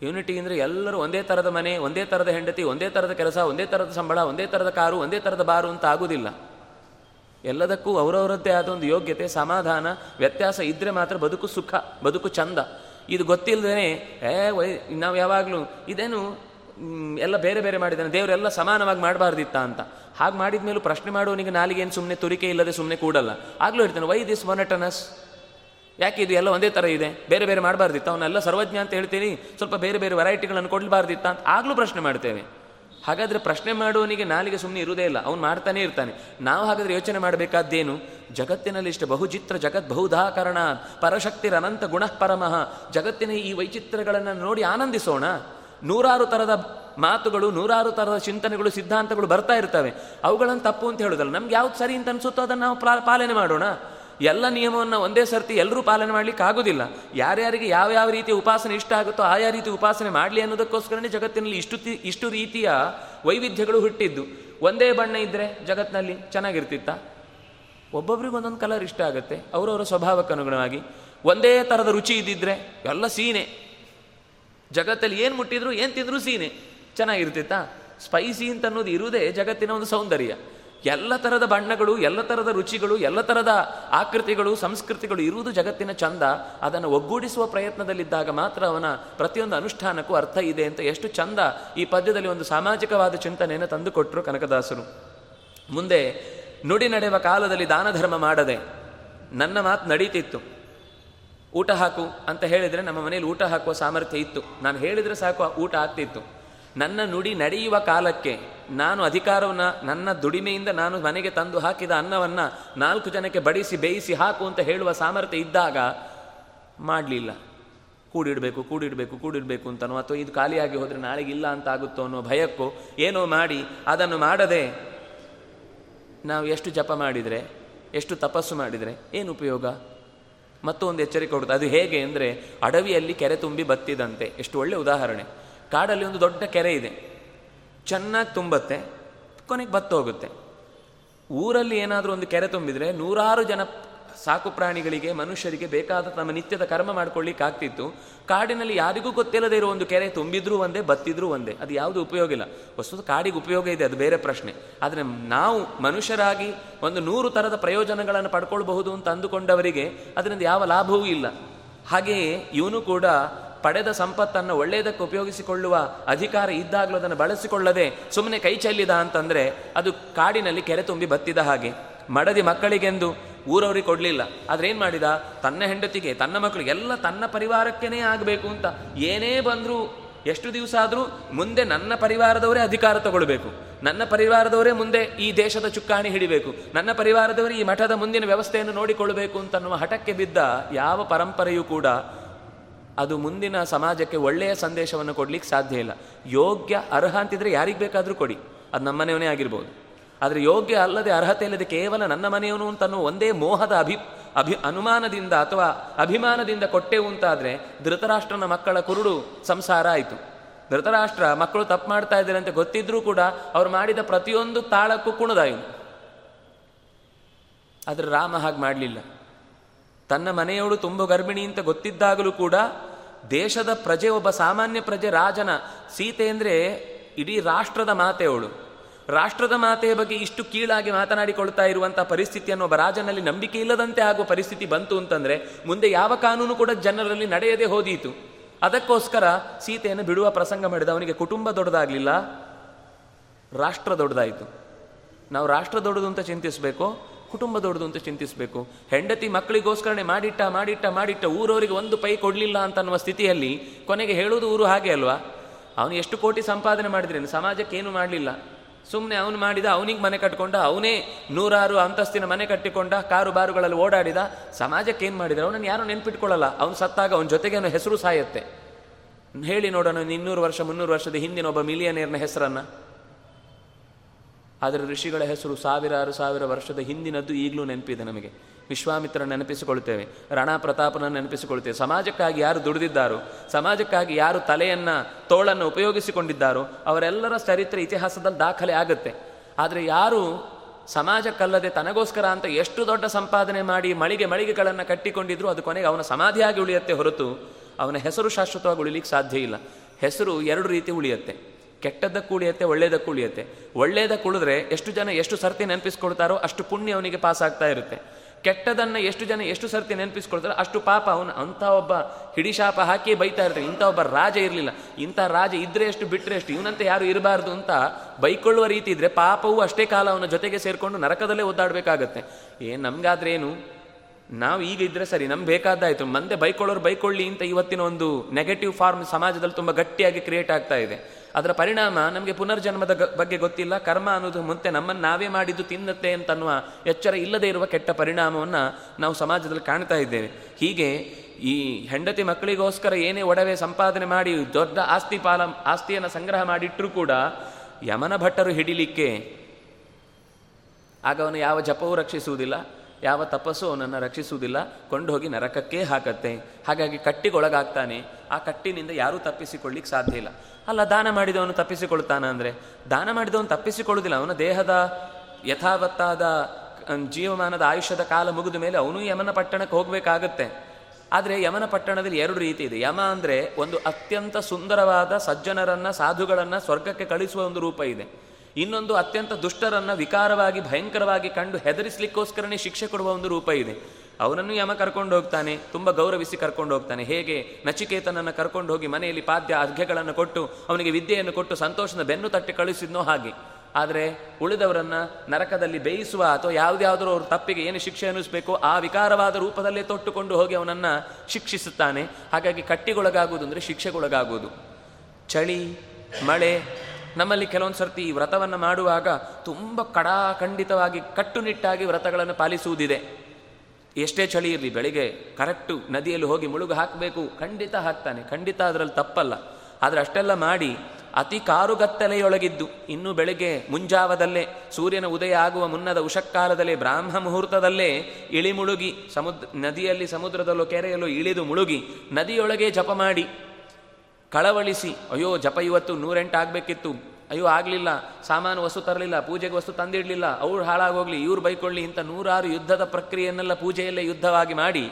ಯೂನಿಟಿ ಅಂದರೆ ಎಲ್ಲರೂ ಒಂದೇ ಥರದ ಮನೆ, ಒಂದೇ ಥರದ ಹೆಂಡತಿ, ಒಂದೇ ಥರದ ಕೆಲಸ, ಒಂದೇ ಥರದ ಸಂಬಳ, ಒಂದೇ ಥರದ ಕಾರು, ಒಂದೇ ಥರದ ಬಾರು ಅಂತ ಆಗುವುದಿಲ್ಲ ಎಲ್ಲದಕ್ಕೂ ಅವರವರದ್ದೇ ಆದ ಒಂದು ಯೋಗ್ಯತೆ, ಸಮಾಧಾನ, ವ್ಯತ್ಯಾಸ ಇದ್ದರೆ ಮಾತ್ರ ಬದುಕು ಸುಖ, ಬದುಕು ಚಂದ. ಇದು ಗೊತ್ತಿಲ್ಲದೇ ಏ, ವೈ, ನಾವು ಯಾವಾಗಲೂ ಇದೇನು ಎಲ್ಲ ಬೇರೆ ಬೇರೆ ಮಾಡಿದ್ದಾನೆ, ದೇವರೆಲ್ಲ ಸಮಾನವಾಗಿ ಮಾಡಬಾರ್ದಿತ್ತ ಅಂತ. ಹಾಗೆ ಮಾಡಿದ ಮೇಲೂ ಪ್ರಶ್ನೆ ಮಾಡುವವನಿಗೆ ಏನು ಸುಮ್ಮನೆ ತುರಿಕೆ ಇಲ್ಲದೆ ಸುಮ್ಮನೆ ಕೂಡಲ್ಲ. ಆಗಲೂ ಹೇಳ್ತಾನೆ ವೈ ದಿಸ್ ಮೊನಟನಸ್ ಯಾಕೆ ಇದು ಎಲ್ಲ ಒಂದೇ ಥರ ಇದೆ? ಬೇರೆ ಬೇರೆ ಮಾಡಬಾರ್ದಿತ್ತು. ಅವನ್ನೆಲ್ಲ ಸರ್ವಜ್ಞ ಅಂತ ಹೇಳ್ತೀನಿ. ಸ್ವಲ್ಪ ಬೇರೆ ಬೇರೆ ವೆರೈಟಿಗಳನ್ನು ಕೊಡಬಾರ್ದಿತ್ತ ಅಂತ ಆಗಲೂ ಪ್ರಶ್ನೆ ಮಾಡ್ತೇವೆ. ಹಾಗಾದರೆ ಪ್ರಶ್ನೆ ಮಾಡುವವನಿಗೆ ನಾಲಿಗೆ ಸುಮ್ಮನೆ ಇರುವುದೇ ಇಲ್ಲ. ಅವನು ಮಾಡ್ತಾನೇ ಇರ್ತಾನೆ. ನಾವು ಹಾಗಾದರೆ ಯೋಚನೆ ಮಾಡಬೇಕಾದ್ದೇನು? ಜಗತ್ತಿನಲ್ಲಿ ಇಷ್ಟು ಬಹುಚಿತ್ರ ಜಗತ್ ಬಹುಧಾಕರಣ ಪರಶಕ್ತಿರ ಅನಂತ ಗುಣ ಪರಮಃ. ಜಗತ್ತಿನ ಈ ವೈಚಿತ್ರಗಳನ್ನು ನೋಡಿ ಆನಂದಿಸೋಣ. ನೂರಾರು ಥರದ ಮಾತುಗಳು, ನೂರಾರು ಥರದ ಚಿಂತನೆಗಳು, ಸಿದ್ಧಾಂತಗಳು ಬರ್ತಾ ಇರ್ತವೆ. ಅವುಗಳನ್ನು ತಪ್ಪು ಅಂತ ಹೇಳೋದಲ್ಲ. ನಮ್ಗೆ ಯಾವ್ದು ಸರಿ ಅಂತ ಅನ್ಸುತ್ತೋ ಅದನ್ನು ನಾವು ಪಾಲನೆ ಮಾಡೋಣ. ಎಲ್ಲ ನಿಯಮವನ್ನು ಒಂದೇ ಸರ್ತಿ ಎಲ್ಲರೂ ಪಾಲನೆ ಮಾಡ್ಲಿಕ್ಕೆ ಆಗೋದಿಲ್ಲ. ಯಾರ್ಯಾರಿಗೆ ಯಾವ ಯಾವ ರೀತಿಯ ಉಪಾಸನೆ ಇಷ್ಟ ಆಗುತ್ತೋ ಆಯಾ ರೀತಿ ಉಪಾಸನೆ ಮಾಡಲಿ ಅನ್ನೋದಕ್ಕೋಸ್ಕರನೇ ಜಗತ್ತಿನಲ್ಲಿ ಇಷ್ಟು ಇಷ್ಟು ರೀತಿಯ ವೈವಿಧ್ಯಗಳು ಹುಟ್ಟಿದ್ದು. ಒಂದೇ ಬಣ್ಣ ಇದ್ದರೆ ಜಗತ್ತಿನಲ್ಲಿ ಚೆನ್ನಾಗಿರ್ತಿತ್ತ? ಒಬ್ಬೊಬ್ರಿಗೆ ಒಂದೊಂದು ಕಲರ್ ಇಷ್ಟ ಆಗುತ್ತೆ. ಅವರವರ ಸ್ವಭಾವಕ್ಕೆ ಅನುಗುಣವಾಗಿ ಒಂದೇ ಥರದ ರುಚಿ ಇದ್ದಿದ್ರೆ ಎಲ್ಲ ಸೀನೆ. ಜಗತ್ತಲ್ಲಿ ಏನು ಮುಟ್ಟಿದ್ರು, ಏನು ತಿಂದರೂ ಸೀನೆ. ಚೆನ್ನಾಗಿರ್ತಿತ್ತಾ? ಸ್ಪೈಸಿ ಅಂತ ಅನ್ನೋದು ಇರುವುದೇ ಜಗತ್ತಿನ ಒಂದು ಸೌಂದರ್ಯ. ಎಲ್ಲ ಥರದ ಬಣ್ಣಗಳು, ಎಲ್ಲ ಥರದ ರುಚಿಗಳು, ಎಲ್ಲ ಥರದ ಆಕೃತಿಗಳು, ಸಂಸ್ಕೃತಿಗಳು ಇರುವುದು ಜಗತ್ತಿನ ಚಂದ. ಅದನ್ನು ಒಗ್ಗೂಡಿಸುವ ಪ್ರಯತ್ನದಲ್ಲಿದ್ದಾಗ ಮಾತ್ರ ಅವನ ಪ್ರತಿಯೊಂದು ಅನುಷ್ಠಾನಕ್ಕೂ ಅರ್ಥ ಇದೆ ಅಂತ ಎಷ್ಟು ಚಂದ ಈ ಪದ್ಯದಲ್ಲಿ ಒಂದು ಸಾಮಾಜಿಕವಾದ ಚಿಂತನೆಯನ್ನು ತಂದುಕೊಟ್ಟರು ಕನಕದಾಸರು. ಮುಂದೆ ನುಡಿ ನಡೆಯುವ ಕಾಲದಲ್ಲಿ ದಾನ ಧರ್ಮ ಮಾಡದೆ ನನ್ನ ಮಾತು ನಡೀತಿತ್ತು. ಊಟ ಹಾಕು ಅಂತ ಹೇಳಿದರೆ ನಮ್ಮ ಮನೆಯಲ್ಲಿ ಊಟ ಹಾಕುವ ಸಾಮರ್ಥ್ಯ ಇತ್ತು. ನಾನು ಹೇಳಿದರೆ ಸಾಕು ಊಟ ಆಗ್ತಿತ್ತು. ನನ್ನ ನುಡಿ ನಡೆಯುವ ಕಾಲಕ್ಕೆ ನಾನು ಅಧಿಕಾರವನ್ನು, ನನ್ನ ದುಡಿಮೆಯಿಂದ ನಾನು ಮನೆಗೆ ತಂದು ಹಾಕಿದ ಅನ್ನವನ್ನು ನಾಲ್ಕು ಜನಕ್ಕೆ ಬಡಿಸಿ, ಬೇಯಿಸಿ ಹಾಕು ಅಂತ ಹೇಳುವ ಸಾಮರ್ಥ್ಯ ಇದ್ದಾಗ ಮಾಡಲಿಲ್ಲ. ಕೂಡಿಡಬೇಕು ಕೂಡಿಡಬೇಕು ಕೂಡಿಡಬೇಕು ಅಂತನೋ, ಅಥವಾ ಇದು ಖಾಲಿಯಾಗಿ ಹೋದರೆ ನಾಳೆಗೆ ಇಲ್ಲ ಅಂತ ಆಗುತ್ತೋ ಅನ್ನೋ ಭಯಕ್ಕೋ ಏನೋ ಮಾಡಿ ಅದನ್ನು ಮಾಡದೆ ನಾವು ಎಷ್ಟು ಜಪ ಮಾಡಿದರೆ, ಎಷ್ಟು ತಪಸ್ಸು ಮಾಡಿದರೆ ಏನು ಉಪಯೋಗ? ಮತ್ತೊಂದು ಎಚ್ಚರಿಕೆ ಕೊಡುತ್ತೆ. ಅದು ಹೇಗೆ ಅಂದರೆ ಅಡವಿಯಲ್ಲಿ ಕೆರೆ ತುಂಬಿ ಬತ್ತಿದಂತೆ. ಎಷ್ಟು ಒಳ್ಳೆಯ ಉದಾಹರಣೆ. ಕಾಡಲ್ಲಿ ಒಂದು ದೊಡ್ಡ ಕೆರೆ ಇದೆ. ಚೆನ್ನಾಗಿ ತುಂಬತ್ತೆ, ಕೊನೆಗೆ ಬತ್ತ ಹೋಗುತ್ತೆ ಊರಲ್ಲಿ ಏನಾದರೂ ಒಂದು ಕೆರೆ ತುಂಬಿದರೆ ನೂರಾರು ಜನ ಸಾಕು ಪ್ರಾಣಿಗಳಿಗೆ, ಮನುಷ್ಯರಿಗೆ ಬೇಕಾದ ತಮ್ಮ ನಿತ್ಯದ ಕರ್ಮ ಮಾಡ್ಕೊಳ್ಳಿಕ್ಕೆ ಆಗ್ತಿತ್ತು. ಕಾಡಿನಲ್ಲಿ ಯಾರಿಗೂ ಗೊತ್ತಿಲ್ಲದೆ ಇರೋ ಒಂದು ಕೆರೆ ತುಂಬಿದ್ರೂ ಒಂದೇ, ಬತ್ತಿದ್ರೂ ಒಂದೇ. ಅದು ಯಾವುದು ಉಪಯೋಗ ಇಲ್ಲ. ವಸ್ತು ಕಾಡಿಗೆ ಉಪಯೋಗ ಇದೆ, ಅದು ಬೇರೆ ಪ್ರಶ್ನೆ. ಆದರೆ ನಾವು ಮನುಷ್ಯರಾಗಿ ಒಂದು ನೂರು ಥರದ ಪ್ರಯೋಜನಗಳನ್ನು ಪಡ್ಕೊಳ್ಬಹುದು ಅಂತ ಅಂದುಕೊಂಡವರಿಗೆ ಅದರಿಂದ ಯಾವ ಲಾಭವೂ ಇಲ್ಲ. ಹಾಗೆಯೇ ಇವನು ಕೂಡ ಪಡೆದ ಸಂಪತ್ತನ್ನು ಒಳ್ಳೆಯದಕ್ಕೆ ಉಪಯೋಗಿಸಿಕೊಳ್ಳುವ ಅಧಿಕಾರ ಇದ್ದಾಗಲೂ ಅದನ್ನು ಬಳಸಿಕೊಳ್ಳದೆ ಸುಮ್ಮನೆ ಕೈ ಚೆಲ್ಲಿದ ಅಂತಂದರೆ ಅದು ಕಾಡಿನಲ್ಲಿ ಕೆರೆ ತುಂಬಿ ಬತ್ತಿದ ಹಾಗೆ. ಮಡದಿ ಮಕ್ಕಳಿಗೆಂದು ಊರವ್ರಿಗೆ ಕೊಡಲಿಲ್ಲ. ಆದ್ರೆ ಏನು ಮಾಡಿದ? ತನ್ನ ಹೆಂಡತಿಗೆ, ತನ್ನ ಮಕ್ಕಳಿಗೆ ಎಲ್ಲ ತನ್ನ ಪರಿವಾರಕ್ಕೇನೆ ಆಗಬೇಕು ಅಂತ. ಏನೇ ಬಂದರೂ, ಎಷ್ಟು ದಿವಸ ಆದರೂ ಮುಂದೆ ನನ್ನ ಪರಿವಾರದವರೇ ಅಧಿಕಾರ ತಗೊಳ್ಬೇಕು. ನನ್ನ ಪರಿವಾರದವರೇ ಮುಂದೆ ಈ ದೇಶದ ಚುಕ್ಕಾಣಿ ಹಿಡಿಬೇಕು. ನನ್ನ ಪರಿವಾರದವರೇ ಈ ಮಠದ ಮುಂದಿನ ವ್ಯವಸ್ಥೆಯನ್ನು ನೋಡಿಕೊಳ್ಳಬೇಕು ಅಂತನ್ನುವ ಹಠಕ್ಕೆ ಬಿದ್ದ ಯಾವ ಪರಂಪರೆಯೂ ಕೂಡ ಅದು ಮುಂದಿನ ಸಮಾಜಕ್ಕೆ ಒಳ್ಳೆಯ ಸಂದೇಶವನ್ನು ಕೊಡಲಿಕ್ಕೆ ಸಾಧ್ಯ ಇಲ್ಲ. ಯೋಗ್ಯ ಅರ್ಹ ಅಂತಿದ್ರೆ ಯಾರಿಗೆ ಬೇಕಾದರೂ ಕೊಡಿ. ಅದು ನಮ್ಮ ಮನೆಯವನೇ ಆಗಿರ್ಬೋದು. ಆದರೆ ಯೋಗ್ಯ ಅಲ್ಲದೆ ಅರ್ಹತೆ ಇಲ್ಲದೆ ಕೇವಲ ನನ್ನ ಮನೆಯವನು ಅಂತನ್ನೋ ಒಂದೇ ಮೋಹದ ಅಭಿ ಅಭಿ, ಅನುಮಾನದಿಂದ ಅಥವಾ ಅಭಿಮಾನದಿಂದ ಕೊಟ್ಟೆವು ಅಂತಾದರೆ ಧೃತರಾಷ್ಟ್ರನ ಮಕ್ಕಳ ಕುರುಡು ಸಂಸಾರ ಆಯಿತು. ಧೃತರಾಷ್ಟ್ರ ಮಕ್ಕಳು ತಪ್ಪು ಮಾಡ್ತಾ ಇದ್ದಾರೆ ಅಂತ ಗೊತ್ತಿದ್ರೂ ಕೂಡ ಅವ್ರು ಮಾಡಿದ ಪ್ರತಿಯೊಂದು ತಾಳಕ್ಕೂ ಕುಣದ ಆದರೆ ರಾಮ ಹಾಗೆ ಮಾಡಲಿಲ್ಲ. ತನ್ನ ಮನೆಯವಳು ತುಂಬ ಗರ್ಭಿಣಿ ಅಂತ ಗೊತ್ತಿದ್ದಾಗಲೂ ಕೂಡ ದೇಶದ ಪ್ರಜೆ ಒಬ್ಬ ಸಾಮಾನ್ಯ ಪ್ರಜೆ ರಾಜನ ಸೀತೆ ಅಂದರೆ ಇಡೀ ರಾಷ್ಟ್ರದ ಮಾತೆಯವಳು ರಾಷ್ಟ್ರದ ಮಾತೆಯ ಬಗ್ಗೆ ಇಷ್ಟು ಕೀಳಾಗಿ ಮಾತನಾಡಿಕೊಳ್ತಾ ಇರುವಂಥ ಪರಿಸ್ಥಿತಿಯನ್ನು ಒಬ್ಬ ರಾಜನಲ್ಲಿ ನಂಬಿಕೆ ಇಲ್ಲದಂತೆ ಆಗುವ ಪರಿಸ್ಥಿತಿ ಬಂತು ಅಂತಂದರೆ ಮುಂದೆ ಯಾವ ಕಾನೂನು ಕೂಡ ಜನರಲ್ಲಿ ನಡೆಯದೆ ಹೋದೀತು. ಅದಕ್ಕೋಸ್ಕರ ಸೀತೆಯನ್ನು ಬಿಡುವ ಪ್ರಸಂಗ ಮಾಡಿದ. ಅವನಿಗೆ ಕುಟುಂಬ ದೊಡ್ಡದಾಗಲಿಲ್ಲ, ರಾಷ್ಟ್ರ ದೊಡ್ಡದಾಯಿತು. ನಾವು ರಾಷ್ಟ್ರ ದೊಡ್ಡದು ಅಂತ ಚಿಂತಿಸಬೇಕು ಕುಟುಂಬ ದೊಡ್ಡದು ಅಂತ ಚಿಂತಿಸಬೇಕು. ಹೆಂಡತಿ ಮಕ್ಕಳಿಗೋಸ್ಕರನೇ ಮಾಡಿಟ್ಟ ಮಾಡಿಟ್ಟ ಮಾಡಿಟ್ಟ ಊರವರಿಗೆ ಒಂದು ಪೈ ಕೊಡಲಿಲ್ಲ ಅಂತ ಅನ್ನುವ ಸ್ಥಿತಿಯಲ್ಲಿ ಕೊನೆಗೆ ಹೇಳೋದು ಊರು ಹಾಗೆ ಅಲ್ವಾ? ಅವನು ಎಷ್ಟು ಕೋಟಿ ಸಂಪಾದನೆ ಮಾಡಿದ್ರೇನು ಸಮಾಜಕ್ಕೆ ಏನು ಮಾಡಲಿಲ್ಲ. ಸುಮ್ಮನೆ ಅವನು ಮಾಡಿದ, ಅವನಿಗೆ ಮನೆ ಕಟ್ಕೊಂಡ, ಅವನೇ ನೂರಾರು ಅಂತಸ್ತಿನ ಮನೆ ಕಟ್ಟಿಕೊಂಡ, ಕಾರು ಬಾರುಗಳಲ್ಲಿ ಓಡಾಡಿದ ಸಮಾಜಕ್ಕೆ ಏನು ಅವನನ್ನು ಯಾರು ನೆನ್ಪಿಟ್ಕೊಳ್ಳಲ್ಲ. ಅವನು ಸತ್ತಾಗ ಅವನ ಜೊತೆಗೆ ಅವನ ಹೆಸರು ಸಾಯತ್ತೆ. ಹೇಳಿ ನೋಡೋಣ ಇನ್ನೂರು ವರ್ಷ, ಮುನ್ನೂರು ವರ್ಷದ ಹಿಂದಿನ ಒಬ್ಬ ಮಿಲಿಯನೇರ್ನ ಹೆಸರನ್ನ. ಆದರೆ ಋಷಿಗಳ ಹೆಸರು ಸಾವಿರಾರು ಸಾವಿರ ವರ್ಷದ ಹಿಂದಿನದ್ದು ಈಗಲೂ ನೆನಪಿದೆ ನಮಗೆ. ವಿಶ್ವಾಮಿತ್ರ ನೆನಪಿಸಿಕೊಳ್ತೇವೆ ರಾಣಾ ಪ್ರತಾಪನ ನೆನಪಿಸಿಕೊಳ್ತೇವೆ ಸಮಾಜಕ್ಕಾಗಿ ಯಾರು ದುಡಿದಿದ್ದಾರೋ, ಸಮಾಜಕ್ಕಾಗಿ ಯಾರು ತಲೆಯನ್ನು, ತೋಳನ್ನು ಉಪಯೋಗಿಸಿಕೊಂಡಿದ್ದಾರೋ, ಅವರೆಲ್ಲರ ಚರಿತ್ರೆ ಇತಿಹಾಸದಲ್ಲಿ ದಾಖಲೆ ಆಗುತ್ತೆ. ಆದರೆ ಯಾರು ಸಮಾಜಕ್ಕಲ್ಲದೆ ತನಗೋಸ್ಕರ ಅಂತ ಎಷ್ಟು ದೊಡ್ಡ ಸಂಪಾದನೆ ಮಾಡಿ ಮಳಿಗೆ ಮಳಿಗೆಗಳನ್ನು ಕಟ್ಟಿಕೊಂಡಿದ್ರು, ಅದು ಕೊನೆಗೆ ಅವನ ಸಮಾಧಿಯಾಗಿ ಉಳಿಯುತ್ತೆ ಹೊರತು ಅವನ ಹೆಸರು ಶಾಶ್ವತವಾಗಿ ಉಳಿಲಿಕ್ಕೆ ಸಾಧ್ಯ ಇಲ್ಲ. ಹೆಸರು ಎರಡು ರೀತಿ ಉಳಿಯುತ್ತೆ. ಕೆಟ್ಟದ್ದಕ್ಕೂ ಉಳಿಯುತ್ತೆ ಒಳ್ಳೇದಕ್ಕೂ ಉಳಿಯುತ್ತೆ ಒಳ್ಳೇದಕ್ಕೆ ಉಳಿದ್ರೆ ಎಷ್ಟು ಜನ ಎಷ್ಟು ಸರ್ತಿ ನೆನಪಿಸ್ಕೊಳ್ತಾರೋ ಅಷ್ಟು ಪುಣ್ಯ ಅವನಿಗೆ ಪಾಸ್ ಆಗ್ತಾ ಇರುತ್ತೆ. ಕೆಟ್ಟದನ್ನು ಎಷ್ಟು ಜನ ಎಷ್ಟು ಸರ್ತಿ ನೆನಪಿಸ್ಕೊಳ್ತಾರೋ ಅಷ್ಟು ಪಾಪ ಅವನು ಅಂಥ ಒಬ್ಬ ಹಿಡಿಶಾಪ ಹಾಕಿ ಬೈತಾ ಇರ್ತಾರೆ ಇಂಥ ಒಬ್ಬ ರಾಜ ಇರಲಿಲ್ಲ. ಇಂಥ ರಾಜ ಇದ್ರೆ ಎಷ್ಟು ಬಿಟ್ಟರೆ ಎಷ್ಟು, ಇವನಂತೆ ಯಾರು ಇರಬಾರ್ದು ಅಂತ ಬೈಕೊಳ್ಳುವ ರೀತಿ ಇದ್ರೆ ಪಾಪವು ಅಷ್ಟೇ ಕಾಲ ಅವನ ಜೊತೆಗೆ ಸೇರಿಕೊಂಡು ನರಕದಲ್ಲೇ ಒದ್ದಾಡಬೇಕಾಗತ್ತೆ. ಏನು ನಮ್ಗಾದ್ರೆ ಏನು? ನಾವು ಈಗ ಇದ್ರೆ ಸರಿ, ನಮ್ಗೆ ಬೇಕಾದಾಯ್ತು ಮಂದೆ ಬೈಕೊಳ್ಳೋರು ಬೈಕೊಳ್ಳಿ ಅಂತ ಇವತ್ತಿನ ಒಂದು ನೆಗೆಟಿವ್ ಫಾರ್ಮ್ ಸಮಾಜದಲ್ಲಿ ತುಂಬ ಗಟ್ಟಿಯಾಗಿ ಕ್ರಿಯೇಟ್ ಆಗ್ತಾ ಇದೆ. ಅದರ ಪರಿಣಾಮ ನಮಗೆ ಪುನರ್ಜನ್ಮದ ಬಗ್ಗೆ ಗೊತ್ತಿಲ್ಲ. ಕರ್ಮ ಅನ್ನೋದು ಮುಂತೆ ನಮ್ಮನ್ನು ನಾವೇ ಮಾಡಿದ್ದು ತಿನ್ನತ್ತೆ ಅಂತನ್ನುವ ಎಚ್ಚರ ಇಲ್ಲದೇ ಇರುವ ಕೆಟ್ಟ ಪರಿಣಾಮವನ್ನು ನಾವು ಸಮಾಜದಲ್ಲಿ ಕಾಣ್ತಾ ಇದ್ದೇವೆ. ಹೀಗೆ ಈ ಹೆಂಡತಿ ಮಕ್ಕಳಿಗೋಸ್ಕರ ಏನೇ ಒಡವೆ ಸಂಪಾದನೆ ಮಾಡಿ, ದೊಡ್ಡ ಆಸ್ತಿ ಪಾಲ, ಆಸ್ತಿಯನ್ನು ಸಂಗ್ರಹ ಮಾಡಿಟ್ಟರೂ ಕೂಡ ಯಮನ ಭಟ್ಟರು ಹಿಡಿಲಿಕ್ಕೆ ಆಗ ಅವನು ಯಾವ ಜಪವೂ ರಕ್ಷಿಸುವುದಿಲ್ಲ, ಯಾವ ತಪಸ್ಸು ಅವನನ್ನು ರಕ್ಷಿಸುವುದಿಲ್ಲ. ಕೊಂಡು ಹೋಗಿ ನರಕಕ್ಕೆ ಹಾಕತ್ತೆ. ಹಾಗಾಗಿ ಕಟ್ಟಿಗೊಳಗಾಗ್ತಾನೆ. ಆ ಕಟ್ಟಿನಿಂದ ಯಾರೂ ತಪ್ಪಿಸಿಕೊಳ್ಳಿಕ್ಕೆ ಸಾಧ್ಯ ಇಲ್ಲ. ಅಲ್ಲ, ದಾನ ಮಾಡಿದವನು ತಪ್ಪಿಸಿಕೊಳ್ತಾನ ಅಂದರೆ? ದಾನ ಮಾಡಿದವನು ತಪ್ಪಿಸಿಕೊಳ್ಳುವುದಿಲ್ಲ. ಅವನ ದೇಹದ ಯಥಾವತ್ತಾದ ಜೀವಮಾನದ ಆಯುಷ್ಯದ ಕಾಲ ಮುಗಿದ ಮೇಲೆ ಅವನು ಯಮನ ಪಟ್ಟಣಕ್ಕೆ ಹೋಗಬೇಕಾಗತ್ತೆ. ಆದರೆ ಯಮನ ಪಟ್ಟಣದಲ್ಲಿ ಎರಡು ರೀತಿ ಇದೆ. ಯಮ ಅಂದರೆ ಒಂದು ಅತ್ಯಂತ ಸುಂದರವಾದ ಸಜ್ಜನರನ್ನು, ಸಾಧುಗಳನ್ನು ಸ್ವರ್ಗಕ್ಕೆ ಕಳಿಸುವ ಒಂದು ರೂಪ ಇದೆ. ಇನ್ನೊಂದು ಅತ್ಯಂತ ದುಷ್ಟರನ್ನು ವಿಕಾರವಾಗಿ, ಭಯಂಕರವಾಗಿ ಕಂಡು ಹೆದರಿಸ್ಲಿಕ್ಕೋಸ್ಕರನೇ ಶಿಕ್ಷೆ ಕೊಡುವ ಒಂದು ರೂಪ ಇದೆ. ಅವನನ್ನು ಯಮ ಕರ್ಕೊಂಡು ಹೋಗ್ತಾನೆ, ತುಂಬ ಗೌರವಿಸಿ ಕರ್ಕೊಂಡು ಹೋಗ್ತಾನೆ. ಹೇಗೆ? ನಚಿಕೇತನನ್ನು ಕರ್ಕೊಂಡು ಹೋಗಿ ಮನೆಯಲ್ಲಿ ಪಾದ್ಯ ಅರ್ಘ್ಯಗಳನ್ನು ಕೊಟ್ಟು, ಅವನಿಗೆ ವಿದ್ಯೆಯನ್ನು ಕೊಟ್ಟು ಸಂತೋಷದ ಬೆನ್ನು ತಟ್ಟಿ ಕಳಿಸಿದ್ನೋ ಹಾಗೆ. ಆದರೆ ಉಳಿದವರನ್ನು ನರಕದಲ್ಲಿ ಬೇಯಿಸುವ ಅಥವಾ ಯಾವುದ್ಯಾವುದೋ ಅವ್ರ ತಪ್ಪಿಗೆ ಏನು ಶಿಕ್ಷೆ ಅನ್ನಿಸ್ಬೇಕು ಆ ವಿಕಾರವಾದ ರೂಪದಲ್ಲೇ ತೊಟ್ಟುಕೊಂಡು ಹೋಗಿ ಅವನನ್ನು ಶಿಕ್ಷಿಸುತ್ತಾನೆ. ಹಾಗಾಗಿ ಕಟ್ಟಿಗೊಳಗಾಗುವುದು ಅಂದರೆ ಶಿಕ್ಷೆಗೊಳಗಾಗುವುದು. ಚಳಿ, ಮಳೆ, ನಮ್ಮಲ್ಲಿ ಕೆಲವೊಂದು ಸರ್ತಿ ಈ ವ್ರತವನ್ನು ಮಾಡುವಾಗ ತುಂಬ ಕಡಾಖಂಡಿತವಾಗಿ ಕಟ್ಟುನಿಟ್ಟಾಗಿ ವ್ರತಗಳನ್ನು ಪಾಲಿಸುವುದಿದೆ. ಎಷ್ಟೇ ಚಳಿ ಇರಲಿ, ಬೆಳಿಗ್ಗೆ ಕರೆಕ್ಟು ನದಿಯಲ್ಲಿ ಹೋಗಿ ಮುಳುಗು ಹಾಕಬೇಕು. ಖಂಡಿತ ಹಾಕ್ತಾನೆ. ಖಂಡಿತ ಅದರಲ್ಲಿ ತಪ್ಪಲ್ಲ. ಆದರೆ ಅಷ್ಟೆಲ್ಲ ಮಾಡಿ ಅತಿ ಕಾರುಗತ್ತಲೆಯೊಳಗಿದ್ದು. ಇನ್ನೂ ಬೆಳಗ್ಗೆ ಮುಂಜಾವದಲ್ಲೇ ಸೂರ್ಯನ ಉದಯ ಆಗುವ ಮುನ್ನದ ಉಷಕ್ಕಾಲದಲ್ಲೇ ಬ್ರಾಹ್ಮ ಮುಹೂರ್ತದಲ್ಲೇ ಇಳಿ ಮುಳುಗಿ, ಸಮುದ್ರ, ನದಿಯಲ್ಲಿ ಸಮುದ್ರದಲ್ಲೋ ಕೆರೆಯಲ್ಲೋ ಇಳಿದು ಮುಳುಗಿ, ನದಿಯೊಳಗೆ ಜಪ ಮಾಡಿ, ಕಳವಳಿಸಿ, ಅಯ್ಯೋ ಜಪ ಇವತ್ತು ನೂರೆಂಟು ಆಗಬೇಕಿತ್ತು. ಅಯ್ಯೋ, ಆಗಲಿಲ್ಲ. ಸಾಮಾನು ವಸ್ತು ತರಲಿಲ್ಲ, ಪೂಜೆಗೆ ವಸ್ತು ತಂದಿಡಲಿಲ್ಲ. ಅವ್ರು ಹಾಳಾಗೋಗ್ಲಿ, ಇವ್ರು ಬೈಕೊಳ್ಳಿ ಇಂಥ ನೂರಾರು ಯುದ್ಧದ ಪ್ರಕ್ರಿಯೆಯನ್ನೆಲ್ಲ ಪೂಜೆಯಲ್ಲೇ ಯುದ್ಧವಾಗಿ ಮಾಡಿ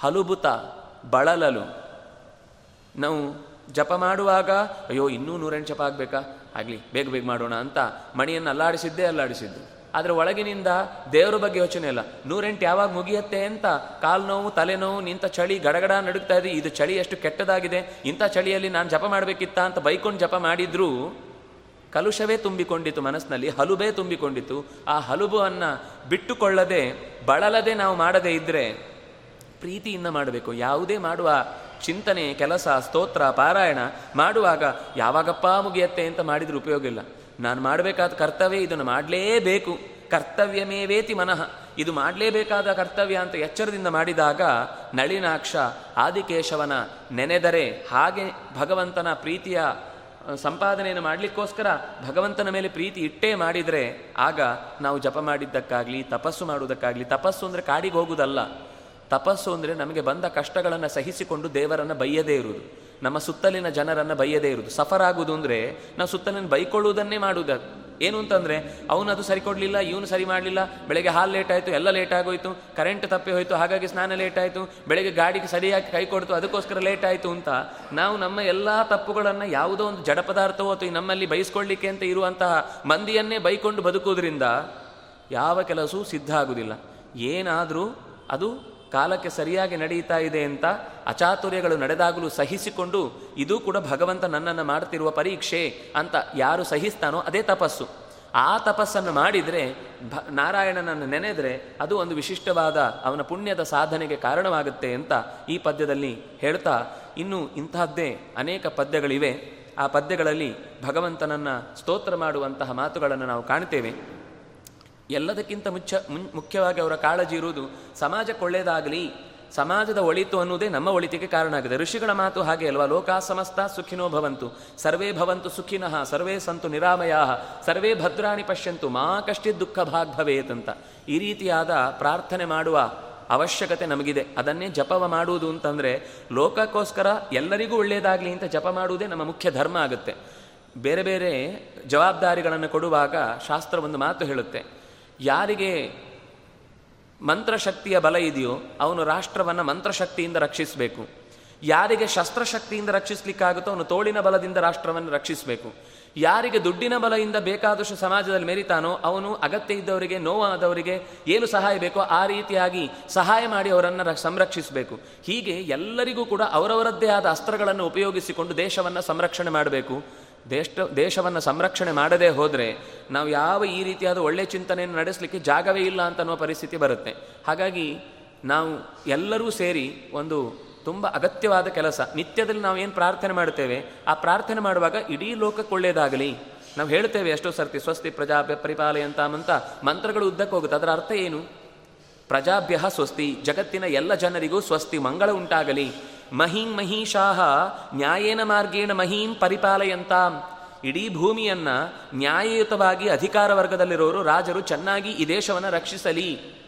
ಹಲುಬುತ ಬಳಲಲು. ನಾವು ಜಪ ಮಾಡುವಾಗ, ಅಯ್ಯೋ, ಇನ್ನೂ ನೂರೆಂಟು ಜಪ ಆಗಬೇಕಾ? ಆಗಲಿ, ಬೇಗ ಬೇಗ ಮಾಡೋಣ ಅಂತ ಮಣಿಯನ್ನು ಅಲ್ಲಾಡಿಸಿದ್ದೇ ಅಲ್ಲಾಡಿಸಿದ್ದು. ಆದರೆ ಒಳಗಿನಿಂದ ದೇವರ ಬಗ್ಗೆ ಯೋಚನೆ ಇಲ್ಲ. ನೂರೆಂಟು ಯಾವಾಗ ಮುಗಿಯತ್ತೆ ಅಂತ ಕಾಲು ನೋವು ತಲೆನೋವು, ನಿಂತ ಚಳಿ, ಗಡಗಡ ನಡುಗ್ತಾ ಇದೆ. ಇದು ಚಳಿ ಎಷ್ಟು ಕೆಟ್ಟದಾಗಿದೆ. ಇಂಥ ಚಳಿಯಲ್ಲಿ ನಾನು ಜಪ ಮಾಡಬೇಕಿತ್ತ ಅಂತ ಬೈಕೊಂಡು ಜಪ ಮಾಡಿದ್ರೂ ಕಲುಷವೇ ತುಂಬಿಕೊಂಡಿತು ಮನಸ್ಸಿನಲ್ಲಿ, ಹಲುಬೇ ತುಂಬಿಕೊಂಡಿತು ಆ ಹಲುಬನ್ನು ಬಿಟ್ಟುಕೊಳ್ಳದೆ, ಬಳಲದೆ ನಾವು ಮಾಡದೇ ಇದ್ದರೆ ಪ್ರೀತಿಯಿಂದ ಮಾಡಬೇಕು. ಯಾವುದೇ ಮಾಡುವ ಚಿಂತನೆ, ಕೆಲಸ, ಸ್ತೋತ್ರ, ಪಾರಾಯಣ ಮಾಡುವಾಗ ಯಾವಾಗಪ್ಪ ಮುಗಿಯತ್ತೆ ಅಂತ ಮಾಡಿದ್ರೆ ಉಪಯೋಗ ಇಲ್ಲ. ನಾನು ಮಾಡಬೇಕಾದ ಕರ್ತವ್ಯ ಇದನ್ನು ಮಾಡಲೇಬೇಕು. ಕರ್ತವ್ಯಮೇವೇತಿ ಮನಃ. ಇದು ಮಾಡಲೇಬೇಕಾದ ಕರ್ತವ್ಯ ಅಂತ ಎಚ್ಚರದಿಂದ ಮಾಡಿದಾಗ ನಳಿನಾಕ್ಷ ಆದಿಕೇಶವನ ನೆನೆದರೆ ಹಾಗೆ ಭಗವಂತನ ಪ್ರೀತಿಯ ಸಂಪಾದನೆಯನ್ನು ಮಾಡಲಿಕ್ಕೋಸ್ಕರ ಭಗವಂತನ ಮೇಲೆ ಪ್ರೀತಿ ಇಟ್ಟೇ ಮಾಡಿದರೆ ಆಗ ನಾವು ಜಪ ಮಾಡಿದ್ದಕ್ಕಾಗಲಿ, ತಪಸ್ಸು ಮಾಡುವುದಕ್ಕಾಗಲಿ, ತಪಸ್ಸು ಅಂದರೆ ಕಾಡಿಗೆ ಹೋಗುವುದಲ್ಲ. ತಪಸ್ಸು ಅಂದರೆ ನಮಗೆ ಬಂದ ಕಷ್ಟಗಳನ್ನು ಸಹಿಸಿಕೊಂಡು ದೇವರನ್ನು ಬೈಯದೇ ಇರುವುದು. ನಮ್ಮ ಸುತ್ತಲಿನ ಜನರನ್ನು ಬೈಯದೇ ಇರುವುದು. ಸಫರ್ ಆಗುವುದು ಅಂದರೆ ನಾವು ಸುತ್ತಲಿನ ಬೈಕೊಳ್ಳುವುದನ್ನೇ ಮಾಡುವುದು ಏನು ಅಂತಂದರೆ ಅವನದು ಸರಿ ಕೊಡಲಿಲ್ಲ, ಇವನು ಸರಿ ಮಾಡಲಿಲ್ಲ, ಬೆಳಗ್ಗೆ ಹಾಲು ಲೇಟ್ ಆಯಿತು, ಎಲ್ಲ ಲೇಟ್ ಆಗೋಯಿತು ಕರೆಂಟ್ ತಪ್ಪಿ ಹೋಯಿತು, ಹಾಗಾಗಿ ಸ್ನಾನ ಲೇಟ್ ಆಯಿತು, ಬೆಳಗ್ಗೆ ಗಾಡಿಗೆ ಸರಿಯಾಗಿ ಕೈ ಕೊಡ್ತು, ಅದಕ್ಕೋಸ್ಕರ ಲೇಟ್ ಆಯಿತು ಅಂತ ನಾವು ನಮ್ಮ ಎಲ್ಲ ತಪ್ಪುಗಳನ್ನು ಯಾವುದೋ ಒಂದು ಜಡ ಪದಾರ್ಥವೋ ಅಥವಾ ನಮ್ಮಲ್ಲಿ ಬೈಸ್ಕೊಳ್ಳಿಕ್ಕೆ ಅಂತ ಇರುವಂತಹ ಮಂದಿಯನ್ನೇ ಬೈಕೊಂಡು ಬದುಕುವುದರಿಂದ ಯಾವ ಕೆಲಸವೂ ಸಿದ್ಧ ಆಗುವುದಿಲ್ಲ. ಏನಾದರೂ ಅದು ಕಾಲಕ್ಕೆ ಸರಿಯಾಗಿ ನಡೆಯುತ್ತಾ ಇದೆ ಅಂತ ಅಚಾತುರ್ಯಗಳು ನಡೆದಾಗಲೂ ಸಹಿಸಿಕೊಂಡು ಇದೂ ಕೂಡ ಭಗವಂತ ನನ್ನನ್ನು ಮಾಡ್ತಿರುವ ಪರೀಕ್ಷೆ ಅಂತ ಯಾರು ಸಹಿಸ್ತಾನೋ ಅದೇ ತಪಸ್ಸು. ಆ ತಪಸ್ಸನ್ನು ಮಾಡಿದರೆ ಭ ನಾರಾಯಣನನ್ನು ನೆನೆದರೆ ಅದು ಒಂದು ವಿಶಿಷ್ಟವಾದ ಅವನ ಪುಣ್ಯದ ಸಾಧನೆಗೆ ಕಾರಣವಾಗುತ್ತೆ ಅಂತ ಈ ಪದ್ಯದಲ್ಲಿ ಹೇಳ್ತಾ ಇನ್ನು ಇಂತಹದ್ದೇ ಅನೇಕ ಪದ್ಯಗಳಿವೆ. ಆ ಪದ್ಯಗಳಲ್ಲಿ ಭಗವಂತನನ್ನು ಸ್ತೋತ್ರ ಮಾಡುವಂತಹ ಮಾತುಗಳನ್ನು ನಾವು ಕಾಣ್ತೇವೆ. ಎಲ್ಲದಕ್ಕಿಂತ ಮುಚ್ಚ ಮುಖ್ಯವಾಗಿ ಅವರ ಕಾಳಜಿ ಇರುವುದು ಸಮಾಜಕ್ಕೆ ಒಳ್ಳೆಯದಾಗಲಿ, ಸಮಾಜದ ಒಳಿತು ಅನ್ನುವುದೇ ನಮ್ಮ ಒಳಿತಿಗೆ ಕಾರಣ ಆಗಿದೆ. ಋಷಿಗಳ ಮಾತು ಹಾಗೆ ಅಲ್ವಾ? ಲೋಕಾ ಸಮಸ್ತ ಸುಖಿನೋ ಭವಂತು, ಸರ್ವೇ ಭವಂತು ಸುಖಿನಃ, ಸರ್ವೇ ಸಂತು ನಿರಾಮಯಾ, ಸರ್ವೇ ಭದ್ರಾಣಿ ಪಶ್ಯಂತು, ಮಾ ಕಷ್ಟಿ ದುಃಖ ಭಾಗ್ ಭವೇತ್ ಅಂತ. ಈ ರೀತಿಯಾದ ಪ್ರಾರ್ಥನೆ ಮಾಡುವ ಅವಶ್ಯಕತೆ ನಮಗಿದೆ. ಅದನ್ನೇ ಜಪವ ಮಾಡುವುದು ಅಂತಂದರೆ, ಲೋಕಕ್ಕೋಸ್ಕರ ಎಲ್ಲರಿಗೂ ಒಳ್ಳೆಯದಾಗಲಿ ಅಂತ ಜಪ ಮಾಡುವುದೇ ನಮ್ಮ ಮುಖ್ಯ ಧರ್ಮ ಆಗುತ್ತೆ. ಬೇರೆ ಬೇರೆ ಜವಾಬ್ದಾರಿಗಳನ್ನು ಕೊಡುವಾಗ ಶಾಸ್ತ್ರ ಒಂದು ಮಾತು ಹೇಳುತ್ತೆ. ಯಾರಿಗೆ ಮಂತ್ರಶಕ್ತಿಯ ಬಲ ಇದೆಯೋ ಅವನು ರಾಷ್ಟ್ರವನ್ನು ಮಂತ್ರಶಕ್ತಿಯಿಂದ ರಕ್ಷಿಸಬೇಕು. ಯಾರಿಗೆ ಶಸ್ತ್ರಶಕ್ತಿಯಿಂದ ರಕ್ಷಿಸಲಿಕ್ಕಾಗುತ್ತೋ ಅವನು ತೋಳಿನ ಬಲದಿಂದ ರಾಷ್ಟ್ರವನ್ನು ರಕ್ಷಿಸಬೇಕು. ಯಾರಿಗೆ ದುಡ್ಡಿನ ಬಲದಿಂದ ಬೇಕಾದಷ್ಟು ಸಮಾಜದಲ್ಲಿ ಮೆರಿತಾನೋ ಅವನು ಅಗತ್ಯ ಇದ್ದವರಿಗೆ, ನೋವಾದವರಿಗೆ ಏನು ಸಹಾಯ ಬೇಕೋ ಆ ರೀತಿಯಾಗಿ ಸಹಾಯ ಮಾಡಿ ಅವರನ್ನು ಸಂರಕ್ಷಿಸಬೇಕು. ಹೀಗೆ ಎಲ್ಲರಿಗೂ ಕೂಡ ಅವರವರದ್ದೇ ಆದ ಅಸ್ತ್ರಗಳನ್ನು ಉಪಯೋಗಿಸಿಕೊಂಡು ದೇಶವನ್ನು ಸಂರಕ್ಷಣೆ ಮಾಡಬೇಕು. ದೇಶ ದೇಶವನ್ನು ಸಂರಕ್ಷಣೆ ಮಾಡದೇ ಹೋದರೆ ನಾವು ಯಾವ ಈ ರೀತಿಯಾದ ಒಳ್ಳೆಯ ಚಿಂತನೆಯನ್ನು ನಡೆಸಲಿಕ್ಕೆ ಜಾಗವೇ ಇಲ್ಲ ಅಂತ ಅನ್ನೋ ಪರಿಸ್ಥಿತಿ ಬರುತ್ತೆ. ಹಾಗಾಗಿ ನಾವು ಎಲ್ಲರೂ ಸೇರಿ ಒಂದು ತುಂಬ ಅಗತ್ಯವಾದ ಕೆಲಸ. ನಿತ್ಯದಲ್ಲಿ ನಾವು ಏನು ಪ್ರಾರ್ಥನೆ ಮಾಡ್ತೇವೆ ಆ ಪ್ರಾರ್ಥನೆ ಮಾಡುವಾಗ ಇಡೀ ಲೋಕಕ್ಕೆ ಒಳ್ಳೆಯದಾಗಲಿ ನಾವು ಹೇಳ್ತೇವೆ ಎಷ್ಟೋ ಸರ್ತಿ, ಸ್ವಸ್ತಿ ಪ್ರಜಾಭ್ಯ ಪರಿಪಾಲಯಂತ ಅಂತ ಮಂತ್ರಗಳು ಉದ್ದಕ್ಕೆ ಹೋಗುತ್ತೆ. ಅದರ ಅರ್ಥ ಏನು? ಪ್ರಜಾಭ್ಯ ಸ್ವಸ್ತಿ. ಜಗತ್ತಿನ ಎಲ್ಲ ಜನರಿಗೂ ಸ್ವಸ್ತಿ, ಮಂಗಳ ಉಂಟಾಗಲಿ. ಮಹೀಂ ಮಹಿಷಾಹ, ನ್ಯಾಯೇನ ಮಾರ್ಗೇಣ ಮಹೀಂ ಪರಿಪಾಲಯಂತಾಂ. ಇಡೀ ಭೂಮಿಯನ್ನ ನ್ಯಾಯಯುತವಾಗಿ ಅಧಿಕಾರ ವರ್ಗದಲ್ಲಿರೋರು ರಾಜರು ಚೆನ್ನಾಗಿ ಈ ದೇಶವನ್ನು ರಕ್ಷಿಸಲಿ.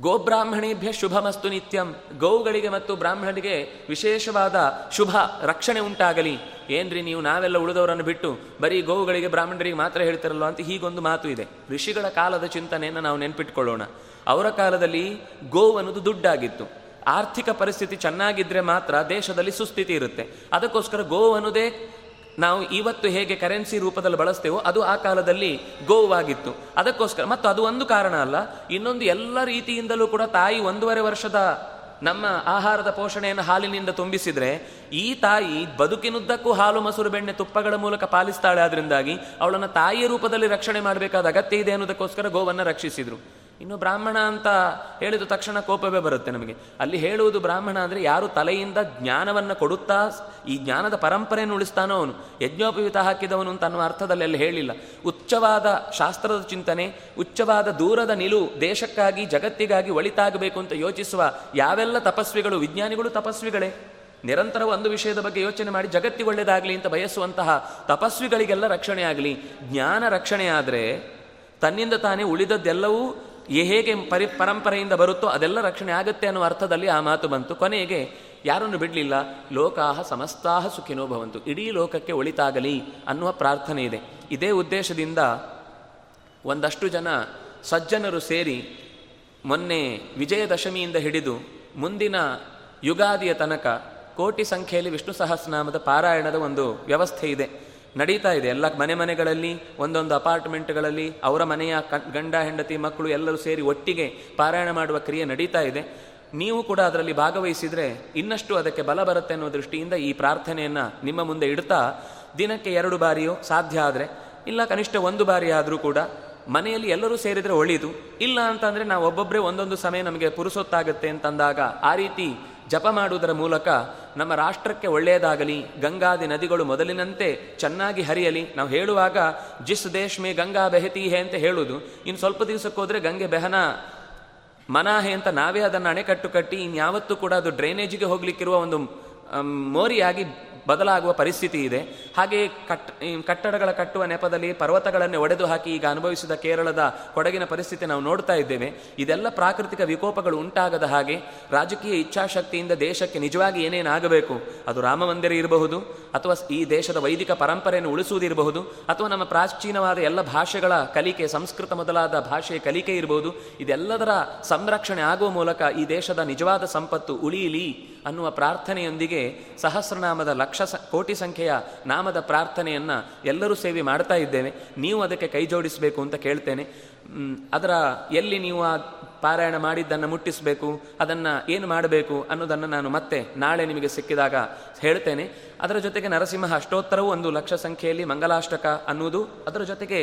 ಗೋಬ್ರಾಹ್ಮಣೇಭ್ಯ ಶುಭಮಸ್ತು ನಿತ್ಯಂ. ಗೋವುಗಳಿಗೆ ಮತ್ತು ಬ್ರಾಹ್ಮಣರಿಗೆ ವಿಶೇಷವಾದ ಶುಭ ರಕ್ಷಣೆ ಉಂಟಾಗಲಿ. ಏನ್ರಿ ನೀವು ನಾವೆಲ್ಲ ಉಳಿದವರನ್ನು ಬಿಟ್ಟು ಬರೀ ಗೋವುಗಳಿಗೆ ಬ್ರಾಹ್ಮಣರಿಗೆ ಮಾತ್ರ ಹೇಳ್ತಿರಲ್ಲ ಅಂತ ಹೀಗೊಂದು ಮಾತು ಇದೆ. ಋಷಿಗಳ ಕಾಲದ ಚಿಂತನೆಯನ್ನು ನಾವು ನೆನ್ಪಿಟ್ಕೊಳ್ಳೋಣ. ಅವರ ಕಾಲದಲ್ಲಿ ಗೋವು ಅನ್ನೋದು ದುಡ್ಡಾಗಿತ್ತು. ಆರ್ಥಿಕ ಪರಿಸ್ಥಿತಿ ಚೆನ್ನಾಗಿದ್ರೆ ಮಾತ್ರ ದೇಶದಲ್ಲಿ ಸುಸ್ಥಿತಿ ಇರುತ್ತೆ. ಅದಕ್ಕೋಸ್ಕರ ಗೋವು ಅನ್ನೋದೇ ನಾವು ಇವತ್ತು ಹೇಗೆ ಕರೆನ್ಸಿ ರೂಪದಲ್ಲಿ ಬಳಸ್ತೇವೋ ಅದು ಆ ಕಾಲದಲ್ಲಿ ಗೋವಾಗಿತ್ತು. ಅದಕ್ಕೋಸ್ಕರ ಮತ್ತು ಅದು ಒಂದು ಕಾರಣ ಅಲ್ಲ, ಇನ್ನೊಂದು ಎಲ್ಲ ರೀತಿಯಿಂದಲೂ ಕೂಡ ತಾಯಿ ಒಂದೂವರೆ ವರ್ಷದ ನಮ್ಮ ಆಹಾರದ ಪೋಷಣೆಯನ್ನು ಹಾಲಿನಿಂದ ತುಂಬಿಸಿದ್ರೆ, ಈ ತಾಯಿ ಬದುಕಿನುದ್ದಕ್ಕೂ ಹಾಲು, ಮೊಸರು, ಬೆಣ್ಣೆ, ತುಪ್ಪಗಳ ಮೂಲಕ ಪಾಲಿಸ್ತಾಳೆ ಆದ್ರಿಂದಾಗಿ ಅವಳನ್ನು ತಾಯಿಯ ರೂಪದಲ್ಲಿ ರಕ್ಷಣೆ ಮಾಡಬೇಕಾದ ಅಗತ್ಯ ಇದೆ ಅನ್ನೋದಕ್ಕೋಸ್ಕರ ಗೋವನ್ನು ರಕ್ಷಿಸಿದ್ರು. ಇನ್ನು ಬ್ರಾಹ್ಮಣ ಅಂತ ಹೇಳಿದ ತಕ್ಷಣ ಕೋಪವೇ ಬರುತ್ತೆ ನಮಗೆ. ಅಲ್ಲಿ ಹೇಳುವುದು ಬ್ರಾಹ್ಮಣ ಅಂದರೆ ಯಾರು ತಲೆಯಿಂದ ಜ್ಞಾನವನ್ನು ಕೊಡುತ್ತಾ ಈ ಜ್ಞಾನದ ಪರಂಪರೆಯನ್ನು ಉಳಿಸ್ತಾನೋ ಅವನು. ಯಜ್ಞೋಪಯುತ ಹಾಕಿದವನು ಅಂತ ಅನ್ನುವ ಅರ್ಥದಲ್ಲಿ ಅಲ್ಲಿ ಹೇಳಿಲ್ಲ. ಉಚ್ಚವಾದ ಶಾಸ್ತ್ರದ ಚಿಂತನೆ, ಉಚ್ಚವಾದ ದೂರದ ನಿಲುವು ದೇಶಕ್ಕಾಗಿ, ಜಗತ್ತಿಗಾಗಿ ಒಳಿತಾಗಬೇಕು ಅಂತ ಯೋಚಿಸುವ ಯಾವೆಲ್ಲ ತಪಸ್ವಿಗಳು, ವಿಜ್ಞಾನಿಗಳು ತಪಸ್ವಿಗಳೇ. ನಿರಂತರ ಒಂದು ವಿಷಯದ ಬಗ್ಗೆ ಯೋಚನೆ ಮಾಡಿ ಜಗತ್ತಿಗೆ ಒಳ್ಳೆಯದಾಗಲಿ ಅಂತ ಬಯಸುವಂತಹ ತಪಸ್ವಿಗಳಿಗೆಲ್ಲ ರಕ್ಷಣೆ ಆಗಲಿ. ಜ್ಞಾನ ರಕ್ಷಣೆ ಆದರೆ ತನ್ನಿಂದ ತಾನೇ ಉಳಿದದ್ದೆಲ್ಲವೂ ಹೇಗೆ ಪರಿ, ಪರಂಪರೆಯಿಂದ ಬರುತ್ತೋ ಅದೆಲ್ಲ ರಕ್ಷಣೆ ಆಗುತ್ತೆ ಅನ್ನೋ ಅರ್ಥದಲ್ಲಿ ಆ ಮಾತು ಬಂತು. ಕೊನೆಗೆ, ಯಾರನ್ನು ಬಿಡಲಿಲ್ಲ? ಲೋಕಾಹ ಸಮಸ್ತಾಹ ಸುಖಿನೋ ಭವಂತು. ಇಡೀ ಲೋಕಕ್ಕೆ ಒಳಿತಾಗಲಿ ಅನ್ನುವ ಪ್ರಾರ್ಥನೆ ಇದೆ. ಇದೇ ಉದ್ದೇಶದಿಂದ ಒಂದಷ್ಟು ಜನ ಸಜ್ಜನರು ಸೇರಿ ಮೊನ್ನೆ ವಿಜಯದಶಮಿಯಿಂದ ಹಿಡಿದು ಮುಂದಿನ ಯುಗಾದಿಯ ತನಕ ಕೋಟಿ ಸಂಖ್ಯೆಯಲ್ಲಿ ವಿಷ್ಣು ಸಹಸ್ರನಾಮದ ಪಾರಾಯಣದ ಒಂದು ವ್ಯವಸ್ಥೆ ಇದೆ. ನಡೀತಾ ಇದೆ. ಎಲ್ಲ ಮನೆ ಮನೆಗಳಲ್ಲಿ, ಒಂದೊಂದು ಅಪಾರ್ಟ್ಮೆಂಟ್ಗಳಲ್ಲಿ, ಅವರ ಮನೆಯ ಗಂಡ, ಹೆಂಡತಿ, ಮಕ್ಕಳು ಎಲ್ಲರೂ ಸೇರಿ ಒಟ್ಟಿಗೆ ಪಾರಾಯಣ ಮಾಡುವ ಕ್ರಿಯೆ ನಡೀತಾ ಇದೆ. ನೀವು ಕೂಡ ಅದರಲ್ಲಿ ಭಾಗವಹಿಸಿದರೆ ಇನ್ನಷ್ಟು ಅದಕ್ಕೆ ಬಲ ಬರುತ್ತೆ ಅನ್ನೋ ದೃಷ್ಟಿಯಿಂದ ಈ ಪ್ರಾರ್ಥನೆಯನ್ನು ನಿಮ್ಮ ಮುಂದೆ ಇಡ್ತಾ ದಿನಕ್ಕೆ ಎರಡು ಬಾರಿಯೋ ಸಾಧ್ಯ ಆದರೆ, ಇಲ್ಲ ಕನಿಷ್ಠ ಒಂದು ಬಾರಿ ಆದರೂ ಕೂಡ ಮನೆಯಲ್ಲಿ ಎಲ್ಲರೂ ಸೇರಿದರೆ ಒಳ್ಳೆಯದು ಇಲ್ಲ ಅಂತಂದರೆ ನಾವು ಒಬ್ಬೊಬ್ಬರೇ ಒಂದೊಂದು ಸಮಯ ನಮಗೆ ಪುರುಸೊತ್ತಾಗುತ್ತೆ ಅಂತಂದಾಗ ಆ ರೀತಿ ಜಪ ಮಾಡುವುದರ ಮೂಲಕ ನಮ್ಮ ರಾಷ್ಟ್ರಕ್ಕೆ ಒಳ್ಳೆಯದಾಗಲಿ, ಗಂಗಾದಿ ನದಿಗಳು ಮೊದಲಿನಂತೆ ಚೆನ್ನಾಗಿ ಹರಿಯಲಿ. ನಾವು ಹೇಳುವಾಗ, ಜಿಸ್ ದೇಶ್ ಮೇ ಗಂಗಾ ಬೆಹತಿ ಹೇ ಅಂತ ಹೇಳುವುದು. ಇನ್ನು ಸ್ವಲ್ಪ ದಿವಸಕ್ಕೆ ಹೋದರೆ ಗಂಗೆ ಬೆಹನ ಮನಾಹೆ ಅಂತ ನಾವೇ ಅದನ್ನು ಅಣೆಕಟ್ಟು ಕಟ್ಟಿ, ಇನ್ಯಾವತ್ತೂ ಕೂಡ ಅದು ಡ್ರೈನೇಜಿಗೆ ಹೋಗ್ಲಿಕ್ಕಿರುವ ಒಂದು ಮೋರಿಯಾಗಿ ಬದಲಾಗುವ ಪರಿಸ್ಥಿತಿ ಇದೆ. ಹಾಗೆ ಕಟ್ ಕಟ್ಟಡಗಳ ಕಟ್ಟುವ ನೆಪದಲ್ಲಿ ಪರ್ವತಗಳನ್ನೇ ಒಡೆದು ಹಾಕಿ ಈಗ ಅನುಭವಿಸಿದ ಕೇರಳದ ಕೊಡಗಿನ ಪರಿಸ್ಥಿತಿ ನಾವು ನೋಡ್ತಾ ಇದ್ದೇವೆ. ಇದೆಲ್ಲ ಪ್ರಾಕೃತಿಕ ವಿಕೋಪಗಳು ಉಂಟಾಗದ ಹಾಗೆ ರಾಜಕೀಯ ಇಚ್ಛಾಶಕ್ತಿಯಿಂದ ದೇಶಕ್ಕೆ ನಿಜವಾಗಿ ಏನೇನಾಗಬೇಕು ಅದು ರಾಮ ಮಂದಿರ ಇರಬಹುದು, ಅಥವಾ ಈ ದೇಶದ ವೈದಿಕ ಪರಂಪರೆಯನ್ನು ಉಳಿಸುವುದಿರಬಹುದು ಅಥವಾ ನಮ್ಮ ಪ್ರಾಚೀನವಾದ ಎಲ್ಲ ಭಾಷೆಗಳ ಕಲಿಕೆ, ಸಂಸ್ಕೃತ ಮೊದಲಾದ ಭಾಷೆಯ ಕಲಿಕೆ ಇರಬಹುದು. ಇದೆಲ್ಲದರ ಸಂರಕ್ಷಣೆ ಆಗುವ ಮೂಲಕ ಈ ದೇಶದ ನಿಜವಾದ ಸಂಪತ್ತು ಉಳಿಯಲಿ ಅನ್ನುವ ಪ್ರಾರ್ಥನೆಯೊಂದಿಗೆ ಸಹಸ್ರನಾಮದ ಲಕ್ಷ ಕೋಟಿ ಸಂಖ್ಯೆಯ ನಾಮದ ಪ್ರಾರ್ಥನೆಯನ್ನು ಎಲ್ಲರೂ ಸೇವೆ ಮಾಡ್ತಾ ಇದ್ದೇವೆ. ನೀವು ಅದಕ್ಕೆ ಕೈ ಜೋಡಿಸಬೇಕು ಅಂತ ಕೇಳ್ತೇನೆ. ಅದರ ಎಲ್ಲಿ ನೀವು ಆ ಪಾರಾಯಣ ಮಾಡಿದ್ದನ್ನು ಮುಟ್ಟಿಸಬೇಕು, ಅದನ್ನು ಏನು ಮಾಡಬೇಕು ಅನ್ನೋದನ್ನು ನಾನು ಮತ್ತೆ ನಾಳೆ ನಿಮಗೆ ಸಿಕ್ಕಿದಾಗ ಹೇಳ್ತೇನೆ. ಅದರ ಜೊತೆಗೆ ನರಸಿಂಹ ಅಷ್ಟೋತ್ತರವೂ ಒಂದು ಲಕ್ಷ ಸಂಖ್ಯೆಯಲ್ಲಿ ಮಂಗಲಾಷ್ಟಕ ಅನ್ನುವುದು, ಅದರ ಜೊತೆಗೆ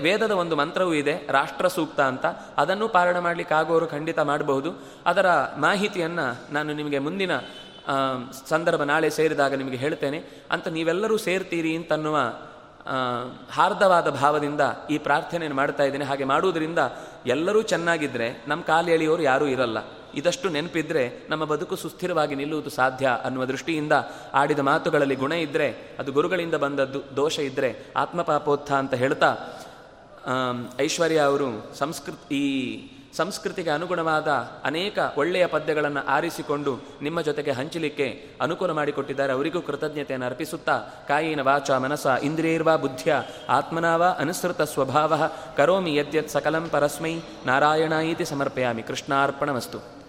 ವೇದದ ಒಂದು ಮಂತ್ರವೂ ಇದೆ, ರಾಷ್ಟ್ರ ಸೂಕ್ತ ಅಂತ. ಅದನ್ನು ಪಾರಣ ಮಾಡಲಿಕ್ಕೆ ಆಗೋರು ಖಂಡಿತ ಮಾಡಬಹುದು. ಅದರ ಮಾಹಿತಿಯನ್ನು ನಾನು ನಿಮಗೆ ಮುಂದಿನ ಸಂದರ್ಭ ನಾಳೆ ಸೇರಿದಾಗ ನಿಮಗೆ ಹೇಳ್ತೇನೆ. ಅಂತ ನೀವೆಲ್ಲರೂ ಸೇರ್ತೀರಿ ಅಂತನ್ನುವ ಹಾರ್ದವಾದ ಭಾವದಿಂದ ಈ ಪ್ರಾರ್ಥನೆಯನ್ನು ಮಾಡ್ತಾ ಇದ್ದೇನೆ. ಹಾಗೆ ಮಾಡುವುದರಿಂದ ಎಲ್ಲರೂ ಚೆನ್ನಾಗಿದ್ದರೆ ನಮ್ಮ ಕಾಲು ಎಳೆಯೋರು ಯಾರೂ ಇರಲ್ಲ. ಇದಷ್ಟು ನೆನಪಿದ್ರೆ ನಮ್ಮ ಬದುಕು ಸುಸ್ಥಿರವಾಗಿ ನಿಲ್ಲುವುದು ಸಾಧ್ಯ ಅನ್ನುವ ದೃಷ್ಟಿಯಿಂದ ಆಡಿದ ಮಾತುಗಳಲ್ಲಿ ಗುಣ ಇದ್ದರೆ ಅದು ಗುರುಗಳಿಂದ ಬಂದದ್ದು, ದೋಷ ಇದ್ದರೆ ಆತ್ಮಪಾಪೋತ್ಥ ಅಂತ ಹೇಳ್ತಾ ಐಶ್ವರ್ಯ ಅವರು ಸಂಸ್ಕೃತ್ ಈ ಸಂಸ್ಕೃತಿಗೆ ಅನುಗುಣವಾದ ಅನೇಕ ಒಳ್ಳೆಯ ಪದ್ಯಗಳನ್ನು ಆರಿಸಿಕೊಂಡು ನಿಮ್ಮ ಜೊತೆಗೆ ಹಂಚಲಿಕ್ಕೆ ಅನುಕೂಲ ಮಾಡಿಕೊಟ್ಟಿದ್ದಾರೆ. ಅವರಿಗೂ ಕೃತಜ್ಞತೆಯನ್ನು ಅರ್ಪಿಸುತ್ತಾ, ಕಾಯಿನ ವಾಚ ಮನಸ ಇಂದ್ರಿಯರ್ವಾ ಬುದ್ಧಿಯ, ಆತ್ಮನಾವ ಅನುಸೃತ ಸ್ವಭಾವ ಕರೋಮಿ ಯದ್ಯತ್ ಸಕಲಂ ಪರಸ್ಮೈ ನಾರಾಯಣ ಇತಿ ಸಮರ್ಪಯಾಮಿ. ಕೃಷ್ಣಾರ್ಪಣಮಸ್ತು.